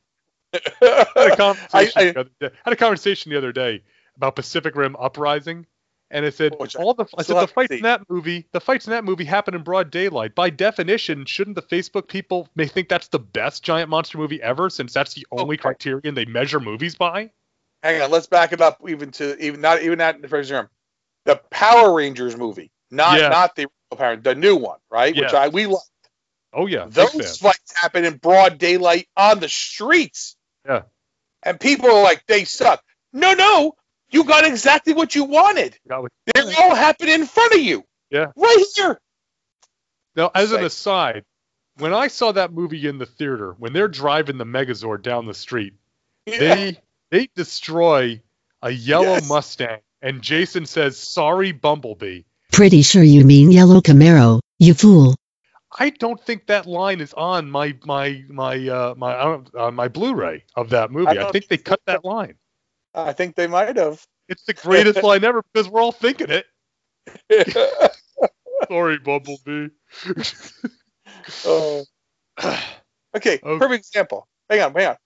I- <laughs> the other had a conversation the other day about Pacific Rim Uprising, and I said I all the I said the fights in that movie, the fights in that movie happen in broad daylight. By definition, shouldn't the Facebook people may think that's the best giant monster movie ever, since that's the only Okay. criterion they measure movies by? Hang on, let's back it up even to even not even that the first room. The Power Rangers movie, not Yeah. not the Power, the new one, right? Which I we like. Oh yeah, Those fights happen in broad daylight on the streets. Yeah. And people are like, they suck. No, no, you got exactly what you wanted. Got what- They all happened in front of you. Yeah. Right here. Now, as an aside, when I saw that movie in the theater, when they're driving the Megazord down the street, Yeah. they they destroy a yellow Yes. Mustang, and Jason says, "Sorry, Bumblebee." Pretty sure you mean yellow Camaro, you fool. I don't think that line is on my my my uh, my I uh, my Blu-ray of that movie. I I, think they cut that line. I think they might have. It's the greatest <laughs> line ever because we're all thinking it. <laughs> Sorry, Bumblebee. <laughs> Oh. <sighs> okay, Okay. perfect example. Hang on, hang on.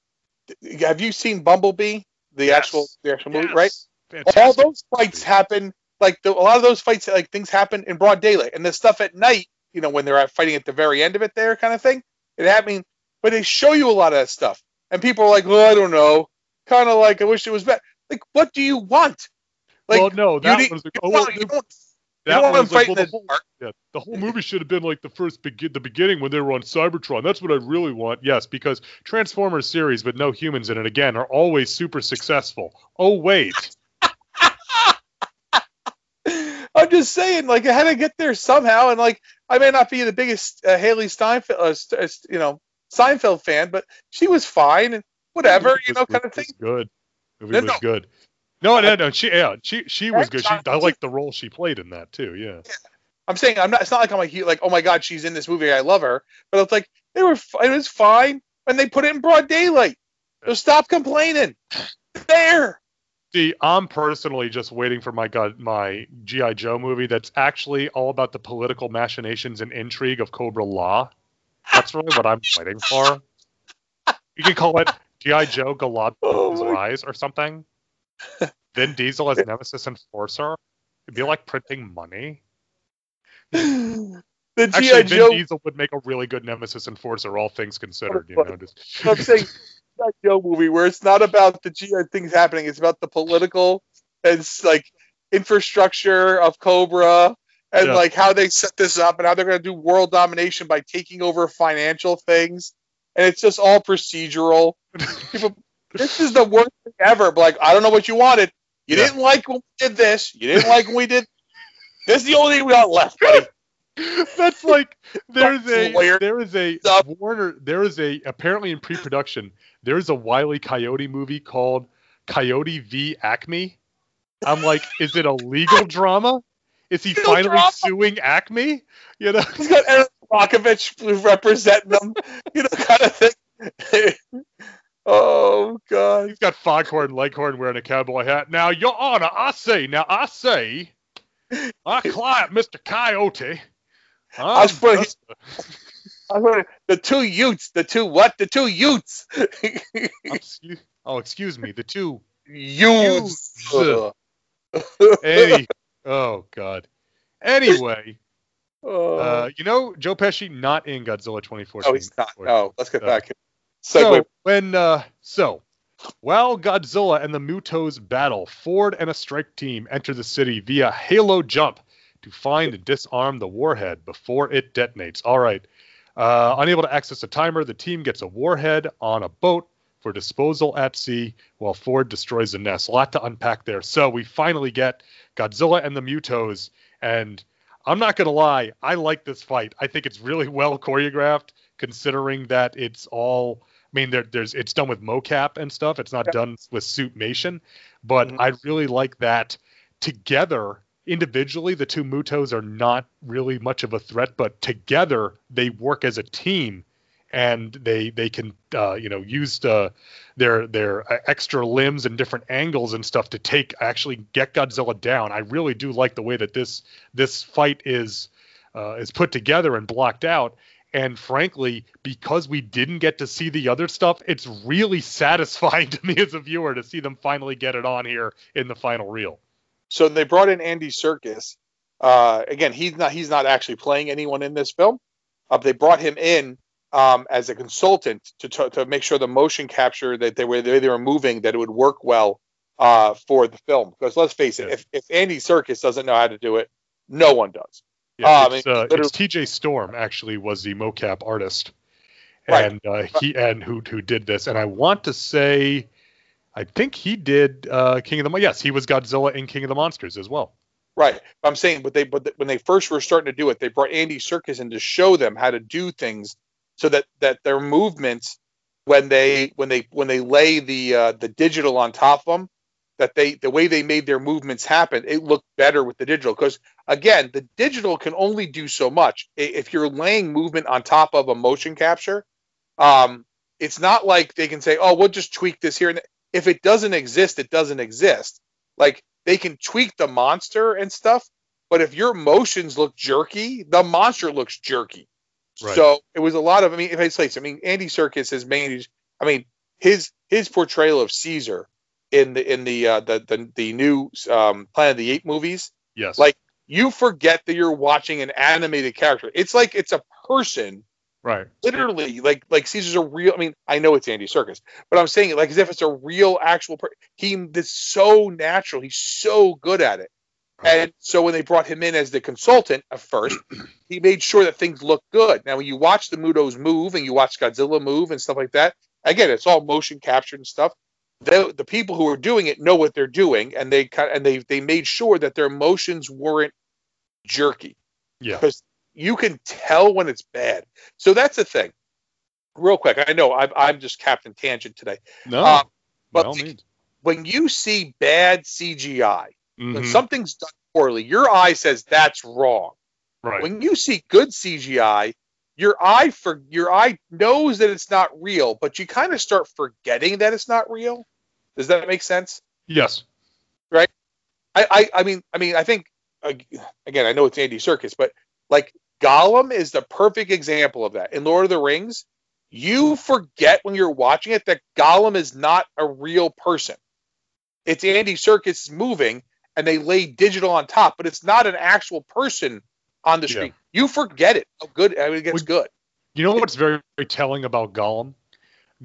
Have you seen Bumblebee? The Yes. actual the actual movie, right? Fantastic. all those fights happen like the, a lot of those fights like things happen in broad daylight and the stuff at night you know when they're fighting at the very end of it there kind of thing it happening but they show you a lot of that stuff and people are like well i don't know kind of like i wish it was better like what do you want like well, no, that was you oh, well, you don't, that don't want was them like, well, the whole, yeah, the whole movie should have been like the first begin the beginning when they were on Cybertron. That's what I really want. Yes, because Transformers series with no humans in it again are always super successful. Oh wait, <laughs> i'm just saying like i had to get there somehow and like i may not be the biggest uh, hailee steinfeld uh, uh, you know seinfeld fan but she was fine and whatever you was- know kind of thing Good. Movie No, was no. good. No, no, no. She, yeah, she, she was good. She, I like the role she played in that too. Yeah. I'm saying I'm not. It's not like I'm like like oh my god she's in this movie I love her, but it's like they were. It was fine when they put it in broad daylight. So stop complaining. There. See, I'm personally just waiting for my god, my GI Joe movie that's actually all about the political machinations and intrigue of Cobra-La. That's really what I'm waiting for. You can call it GI Joe Galad <laughs> Oh Rise or something. <laughs> Vin Diesel as Nemesis Enforcer. It'd be like printing money. <sighs> The Actually, GI Vin Joe. Diesel would make a really good Nemesis Enforcer, all things considered. You know, just I'm saying GI Joe movie where it's not about the GI things happening. It's about the political and like infrastructure of Cobra and Yeah. like how they set this up and how they're going to do world domination by taking over financial things. And it's just all procedural. People, this is the worst thing ever. But like, I don't know what you wanted. You Yeah. didn't like when we did this. You didn't like when we did. <laughs> This is the only thing we got left, buddy. <laughs> That's like there's a there is a stuff. Warner there is a apparently in pre-production there is a Wiley Coyote movie called Coyote v Acme. I'm like, is it a legal drama? Is he Legal finally drama? suing Acme? You know, He's got Erin Brockovich representing them, you know, kind of thing. <laughs> oh God! he's got Foghorn Leghorn wearing a cowboy hat. Now, Your Honor, I say, now I say, my client, Mr. Coyote. I'm was putting- just a- I heard the two Utes, the two what? The two Utes. <laughs> Oh, excuse me, the two Utes. Utes. Oh God. Anyway, <laughs> Oh, uh, you know, Joe Pesci not in Godzilla 2014. no, he's not. No, let's get Uh, back. Segue. So when uh, so while Godzilla and the Mutos battle, Ford and a strike team enter the city via Halo jump to find and disarm the warhead before it detonates. All right. Uh, unable to access a timer, the team gets a warhead on a boat for disposal at sea while Ford destroys the nest. A lot to unpack there. So we finally get Godzilla and the Mutos. And I'm not going to lie, I like this fight. I think it's really <laughs> well choreographed considering that it's all. I mean, there, there's it's done with mocap and stuff. It's not Yeah. done with suitmation, but Mhm. I really like that together individually the two mutos are not really much of a threat but together they work as a team and they they can uh, you know use the, their their uh, extra limbs and different angles and stuff to take actually get Godzilla down. I really do like the way that this this fight is uh, is put together and blocked out. And frankly, because we didn't get to see the other stuff, it's really <laughs> satisfying to me as a viewer to see them finally get it on here in the final reel. So they brought in Andy Serkis. Uh, again, he's not he's not actually playing anyone in this film. Uh, they brought him in um, as a consultant to, to to make sure the motion capture that they were the way they were moving that it would work well uh, for the film. Because let's face it, Yeah. if if Andy Serkis doesn't know how to do it, no one does. Yeah, I it's, uh, it's TJ Storm actually was the mocap artist, Right. and uh, he and who who did this. And I want to say, I think he did uh, King of the Mon- yes, he was Godzilla in King of the Monsters as well. Right. I'm saying, but they but when they first were starting to do it, they brought Andy Serkis in to show them how to do things so that that their movements when they when they when they lay the uh, the digital on top of them, that they the way they made their movements happen, it looked better with the digital because again, the digital can only do so much. If you're laying movement on top of a motion capture, um, it's not like they can say, "Oh, we'll just tweak this here." And if it doesn't exist, it doesn't exist. Like they can tweak the monster and stuff, but if your motions look jerky, the monster looks jerky. Right. So it was a lot of. I mean, if I say, I mean, Andy Serkis has made. I mean, his his portrayal of Caesar in the in the uh, the, the the new um, Planet of the Apes movies, Yes, Like- you forget that you're watching an animated character. It's like it's a person right. literally like like Caesar's a real. I mean, I know it's Andy Serkis, but I'm saying it like as if it's a real actual. Per- he is so natural. He's so good at it. And so when they brought him in as the consultant at first, <clears throat> he made sure that things looked good. Now when you watch the Mutos move and you watch Godzilla move and stuff like that, again, it's all motion captured and stuff. The, the people who are doing it know what they're doing, and they and they they made sure that their motions weren't jerky Yeah, because you can tell when it's bad. So that's the thing. Real quick, I know I'm, I'm just Captain Tangent today. no, uh, but all the- means. When you see bad CGI, when Mhm, something's done poorly, your eye says that's wrong. right. When you see good CGI, your eye for your eye knows that it's not real, but you kind of start forgetting that it's not real. Does that make sense? yes, I, I, I mean, I mean, I think again, I know it's Andy Serkis, but like Gollum is the perfect example of that. In Lord of the Rings, you forget when you're watching it that Gollum is not a real person. It's Andy Serkis moving, and they lay digital on top, but it's not an actual person on the Yeah. screen. You forget it. How good I mean, it gets good. You know what's very, very telling about Gollum?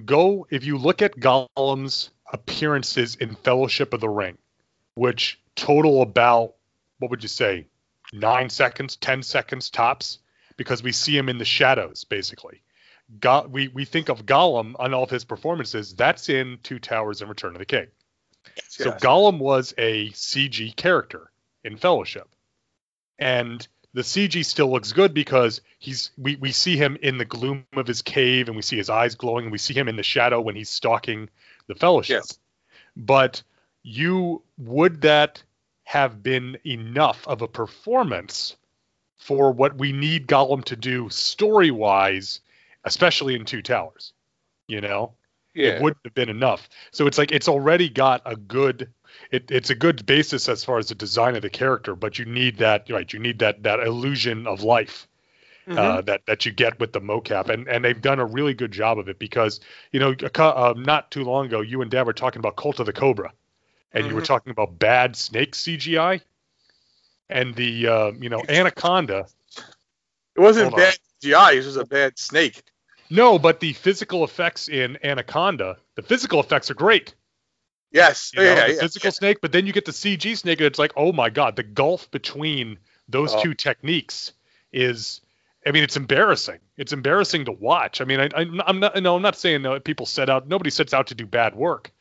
Go if you look at Gollum's appearances in Fellowship of the Ring, which total about what would you say, nine seconds, ten seconds tops, because we see him in the shadows basically. Go- we we think of Gollum on all of his performances. That's in Two Towers and Return of the King. So Yes. Gollum was a CG character in Fellowship. And the CG still looks good because he's we, we see him in the gloom of his cave and we see his eyes glowing and we see him in the shadow when he's stalking the fellowship. Yes. But you would that have been enough of a performance for what we need Gollum to do story wise, especially in Two Towers. You know? It wouldn't have been enough. So it's like it's already got a good it, it's a good basis as far as the design of the character, but you need that right. You need that that illusion of life Mhm. uh, that that you get with the mocap, and and they've done a really good job of it because you know a uh, not too long ago you and Dad were talking about Cult of the Cobra, and you were Mhm. talking about bad snake CGI, and the uh, you know Anaconda. it wasn't on. bad CGI. It was a bad snake. No, but the physical effects in Anaconda, the physical effects are great. Yes, You know, yeah, the yeah, physical snake, but then you get the CG snake, and it's like, oh my god, the gulf between those Oh. two techniques is, I mean, it's embarrassing. It's embarrassing to watch. I mean, I, I'm not, no, I'm not saying that people set out, nobody sets out to do bad work,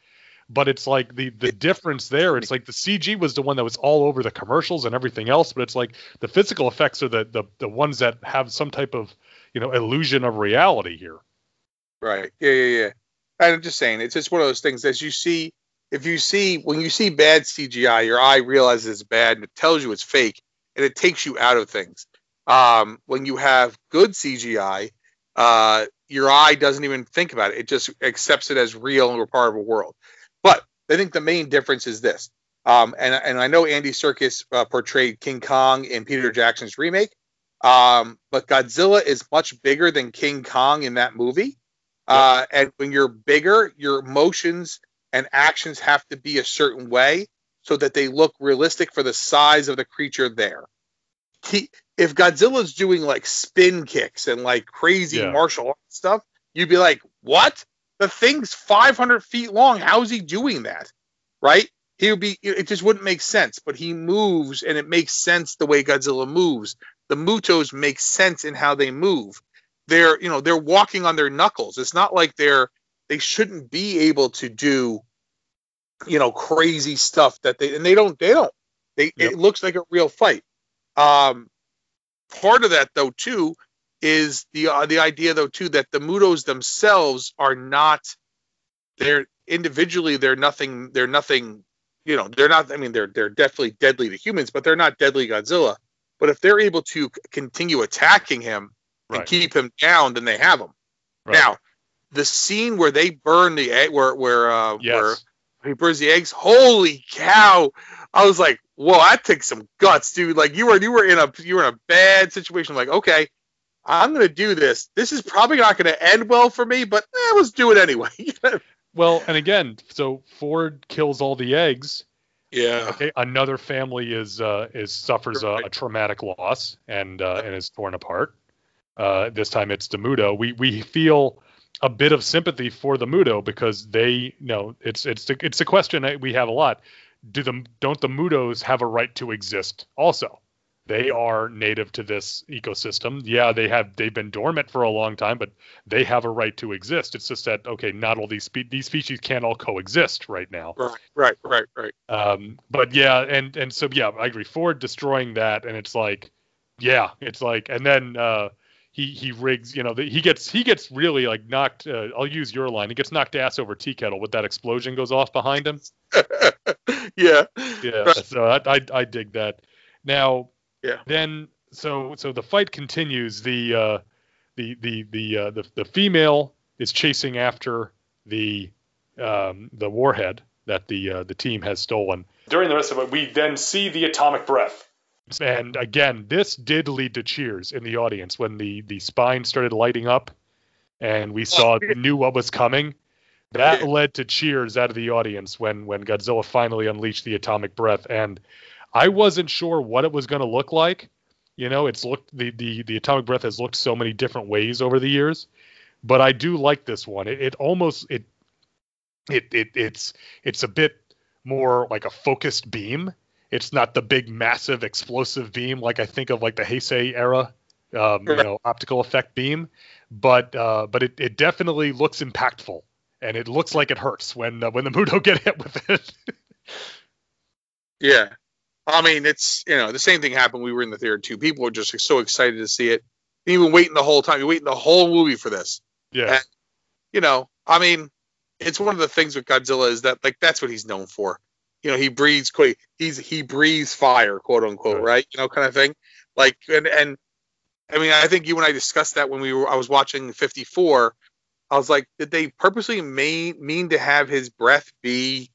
but it's like the the difference there. It's like the CG was the one that was all over the commercials and everything else, but it's like the physical effects are the the the ones that have some type of you know illusion of reality here. Right. Yeah, yeah, yeah. I'm just saying, it's just one of those things. As you see, if you see when you see bad CGI, your eye realizes it's bad and it tells you it's fake, and it takes you out of things. Um, when you have good CGI, uh, your eye doesn't even think about it; it just accepts it as real and we're part of a world. But I think the main difference is this. Um, and and I know Andy Serkis uh, portrayed King Kong in Peter Jackson's remake, um, but Godzilla is much bigger than King Kong in that movie. Uh, and when you're bigger, your motions and actions have to be a certain way so that they look realistic for the size of the creature there. He, if Godzilla's doing like spin kicks and like crazy Yeah. martial arts stuff, you'd be like, "What? The thing's 500 feet long. How's he doing that?" Right? He would be. It just wouldn't make sense. But he moves, and it makes sense the way Godzilla moves. The Mutos make sense in how they move. They're you know they're walking on their knuckles. It's not like they're they shouldn't be able to do you know crazy stuff that they and they don't they don't. They Yep. it looks like a real fight. Um part of that though too is the uh, the idea though too that the mutos themselves are not they're individually they're nothing they're nothing you know they're not i mean they're they're definitely deadly to humans but they're not deadly godzilla but if they're able to continue attacking him and keep him down, then they have him. Right. Now, the scene where they burn the egg, where where uh, Yes. where he burns the eggs, holy cow! I was like, whoa, that takes some guts, dude. Like you were you were in a you were in a bad situation. Like, okay, I'm gonna do this. This is probably not gonna end well for me, but eh, let's do it anyway. <laughs> Well, and again, so Ford kills all the eggs. Yeah. Okay, another family is uh, is suffers a, a traumatic loss and uh, and is torn apart. Uh, this time it's the Muto. We we feel a bit of sympathy for the Muto because they you know it's it's the, it's a question that we have a lot. Do the don't the Mutos have a right to exist also? They are native to this ecosystem. Yeah, they have they've been dormant for a long time, but they have a right to exist. It's just that okay, not all these spe- these species can't all coexist right now. Right, right, right, right. Um, but yeah, and and so yeah, I agree. Ford destroying that, and it's like, yeah, it's like, and then uh, he he rigs, you know, the, he gets he gets really like knocked. Uh, I'll use your line. He gets knocked ass over tea kettle with that explosion goes off behind him. <laughs> yeah. Yeah, Right. so I, I I dig that. Now, Yeah. then so so the fight continues. The uh, the the the uh, the the female is chasing after the um, the warhead that the uh, the team has stolen. During the rest of it, we then see the atomic breath. And again, this did lead to cheers in the audience when the the spine started lighting up, and we saw knew what was coming. That led to cheers out of the audience when when Godzilla finally unleashed the atomic breath. And I wasn't sure what it was going to look like. You know, it's looked the, the the atomic breath has looked so many different ways over the years, but I do like this one. It, it almost it it it it's it's a bit more like a focused beam. It's not the big massive explosive beam like I think of like the Heisei era, um, you know, optical effect beam, but uh, but it, it definitely looks impactful and it looks like it hurts when uh, when the <laughs> Muto get hit with it. Yeah. I mean, it's you know the same thing happened. We were in the theater too. People were just so excited to see it. Even waiting the whole time. You're waiting the whole movie for this. yeah, You know, I mean, it's one of the things with Godzilla is that like that's what he's known for. You know, he breathes quite. He's he breathes fire, quote unquote, Right. right? You know, kind of thing. Like and and I mean, I think you and I discussed that when we were. I was watching 54. I was like, did they purposely mean mean to have his breath be,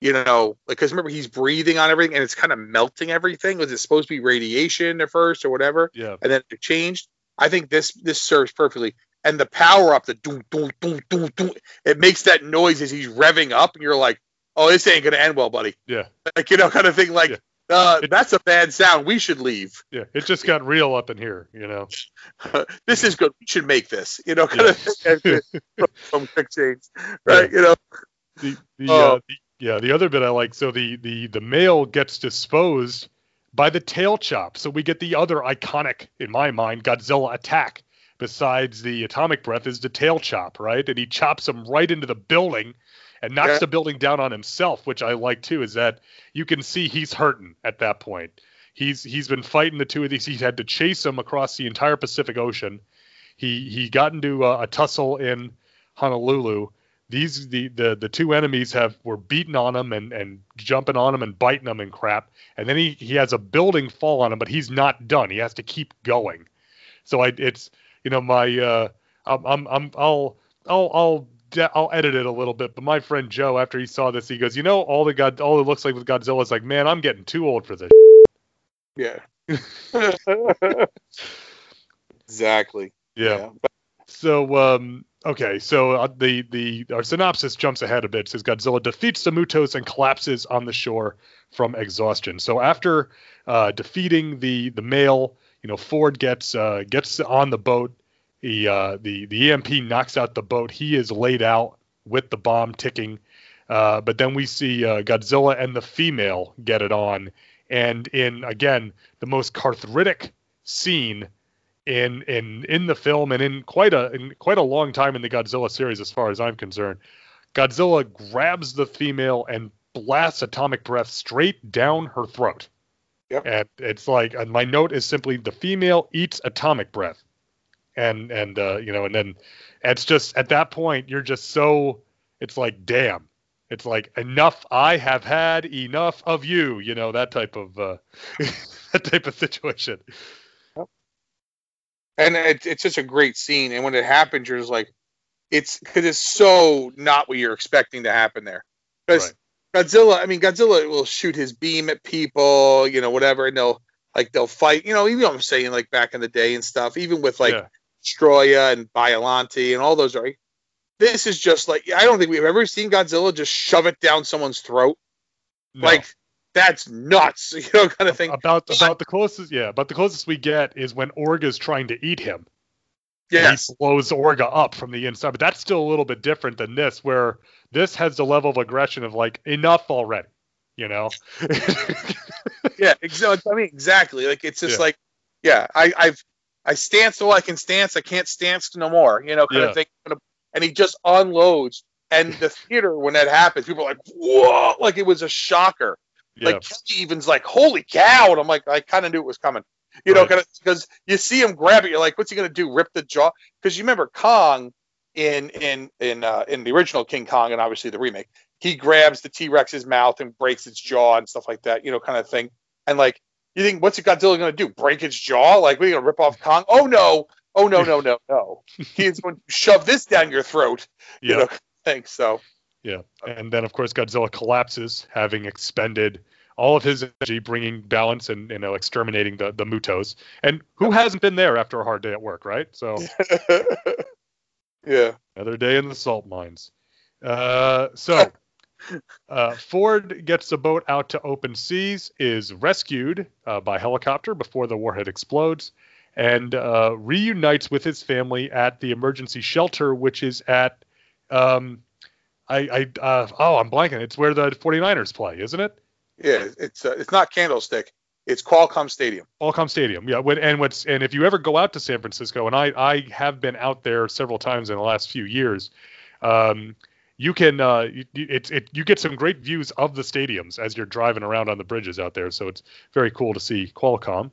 you know, like because remember he's breathing on everything and it's kind of melting everything. Was it supposed to be radiation at first or whatever? yeah, and then it changed. I think this this serves perfectly. And the power up, the doom doom doom doom doom, it makes that noise as he's revving up, and you're like, "Oh, this ain't gonna end well, buddy." yeah. Like you know, kind of thing. Like Yeah. uh, that's a bad sound. We should leave. Yeah, it just got real up in here, you know. <laughs> this is good. We should make this, you know, kind yeah. of <laughs> from, from Quick Change, right? Yeah. You know. The, the, oh. uh, the, yeah, the other bit I like. So the the the male gets disposed by the tail chop. So we get the other iconic, in my mind, Godzilla attack. Besides the atomic breath, is the tail chop, right? And he chops him right into the building and knocks yeah. the building down on himself, which I like too. Is that you can see he's hurting at that point. He's he's been fighting the two of these. He's had to chase them across the entire Pacific Ocean. He he got into a, a tussle in Honolulu. These the, the the two enemies have were beating on him and and jumping on him and biting him and crap. And then he he has a building fall on him, but he's not done. He has to keep going. So I it's you know my uh I'm I'm, I'm I'll I'll I'll I'll edit it a little bit, but my friend Joe, after he saw this, he goes, "You know, all the God, all it looks like with Godzilla is like, man, I'm getting too old for this." Yeah. <laughs> <laughs> exactly. Yeah. yeah. So, um, okay, so uh, the the our synopsis jumps ahead a bit. It says Godzilla defeats the Mutos and collapses on the shore from exhaustion. So after uh, defeating the the male, you know, Ford gets uh, gets on the boat he, uh, the the EMP knocks out the boat. He is laid out with the bomb ticking. Uh, but then we see uh, Godzilla and the female get it on, and in again the most cathartic scene in in in the film and in quite a in quite a long time in the Godzilla series, as far as I'm concerned. Godzilla grabs the female and blasts atomic breath straight down her throat. Yep. And it's like, and my note is simply the female eats atomic breath and and uh, you know, and then it's just at that point you're just so it's like damn, it's like enough. I have had enough of you. You know that type of uh, <laughs> that type of situation. And it, it's just a great scene. And when it happens, you're just like, it's because it's so not what you're expecting to happen there. Because right. Godzilla, I mean, Godzilla will shoot his beam at people, you know, whatever, and they'll like they'll fight. You know, even I'm saying, like back in the day and stuff. Even with like yeah. Stroya and Biollante and all those right. This is just like I don't think we've ever seen Godzilla just shove it down someone's throat. No. Like that's nuts, <laughs> you know, kind of thing. About about the closest, yeah, but the closest we get is when Orga's trying to eat him. Yeah, he blows Orga up from the inside, but that's still a little bit different than this, where this has the level of aggression of like enough already, you know. <laughs> yeah, exactly. I mean, exactly. Like it's just yeah. like, yeah, I, I've I stance all I can stance. I can't stance no more. You know, kind yeah. of thing. And he just unloads. And the theater, when that happens, people are like, "Whoa!" Like it was a shocker. Yeah. Like Kelly even's like, "Holy cow!" And I'm like, I kind of knew it was coming. You right. know, because you see him grab it. You're like, "What's he gonna do? Rip the jaw?" Because you remember Kong in in in uh, in the original King Kong and obviously the remake, he grabs the T Rex's mouth and breaks its jaw and stuff like that. You know, kind of thing. And like you think what's Godzilla going to do? Break its jaw? Like we're going to rip off Kong? Oh no! Oh no! No no no! <laughs> He's going to shove this down your throat. You know, thanks. So. Yeah, and then of course Godzilla collapses, having expended all of his energy, bringing balance and you know exterminating the the Mutos. And who hasn't been there after a hard day at work, right? So. <laughs> yeah. Another day in the salt mines. Uh, so uh, Ford gets the boat out to open seas, is rescued uh, by helicopter before the warhead explodes, and uh, reunites with his family at the emergency shelter, which is at, um, I, I uh, oh, I'm blanking. It's where the 49ers play, isn't it? Yeah, it's uh, it's not Candlestick. It's Qualcomm Stadium. Qualcomm Stadium, yeah. When, and what's and if you ever go out to San Francisco, and I I have been out there several times in the last few years. Um, you can uh, it, it you get some great views of the stadiums as you're driving around on the bridges out there. So it's very cool to see Qualcomm.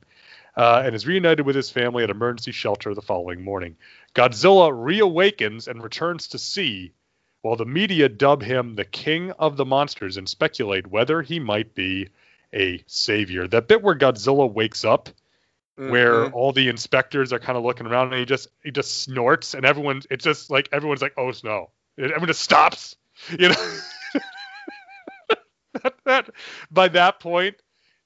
Uh, and is reunited with his family at emergency shelter the following morning. Godzilla reawakens and returns to sea, while the media dub him the king of the monsters and speculate whether he might be a savior. That bit where Godzilla wakes up, mm-hmm. where all the inspectors are kind of looking around and he just he just snorts and everyone it's just like everyone's like oh no Everyone just stops. You know, <laughs> that, that, by that point,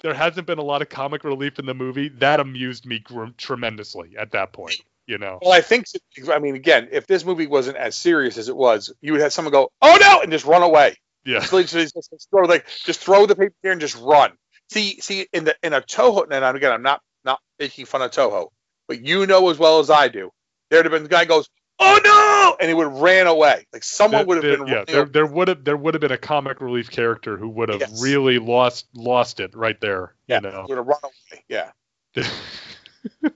there hasn't been a lot of comic relief in the movie. That amused me gr- tremendously at that point. You know. Well, I think. I mean, again, if this movie wasn't as serious as it was, you would have someone go, "Oh no!" and just run away. Yeah. Just, just, just, throw like just throw the paper here and just run. See, see, in the in a Toho, and again, I'm not not making fun of Toho, but you know as well as I do, there'd have been the guy goes, "Oh no!" and he would have ran away. Like someone There- would have there- been. yeah, running there, away. there would have there would have been a comic relief character who would have Yes. really lost lost it right there. yeah, You know. would have run away. Yeah. <laughs>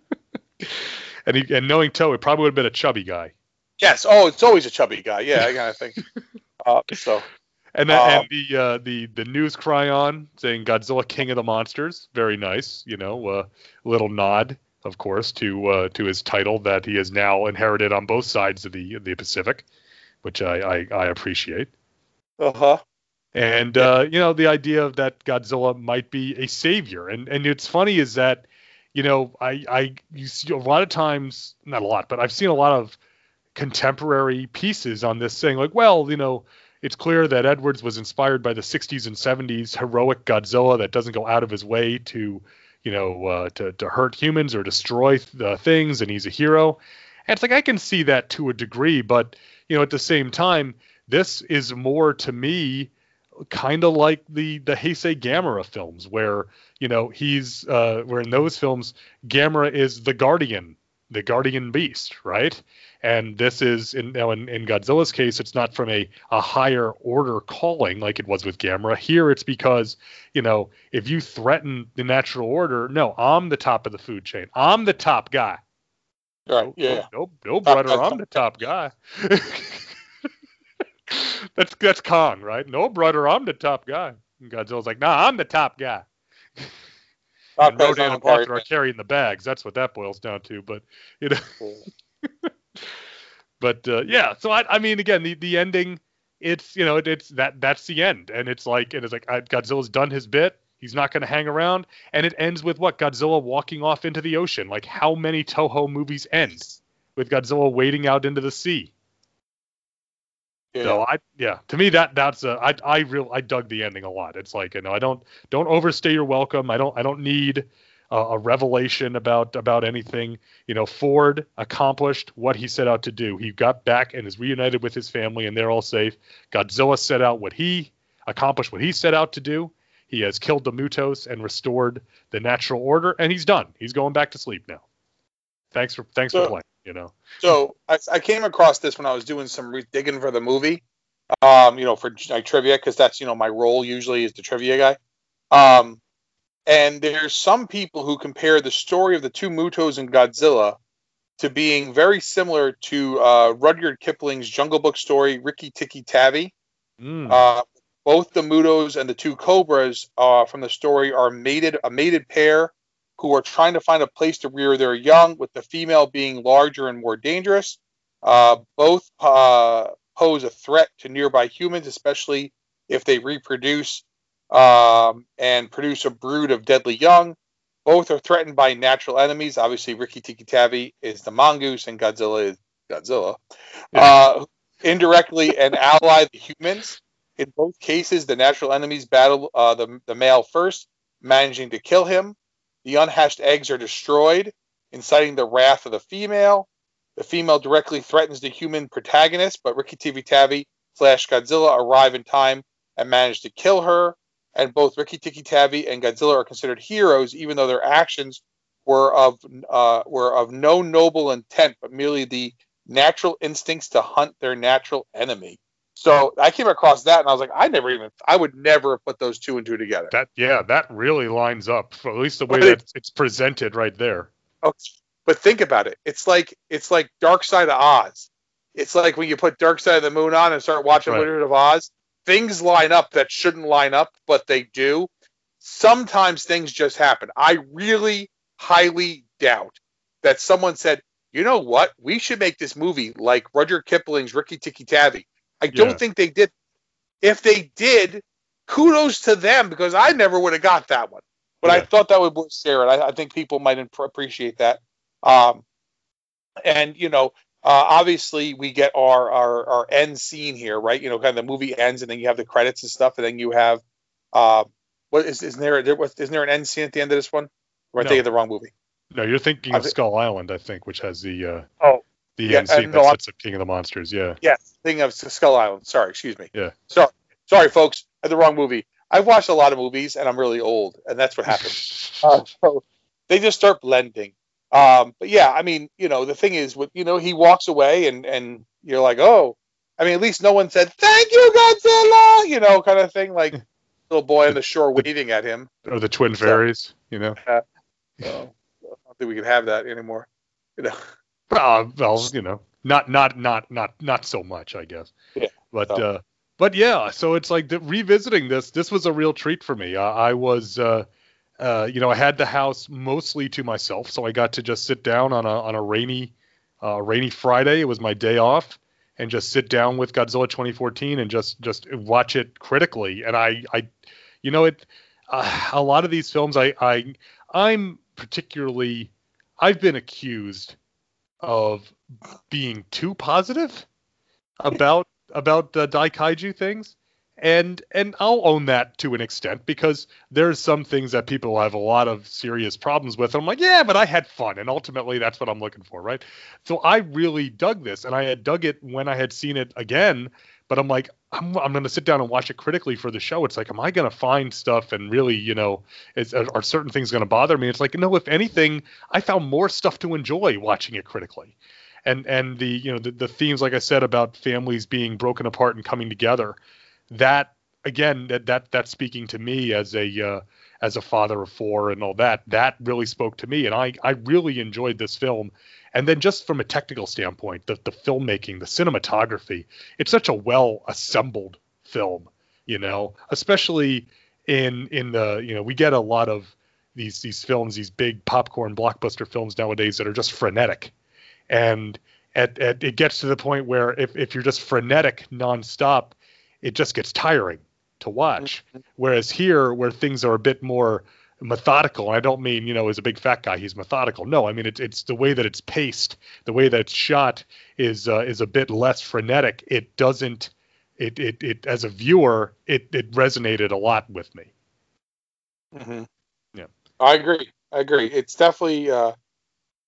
and he, and knowing Toho, it probably would have been a chubby guy. Yes. Oh, it's always a chubby guy. Yeah, I kind of think. <laughs> Uh, so And that, Um, and the uh, the the news chyron saying Godzilla King of the Monsters, very nice. You know, uh, little nod, of course, to uh, to his title that he has now inherited on both sides of the the Pacific, which I I, I appreciate. uh huh. And uh, you know, the idea of that Godzilla might be a savior, and and it's funny is that, you know, I I you see a lot of times, not a lot, but I've seen a lot of contemporary pieces on this saying like, well, you know, it's clear that Edwards was inspired by the 60s and 70s heroic Godzilla that doesn't go out of his way to, you know, uh, to to hurt humans or destroy the things, and he's a hero. And it's like I can see that to a degree, but you know, at the same time, this is more to me kind of like the the Heisei Gamera films, where you know he's uh, where in those films Gamera is the guardian, the guardian beast, right? And this is in now in, in Godzilla's case, it's not from a a higher order calling like it was with Gamera. Here, it's because you know if you threaten the natural order, no, I'm the top of the food chain. I'm the top guy. Right. No, Yeah. No, no, no brother, I'm the top guy. <laughs> <laughs> that's that's Kong, right? No, brother, I'm the top guy. And Godzilla's like, nah, I'm the top guy. <laughs> And Rodan and Mothra are carrying the bags. That's what that boils down to. But you know, <laughs> but uh, yeah. So I, I mean, again, the the ending, it's you know, it, it's that that's the end, and it's like and it is like uh, Godzilla's done his bit. He's not going to hang around, and it ends with what Godzilla walking off into the ocean. Like how many Toho movies end with Godzilla wading out into the sea? Yeah. So I yeah, to me that that's a I I real I dug the ending a lot. It's like you know I don't don't overstay your welcome. I don't I don't need a, a revelation about about anything. You know Ford accomplished what he set out to do. He got back and is reunited with his family and they're all safe. Godzilla set out what he accomplished what he set out to do. He has killed the Mutos and restored the natural order and he's done. He's going back to sleep now. Thanks for thanks for playing. You know. So I, I came across this when I was doing some re- digging for the movie, um, you know, for like trivia because that's you know my role usually is the trivia guy. Um, and there's some people who compare the story of the two Mutos and Godzilla to being very similar to uh, Rudyard Kipling's Jungle Book story, Rikki-Tikki-Tavi. Mm. Uh, both the Mutos and the two Cobras uh, from the story are mated a mated pair who are trying to find a place to rear their young, with the female being larger and more dangerous. Uh, both uh, pose a threat to nearby humans, especially if they reproduce um, and produce a brood of deadly young. Both are threatened by natural enemies. Obviously, Rikki-Tikki-Tavi is the mongoose, and Godzilla is Godzilla. Uh, indirectly, and ally the humans. In both cases, the natural enemies battle uh, the, the male first, managing to kill him. The unhatched eggs are destroyed, inciting the wrath of the female. The female directly threatens the human protagonist, but Ricky Tivi Tavi slash Godzilla arrive in time and manage to kill her. And both Rikki-Tikki-Tavi and Godzilla are considered heroes, even though their actions were of uh, were of no noble intent, but merely the natural instincts to hunt their natural enemy. So I came across that and I was like, I never even, I would never have put those two and two together. That yeah, that really lines up. At least the way it- that it's presented right there. Oh, but think about it. It's like it's like Dark Side of Oz. It's like when you put Dark Side of the Moon on and start watching Right. Wizard of Oz. Things line up that shouldn't line up, but they do. Sometimes things just happen. I really highly doubt that someone said, "You know what? We should make this movie like Rudyard Kipling's Rikki-Tikki-Tavi." I don't Yeah. think they did. If they did, kudos to them because I never would have got that one. But I thought that would work, Sarah. I, I think people might imp- appreciate that. Um, and you know, uh, obviously we get our, our our end scene here, right? You know, kind of the movie ends, and then you have the credits and stuff, and then you have, uh, what is isn't there there was isn't there an end scene at the end of this one? Or am I No. thinking of the wrong movie? No, you're thinking of Skull Island, I think, which has the uh, Oh, the yeah, end scene and that no, sets up King of the Monsters. Yeah. Yes, thinking of Skull Island. Sorry, excuse me. Yeah. So sorry, folks, the wrong movie. I've watched a lot of movies and I'm really old, and that's what happens. <laughs> uh, so they just start blending. Um, but yeah, I mean, you know, the thing is, with you know, he walks away, and and you're like, oh, I mean, at least no one said thank you, Godzilla, you know, kind of thing, like <laughs> little boy on the shore waving at him. Or the twin fairies, you know. <laughs> So, I don't think we can have that anymore. You know. Uh, well, you know, not not not not not so much, I guess. Yeah. But So- uh, but yeah, so it's like the, revisiting this. This was a real treat for me. I, I was, uh, uh, you know, I had the house mostly to myself, so I got to just sit down on a on a rainy, uh, rainy Friday. It was my day off, and just sit down with Godzilla 2014 and just just watch it critically. And I, I, you know, it. Uh, a lot of these films, I, I, I'm particularly, I've been accused of being too positive about about the uh, daikaiju things and and I'll own that to an extent because there's some things that people have a lot of serious problems with. And I'm like, yeah, but I had fun, and ultimately that's what I'm looking for, right? So I really dug this, and I had dug it when I had seen it again. But I'm like, I'm, I'm going to sit down and watch it critically for the show. It's like, am I going to find stuff and really, you know, is, are, certain things going to bother me? It's like, no, if anything, I found more stuff to enjoy watching it critically and and the you know the, the themes like i said about families being broken apart and coming together that again that that that's speaking to me as a uh, as a father of four and all that that really spoke to me and i i really enjoyed this film and then just from a technical standpoint the the filmmaking the cinematography it's such a well assembled film you know especially in in the you know we get a lot of these these films these big popcorn blockbuster films nowadays that are just frenetic and at, at it gets to the point where if, if you're just frenetic nonstop, it just gets tiring to watch. Mm-hmm. Whereas here, where things are a bit more methodical, and I don't mean you know as a big fat guy he's methodical. No, I mean it's it's the way that it's paced, the way that it's shot is uh, is a bit less frenetic. It doesn't. It, it, it as a viewer it, it resonated a lot with me hmm Yeah. I agree. I agree. It's definitely. Uh,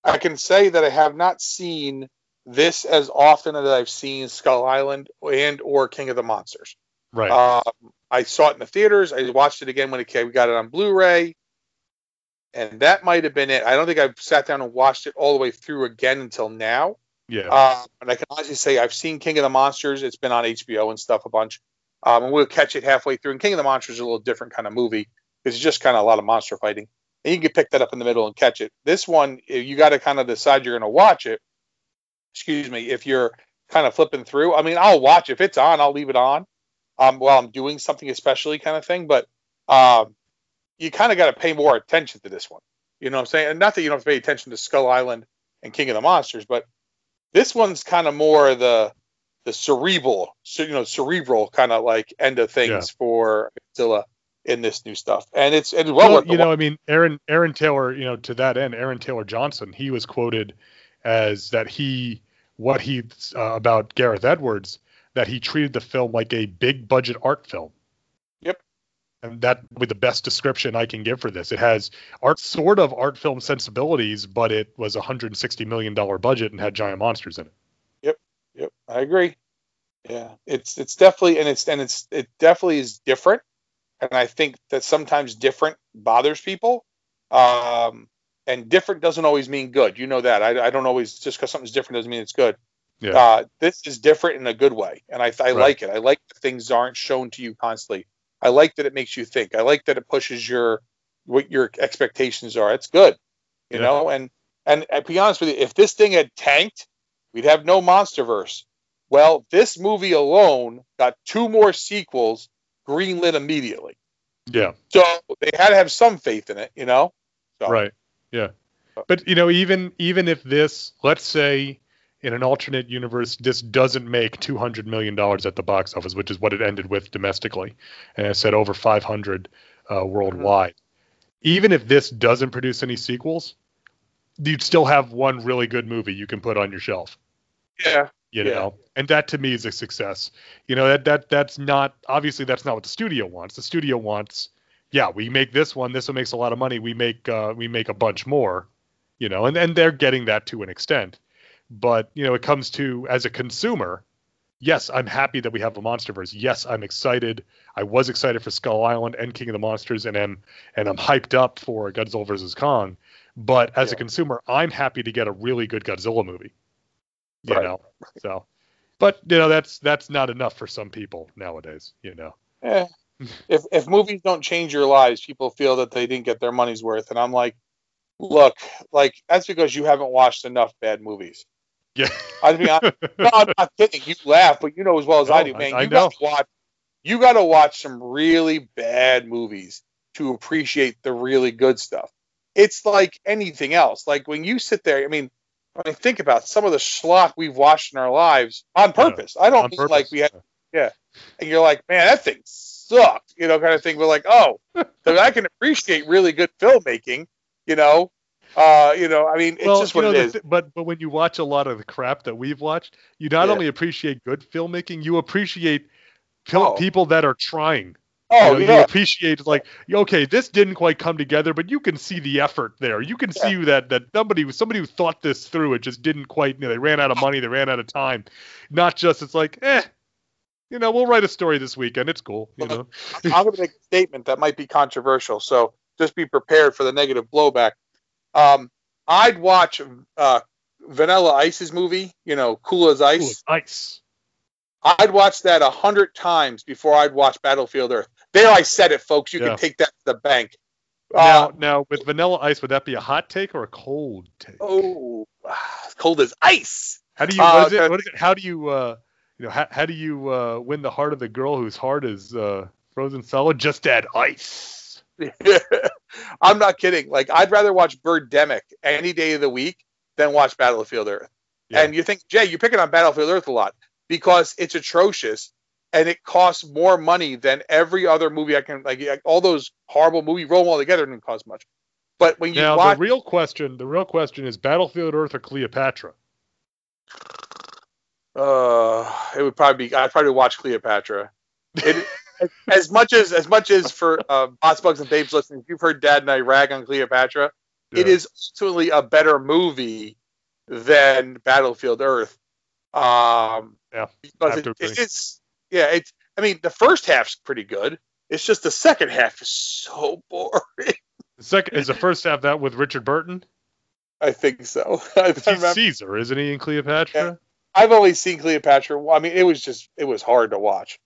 I can say that I have not seen this as often as I've seen Skull Island and or King of the Monsters. right Um, I saw it in the theaters. I watched it again when it came. We got it on Blu-ray, and that might have been it. I don't think I've sat down and watched it all the way through again until now. yeah Uh, and I can honestly say I've seen King of the Monsters. It's been on HBO and stuff a bunch. Um, and we'll catch it halfway through. And King of the Monsters is a little different kind of movie. It's just kind of a lot of monster fighting. And you can pick that up in the middle and catch it. This one, eh, you got to kind of decide you're going to watch it. Excuse me, if you're kind of flipping through. I mean, I'll watch if it's on. I'll leave it on um, while I'm doing something especially kind of thing. But um, you kind of got to pay more attention to this one. You know what I'm saying? And not that you don't have to pay attention to Skull Island and King of the Monsters, but this one's kind of more the the cerebral, you know, cerebral kind of like end of things Yeah. for Godzilla in this new stuff, and it's it's well, well, you know, watch. I mean, Aaron Aaron Taylor, you know, to that end, Aaron Taylor Johnson, he was quoted as that he what he uh, about Gareth Edwards that he treated the film like a big budget art film. And that would be the best description I can give for this. It has art sort of art film sensibilities, but it was a 160 million dollar budget and had giant monsters in it. Yep, yep, I agree. Yeah, it's it's definitely and it's and it's it definitely is different, and I think that sometimes different bothers people. Um, and different doesn't always mean good. You know that. I, I don't always just because something's different doesn't mean it's good. Yeah. Uh, this is different in a good way, and I I Right. like it. I like things aren't shown to you constantly. I like that it makes you think. I like that it pushes your what your expectations are. It's good, you Yeah. know. And and to be honest with you, if this thing had tanked, we'd have no MonsterVerse. Well, this movie alone got two more sequels greenlit immediately. Yeah. So they had to have some faith in it, you know. So, Right. Yeah. But you know, even even if this, let's say, in an alternate universe, this doesn't make two hundred million dollars at the box office, which is what it ended with domestically, and I said over five hundred uh, worldwide. Even if this doesn't produce any sequels, you'd still have one really good movie you can put on your shelf. Yeah. You Yeah. know, and that to me is a success. You know that that that's not obviously that's not what the studio wants. The studio wants yeah, we make this one. This one makes a lot of money. We make uh, we make a bunch more, you know, and and they're getting that to an extent. But you know, it comes to as a consumer, yes, I'm happy that we have a MonsterVerse. Yes, I'm excited. I was excited for Skull Island and King of the Monsters, and am and I'm hyped up for Godzilla vs Kong. But as a consumer, I'm happy to get a really good Godzilla movie. You Right. know, so. But you know that's that's not enough for some people nowadays. You know. Eh, <laughs> if if movies don't change your lives, people feel that they didn't get their money's worth, and I'm like, look, like that's because you haven't watched enough bad movies. Yeah. I mean, I, no, I'm not kidding. You laugh, but you know as well as I do, man. I- I you got to watch. You got to watch some really bad movies to appreciate the really good stuff. It's like anything else. Like when you sit there, I mean, when I think about some of the schlock we've watched in our lives on purpose. I don't mean purpose. like we had, yeah. and you're like, man, that thing sucked, you know, kind of thing. But like, oh, <laughs> so I can appreciate really good filmmaking, you know. Uh, you know, I mean, it's just you what know, it is. thi- but but when you watch a lot of the crap that we've watched, you not Yeah. only appreciate good filmmaking, you appreciate Oh. people that are trying. oh, you, know, you appreciate like okay, this didn't quite come together, but you can see the effort there. You can see that that somebody somebody who thought this through, it just didn't quite. You know, they ran out of money, they ran out of time. Not just it's like eh. You know, we'll write a story this weekend. It's cool. You know, I'm going to make a statement that might be controversial, so just be prepared for the negative blowback. Um, I'd watch uh, Vanilla Ice's movie, you know, Cool as Cool Ice. as ice. I'd watch that a hundred times before I'd watch Battlefield Earth. There, I said it, folks. You Yeah. can take that to the bank. Now, Uh, now with Vanilla Ice, would that be a hot take or a cold take? oh, <sighs> cold as ice. How do you? Uh, What is it? What is it? How do you? Uh, you know, how, how do you uh, win the heart of the girl whose heart is uh, frozen solid? Just add ice. <laughs> I'm not kidding. Like, I'd rather watch Birdemic any day of the week than watch Battlefield Earth. Yeah. And you think, Jay, you're picking on Battlefield Earth a lot because it's atrocious and it costs more money than every other movie I can like. like, All those horrible movies roll them all together didn't cost much. But when you now watch, the real question, the real question is Battlefield Earth or Cleopatra? uh, it would probably be. I'd probably watch Cleopatra. It, <laughs> as much as as much as for uh, Bots, Bugs, and Babes listening, if you've heard Dad and I rag on Cleopatra, it Yeah. is ultimately a better movie than Battlefield Earth. Um, Yeah, because have it, it's yeah, it's. I mean, the first half's pretty good. It's just the second half is so boring. The second is the first half that with Richard Burton. I think so. <laughs> I He's Caesar, isn't he in Cleopatra? I've only seen Cleopatra. I mean, it was just it was hard to watch.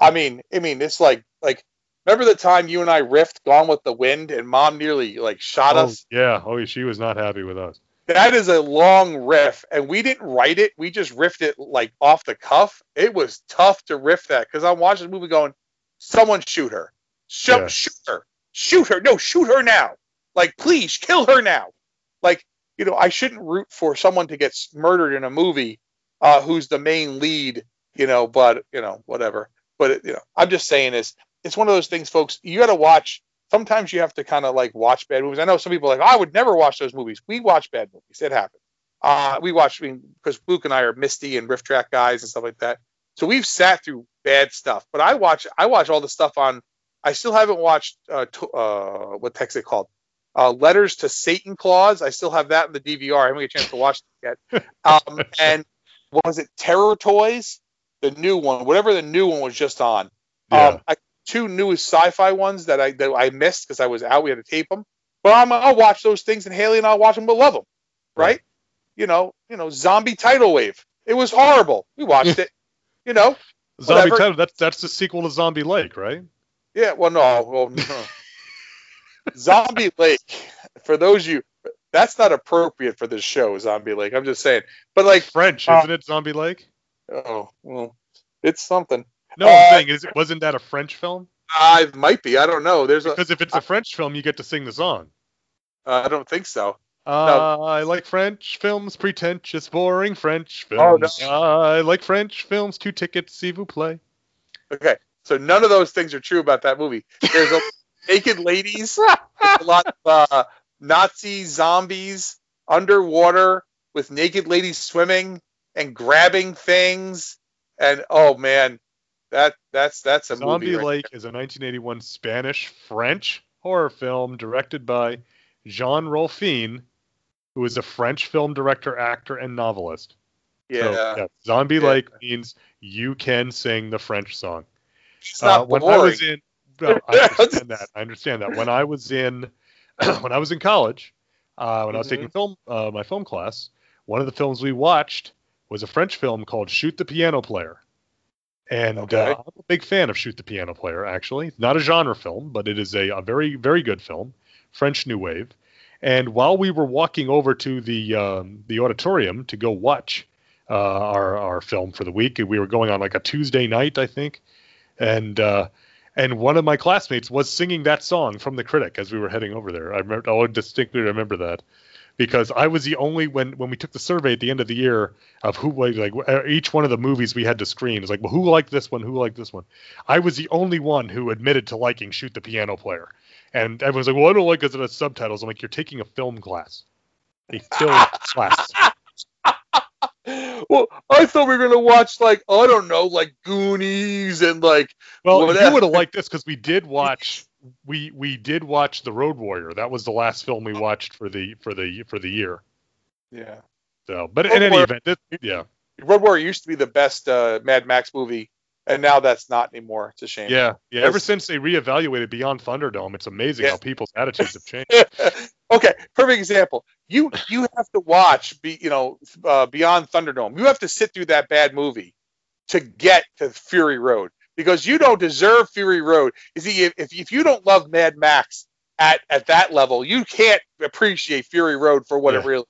I mean, I mean, it's like like remember the time you and I riffed Gone with the Wind and Mom nearly like shot Oh us. yeah. Oh, she was not happy with us. That is a long riff, and we didn't write it. We just riffed it like off the cuff. It was tough to riff that because I'm watching the movie going, someone shoot her, shoot, Yeah. shoot her, shoot her, no, shoot her now, like please kill her now. Like you know, I shouldn't root for someone to get murdered in a movie uh, who's the main lead, you know, but you know, whatever. But it, you know, I'm just saying this. It's one of those things, folks. You got to watch. Sometimes you have to kind of like watch bad movies. I know some people are like, oh, I would never watch those movies. We watch bad movies. It happens. Uh, we watch I mean, because Luke and I are Misty and RiffTrax guys and stuff like that. So we've sat through bad stuff. But I watch. I watch all the stuff on. I still haven't watched. Uh, to, uh what text it called? Uh, Letters to Satan Claus. I still have that in the DVR. I haven't had a chance to watch it yet. <laughs> Um, and what was it Terror Toys? The new one, whatever the new one was just on. Yeah. Um, I, two newest sci-fi ones that I that I missed because I was out. We had to tape them. But I'm, I'll watch those things, and Haley and I'll watch them. We'll love them, right? Right. You know, you know, Zombie Tidal Wave. It was horrible. We watched <laughs> it. You know, Zombie tidal. That's that's the sequel to Zombie Lake, right? yeah. Well, no, well, no. <laughs> Zombie Lake. For those of you, that's not appropriate for this show, Zombie Lake. I'm just saying. But like, French, Uh, isn't it? Zombie Lake. Oh, well, it's something. No, uh, I'm saying is wasn't that a French film? I might be. I don't know. There's a. Because if it's a French film, you get to sing the song. Uh, I don't think so. Uh, I like French films, pretentious, boring French films. Oh, films. I like French films, two tickets, see vous play. Okay, so none of those things are true about that movie. There's a <laughs> naked ladies, a lot of uh, Nazi zombies underwater with naked ladies swimming and grabbing things, and oh man, that that's that's a Zombie movie. right Lake is a 1981 Spanish French horror film directed by Jean Rollin, who is a French film director, actor, and novelist. Yeah. So, yeah, Zombie Yeah. Lake means you can sing the French song. It's Uh, not when boring. I was in, I <laughs> understand that. I understand that. When I was in, <clears throat> when I was in college, uh, when I was taking Mm-hmm. film, uh, my film class, one of the films we watched was a French film called Shoot the Piano Player. And Okay. uh, I'm a big fan of Shoot the Piano Player. Actually, It's not a genre film, but it is a, a very, very good film, French New Wave. And while we were walking over to the um, the auditorium to go watch uh, our our film for the week, we were going on like a Tuesday night, I think, and uh, and one of my classmates was singing that song from the critic as we were heading over there. I remember, I distinctly remember that because I was the only when when we took the survey at the end of the year of who like, like uh, each one of the movies we had to screen is like well, who liked this one, who liked this one. I was the only one who admitted to liking Shoot the Piano Player, and everyone's like, well, I don't like because it as subtitles. I'm like, you're taking a film class, a film <laughs> class. well, I thought we were gonna watch like I don't know, like Goonies and like Well, Whatever. you would have liked this because we did <laughs> watch we we did watch the Road Warrior. That was the last film we watched for the for the for the year. yeah. So, but in any Warrior- event, this, yeah, Road Warrior used to be the best uh, Mad Max movie, and now that's not anymore. It's a shame. yeah, yeah. Ever since they reevaluated Beyond Thunderdome, it's amazing Yeah. how people's attitudes have changed. <laughs> okay, perfect example. You you have to watch, be you know, uh, Beyond Thunderdome. You have to sit through that bad movie to get to Fury Road because you don't deserve Fury Road. You see, if if, you don't love Mad Max at at that level, you can't appreciate Fury Road for what it really. is.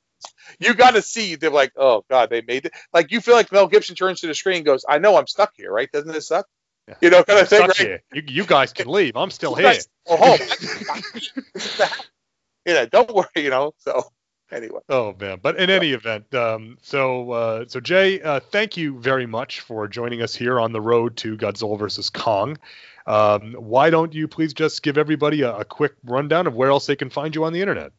You got to see. They're like, oh god, they made it. Like you feel like Mel Gibson turns to the screen and goes, "I know I'm stuck here, right? Doesn't this suck?" Yeah. You know, kind of thing, right? here. You, you guys can leave. I'm still You here. guys home. <laughs> <laughs> you know, don't worry. You know. So anyway. Oh man! But in any event, um, so uh, so Jay, uh, thank you very much for joining us here on the road to Godzilla versus Kong. Um, why don't you please just give everybody a, a quick rundown of where else they can find you on the internet?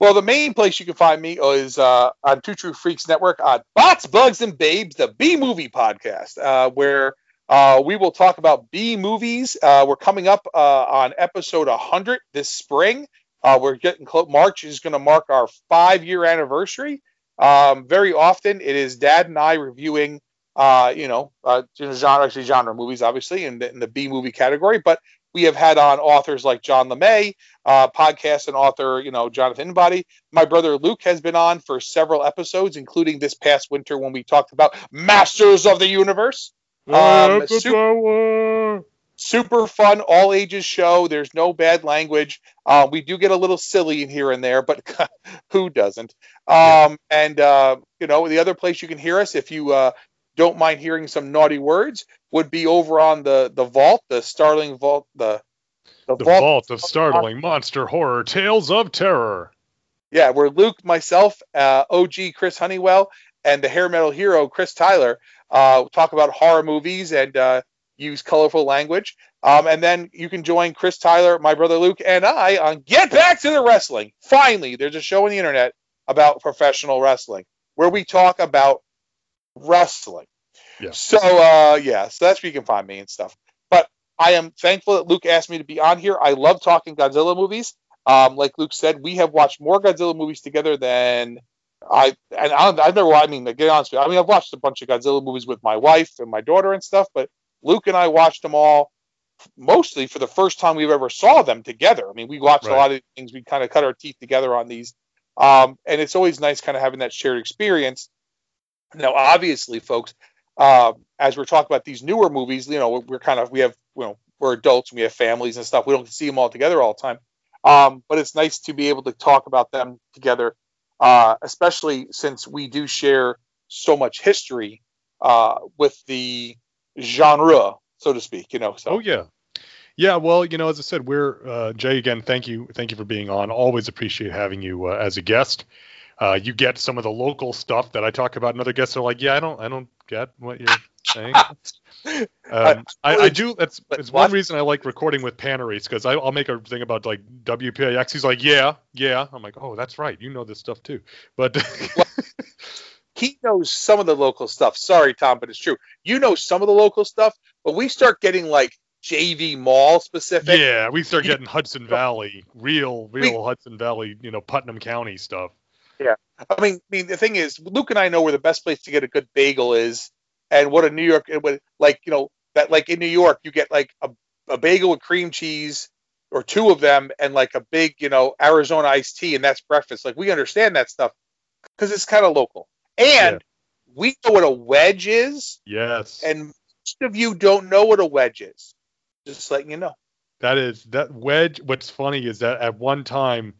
Well, the main place you can find me is uh, on Two True Freaks Network on Bots, Bugs, and Babes, the B Movie Podcast, uh, where uh, we will talk about B movies. Uh, we're coming up uh, on episode 100 this spring. Uh, we're getting close. March is going to mark our five year anniversary. Um, very often, it is Dad and I reviewing, uh, you know, uh, genre actually genre movies, obviously, in the, in the B movie category. But we have had on authors like John LeMay, uh, podcast and author, you know, Jonathan Body. My brother Luke has been on for several episodes, including this past winter when we talked about Masters of the Universe. Um, Avatar. Super fun, all ages show. There's no bad language. Uh, we do get a little silly in here and there, but <laughs> who doesn't? Um, and uh, you know, the other place you can hear us, if you uh, don't mind hearing some naughty words, would be over on the the vault, the Startling Vault, the the, The Vault of Startling Monster Horror Tales of Terror. Yeah, where Luke, myself, uh, OG Chris Honeywell, and the hair metal hero Chris Tyler uh, talk about horror movies and uh, use colorful language. Um, and then you can join Chris Tyler, my brother Luke, and I on Get Back to the Wrestling. Finally, there's a show on the internet about professional wrestling where we talk about wrestling. Yeah. So uh, yeah, so that's where you can find me and stuff. But I am thankful that Luke asked me to be on here. I love talking Godzilla movies. Um, like Luke said, we have watched more Godzilla movies together than I and I, I've never. I mean, to get honest with you, I mean, I've watched a bunch of Godzilla movies with my wife and my daughter and stuff, but Luke and I watched them all mostly for the first time we've ever saw them together. I mean, we watched Right. a lot of things. We kind of cut our teeth together on these, um, and it's always nice kind of having that shared experience. Now, obviously, folks, uh, as we're talking about these newer movies, you know, we're, kind of we have you know we're adults and we have families and stuff. We don't see them all together all the time, um, but it's nice to be able to talk about them together, uh, especially since we do share so much history uh, with the genre, so to speak. You know, so Oh yeah, yeah. Well, you know, as I said, we're uh, Jay again. Thank you, thank you for being on. Always appreciate having you uh, as a guest. Uh, you get some of the local stuff that I talk about, and other guests are like, "Yeah, I don't, I don't get what you're saying." <laughs> Um, I, I do. That's it's one reason I like recording with Paneries because I'll make a thing about like WPIX. He's like, "Yeah, yeah." I'm like, "Oh, that's right. You know this stuff too." But <laughs> he knows some of the local stuff. Sorry, Tom, but it's true. You know some of the local stuff, but we start getting like JV Mall specific. yeah, we start getting Hudson Valley, real, real Hudson Valley, you know, Putnam County stuff. Yeah, I mean, I mean, the thing is, Luke and I know where the best place to get a good bagel is, and what a New York, like you know, that like in New York, you get like a, a bagel with cream cheese or two of them, and like a big, you know, Arizona iced tea, and that's breakfast. Like we understand that stuff because it's kind of local, and we know what a wedge is, Yes. and most of you don't know what a wedge is. Just letting you know. That is that wedge. What's funny is that at one time,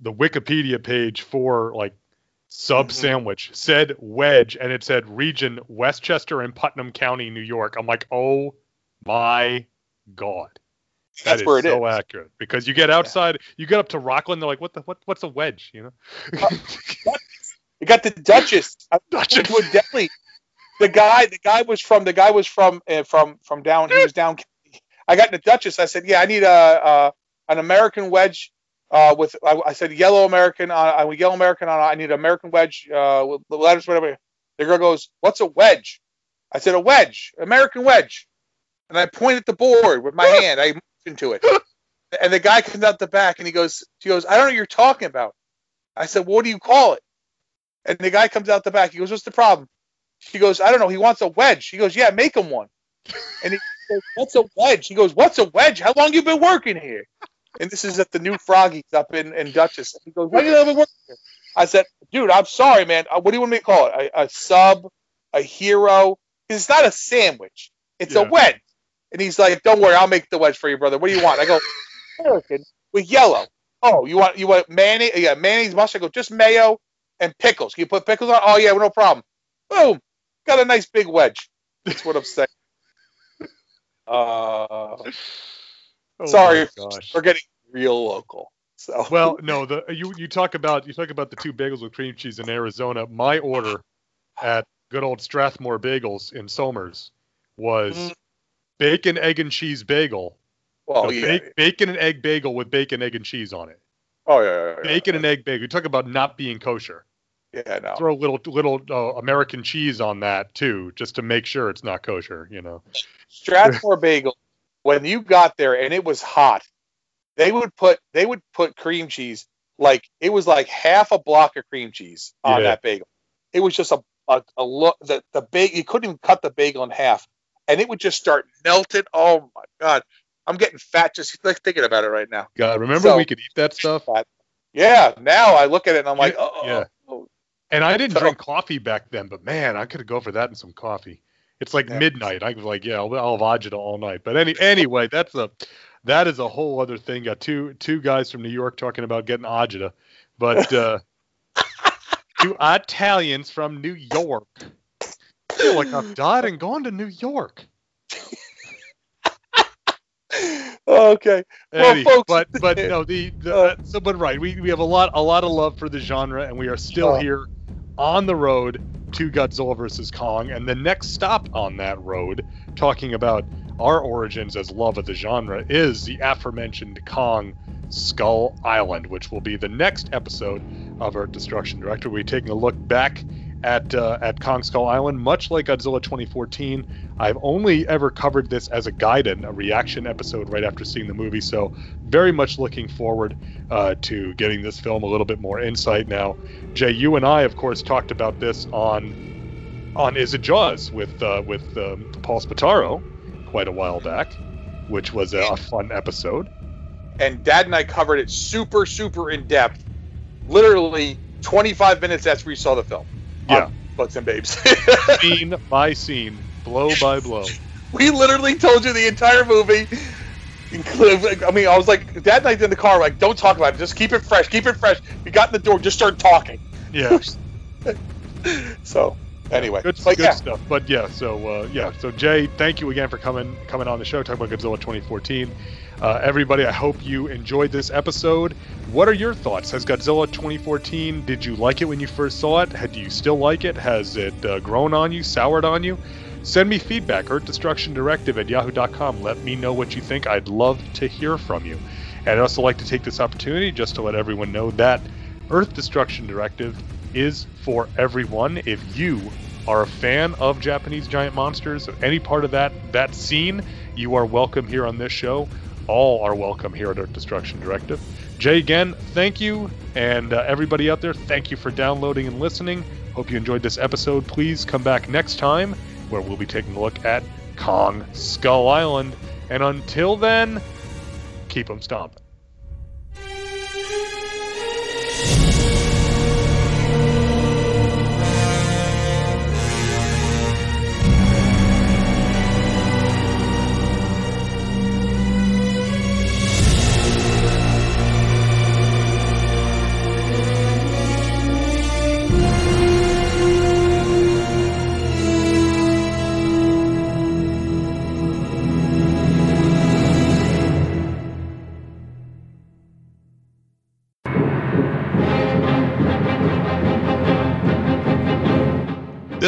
the Wikipedia page for like sub Mhm. sandwich said wedge, and it said region Westchester and Putnam County, New York. I'm like, oh my god, That That's is where it is. so accurate because you get outside, you get up to Rockland, they're like, what the what, what's a wedge? You know, <laughs> You got the Duchess. <laughs> Duchess. went to deli. The guy, the guy was from, the guy was from, uh, from, from down. He was down. I got the Duchess. I said, yeah, I need a, uh, an American wedge, uh, with. I, I said yellow American. On, I want yellow American on. I need an American wedge, uh, with the letters, whatever. The girl goes, "What's a wedge?" I said, "A wedge, American wedge." And I point at the board with my <laughs> hand. I motioned to it. And the guy comes out the back and he goes, "She goes, I don't know what you're talking about." I said, "What do you call it?" And the guy comes out the back. He goes, "What's the problem?" She goes, "I don't know. He wants a wedge." He goes, "Yeah, make him one." And he <laughs> goes, "What's a wedge?" He goes, "What's a wedge? How long you been working here?" And this is at the new Froggies up in, in Dutchess. He goes, "Why you been working here?" I said, "Dude, I'm sorry, man. Uh, What do you want me to call it? A, a sub, a hero? it's not a sandwich. It's Yeah. a wedge." And he's like, "Don't worry, I'll make the wedge for you, brother. What do you want?" I go, "American with yellow." Oh, you want you want mayonnaise? Yeah, mayonnaise, mustard. I go just mayo and pickles. Can you put pickles on? Oh yeah, no problem. Boom, got a nice big wedge. That's what I'm saying. <laughs> Uh, Oh sorry, we're getting real local. So Well, no, the you you talk about you talk about the two bagels with cream cheese in Arizona. My order at good old Strathmore Bagels in Somers was Mhm. bacon, egg, and cheese bagel. well, No, yeah. ba- bacon and egg bagel with bacon, egg, and cheese on it. oh yeah, yeah, yeah, Bacon and egg bagel. You talk about not being kosher. Yeah, no. Throw a little little uh, American cheese on that too, just to make sure it's not kosher. You know. Strathmore Bagel. When you got there and it was hot, they would put they would put cream cheese like it was like half a block of cream cheese on Yeah. that bagel. It was just a a, a look the the bagel you couldn't even cut the bagel in half, and it would just start melting. Oh my god, I'm getting fat just like thinking about it right now. God, remember So- we could eat that stuff. <laughs> Yeah, now I look at it and I'm like, Yeah, oh, yeah. And I <laughs> didn't So- drink coffee back then, but man, I could go for that and some coffee. It's like Yeah. midnight. I was like, yeah, I'll, I'll have agita all night. But any anyway, that's a that is a whole other thing. Got two two guys from New York talking about getting agita, but uh, <laughs> two Italians from New York. I feel like I've died and gone to New York. <laughs> okay. Well, Eddie, folks, but but no, the, the uh, so but right, we, we have a lot a lot of love for the genre, and we are still Uh. here on the road to Godzilla vs Kong, and the next stop on that road, talking about our origins as love of the genre, is the aforementioned Kong Skull Island, which will be the next episode of Earth Destruction Directive. We're taking a look back at uh, at Kong Skull Island, much like Godzilla 2014. I've only ever covered this as a guided, a reaction episode right after seeing the movie, so very much looking forward uh, to getting this film a little bit more insight now. Jay, you and I, of course, talked about this on on Is It Jaws with uh, with um, Paul Spataro quite a while back, which was a, a fun episode. and Dad and I covered it super, super in depth. Literally 25 minutes after we saw the film. Yeah, Butts and Babes. <laughs> scene by scene, blow by blow. we literally told you the entire movie. include- I mean, I was like, Dad and I in the car, like, don't talk about it. Just keep it fresh. Keep it fresh. We got in the door, just started talking. Yeah. <laughs> So, anyway, good, but good yeah, stuff. But yeah, so uh, yeah, so Jay, thank you again for coming coming on the show, talking about Godzilla 2014. Uh, everybody, I hope you enjoyed this episode. What are your thoughts? Has Godzilla 2014? Did you like it when you first saw it? Do you still like it? Has it uh, grown on you? Soured on you? Send me feedback. Earth Destruction Directive at yahoo.com. Let me know what you think. I'd love to hear from you. And I'd also like to take this opportunity just to let everyone know that Earth Destruction Directive is for everyone. If you are a fan of Japanese giant monsters, of any part of that that scene, you are welcome here on this show. All are welcome here at Earth Destruction Directive. Jay, again, thank you. And uh, everybody out there, thank you for downloading and listening. Hope you enjoyed this episode. Please come back next time where we'll be taking a look at Kong Skull Island. And until then, keep them stomping.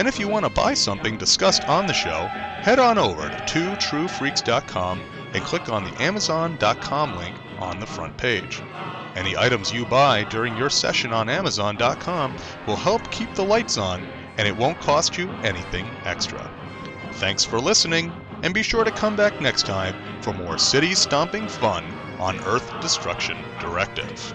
And if you want to buy something discussed on the show, head on over to twotruefreaks.com and click on the amazon.com link on the front page. Any items you buy during your session on amazon.com will help keep the lights on and it won't cost you anything extra. Thanks for listening, and be sure to come back next time for more city stomping fun on Earth Destruction Directive.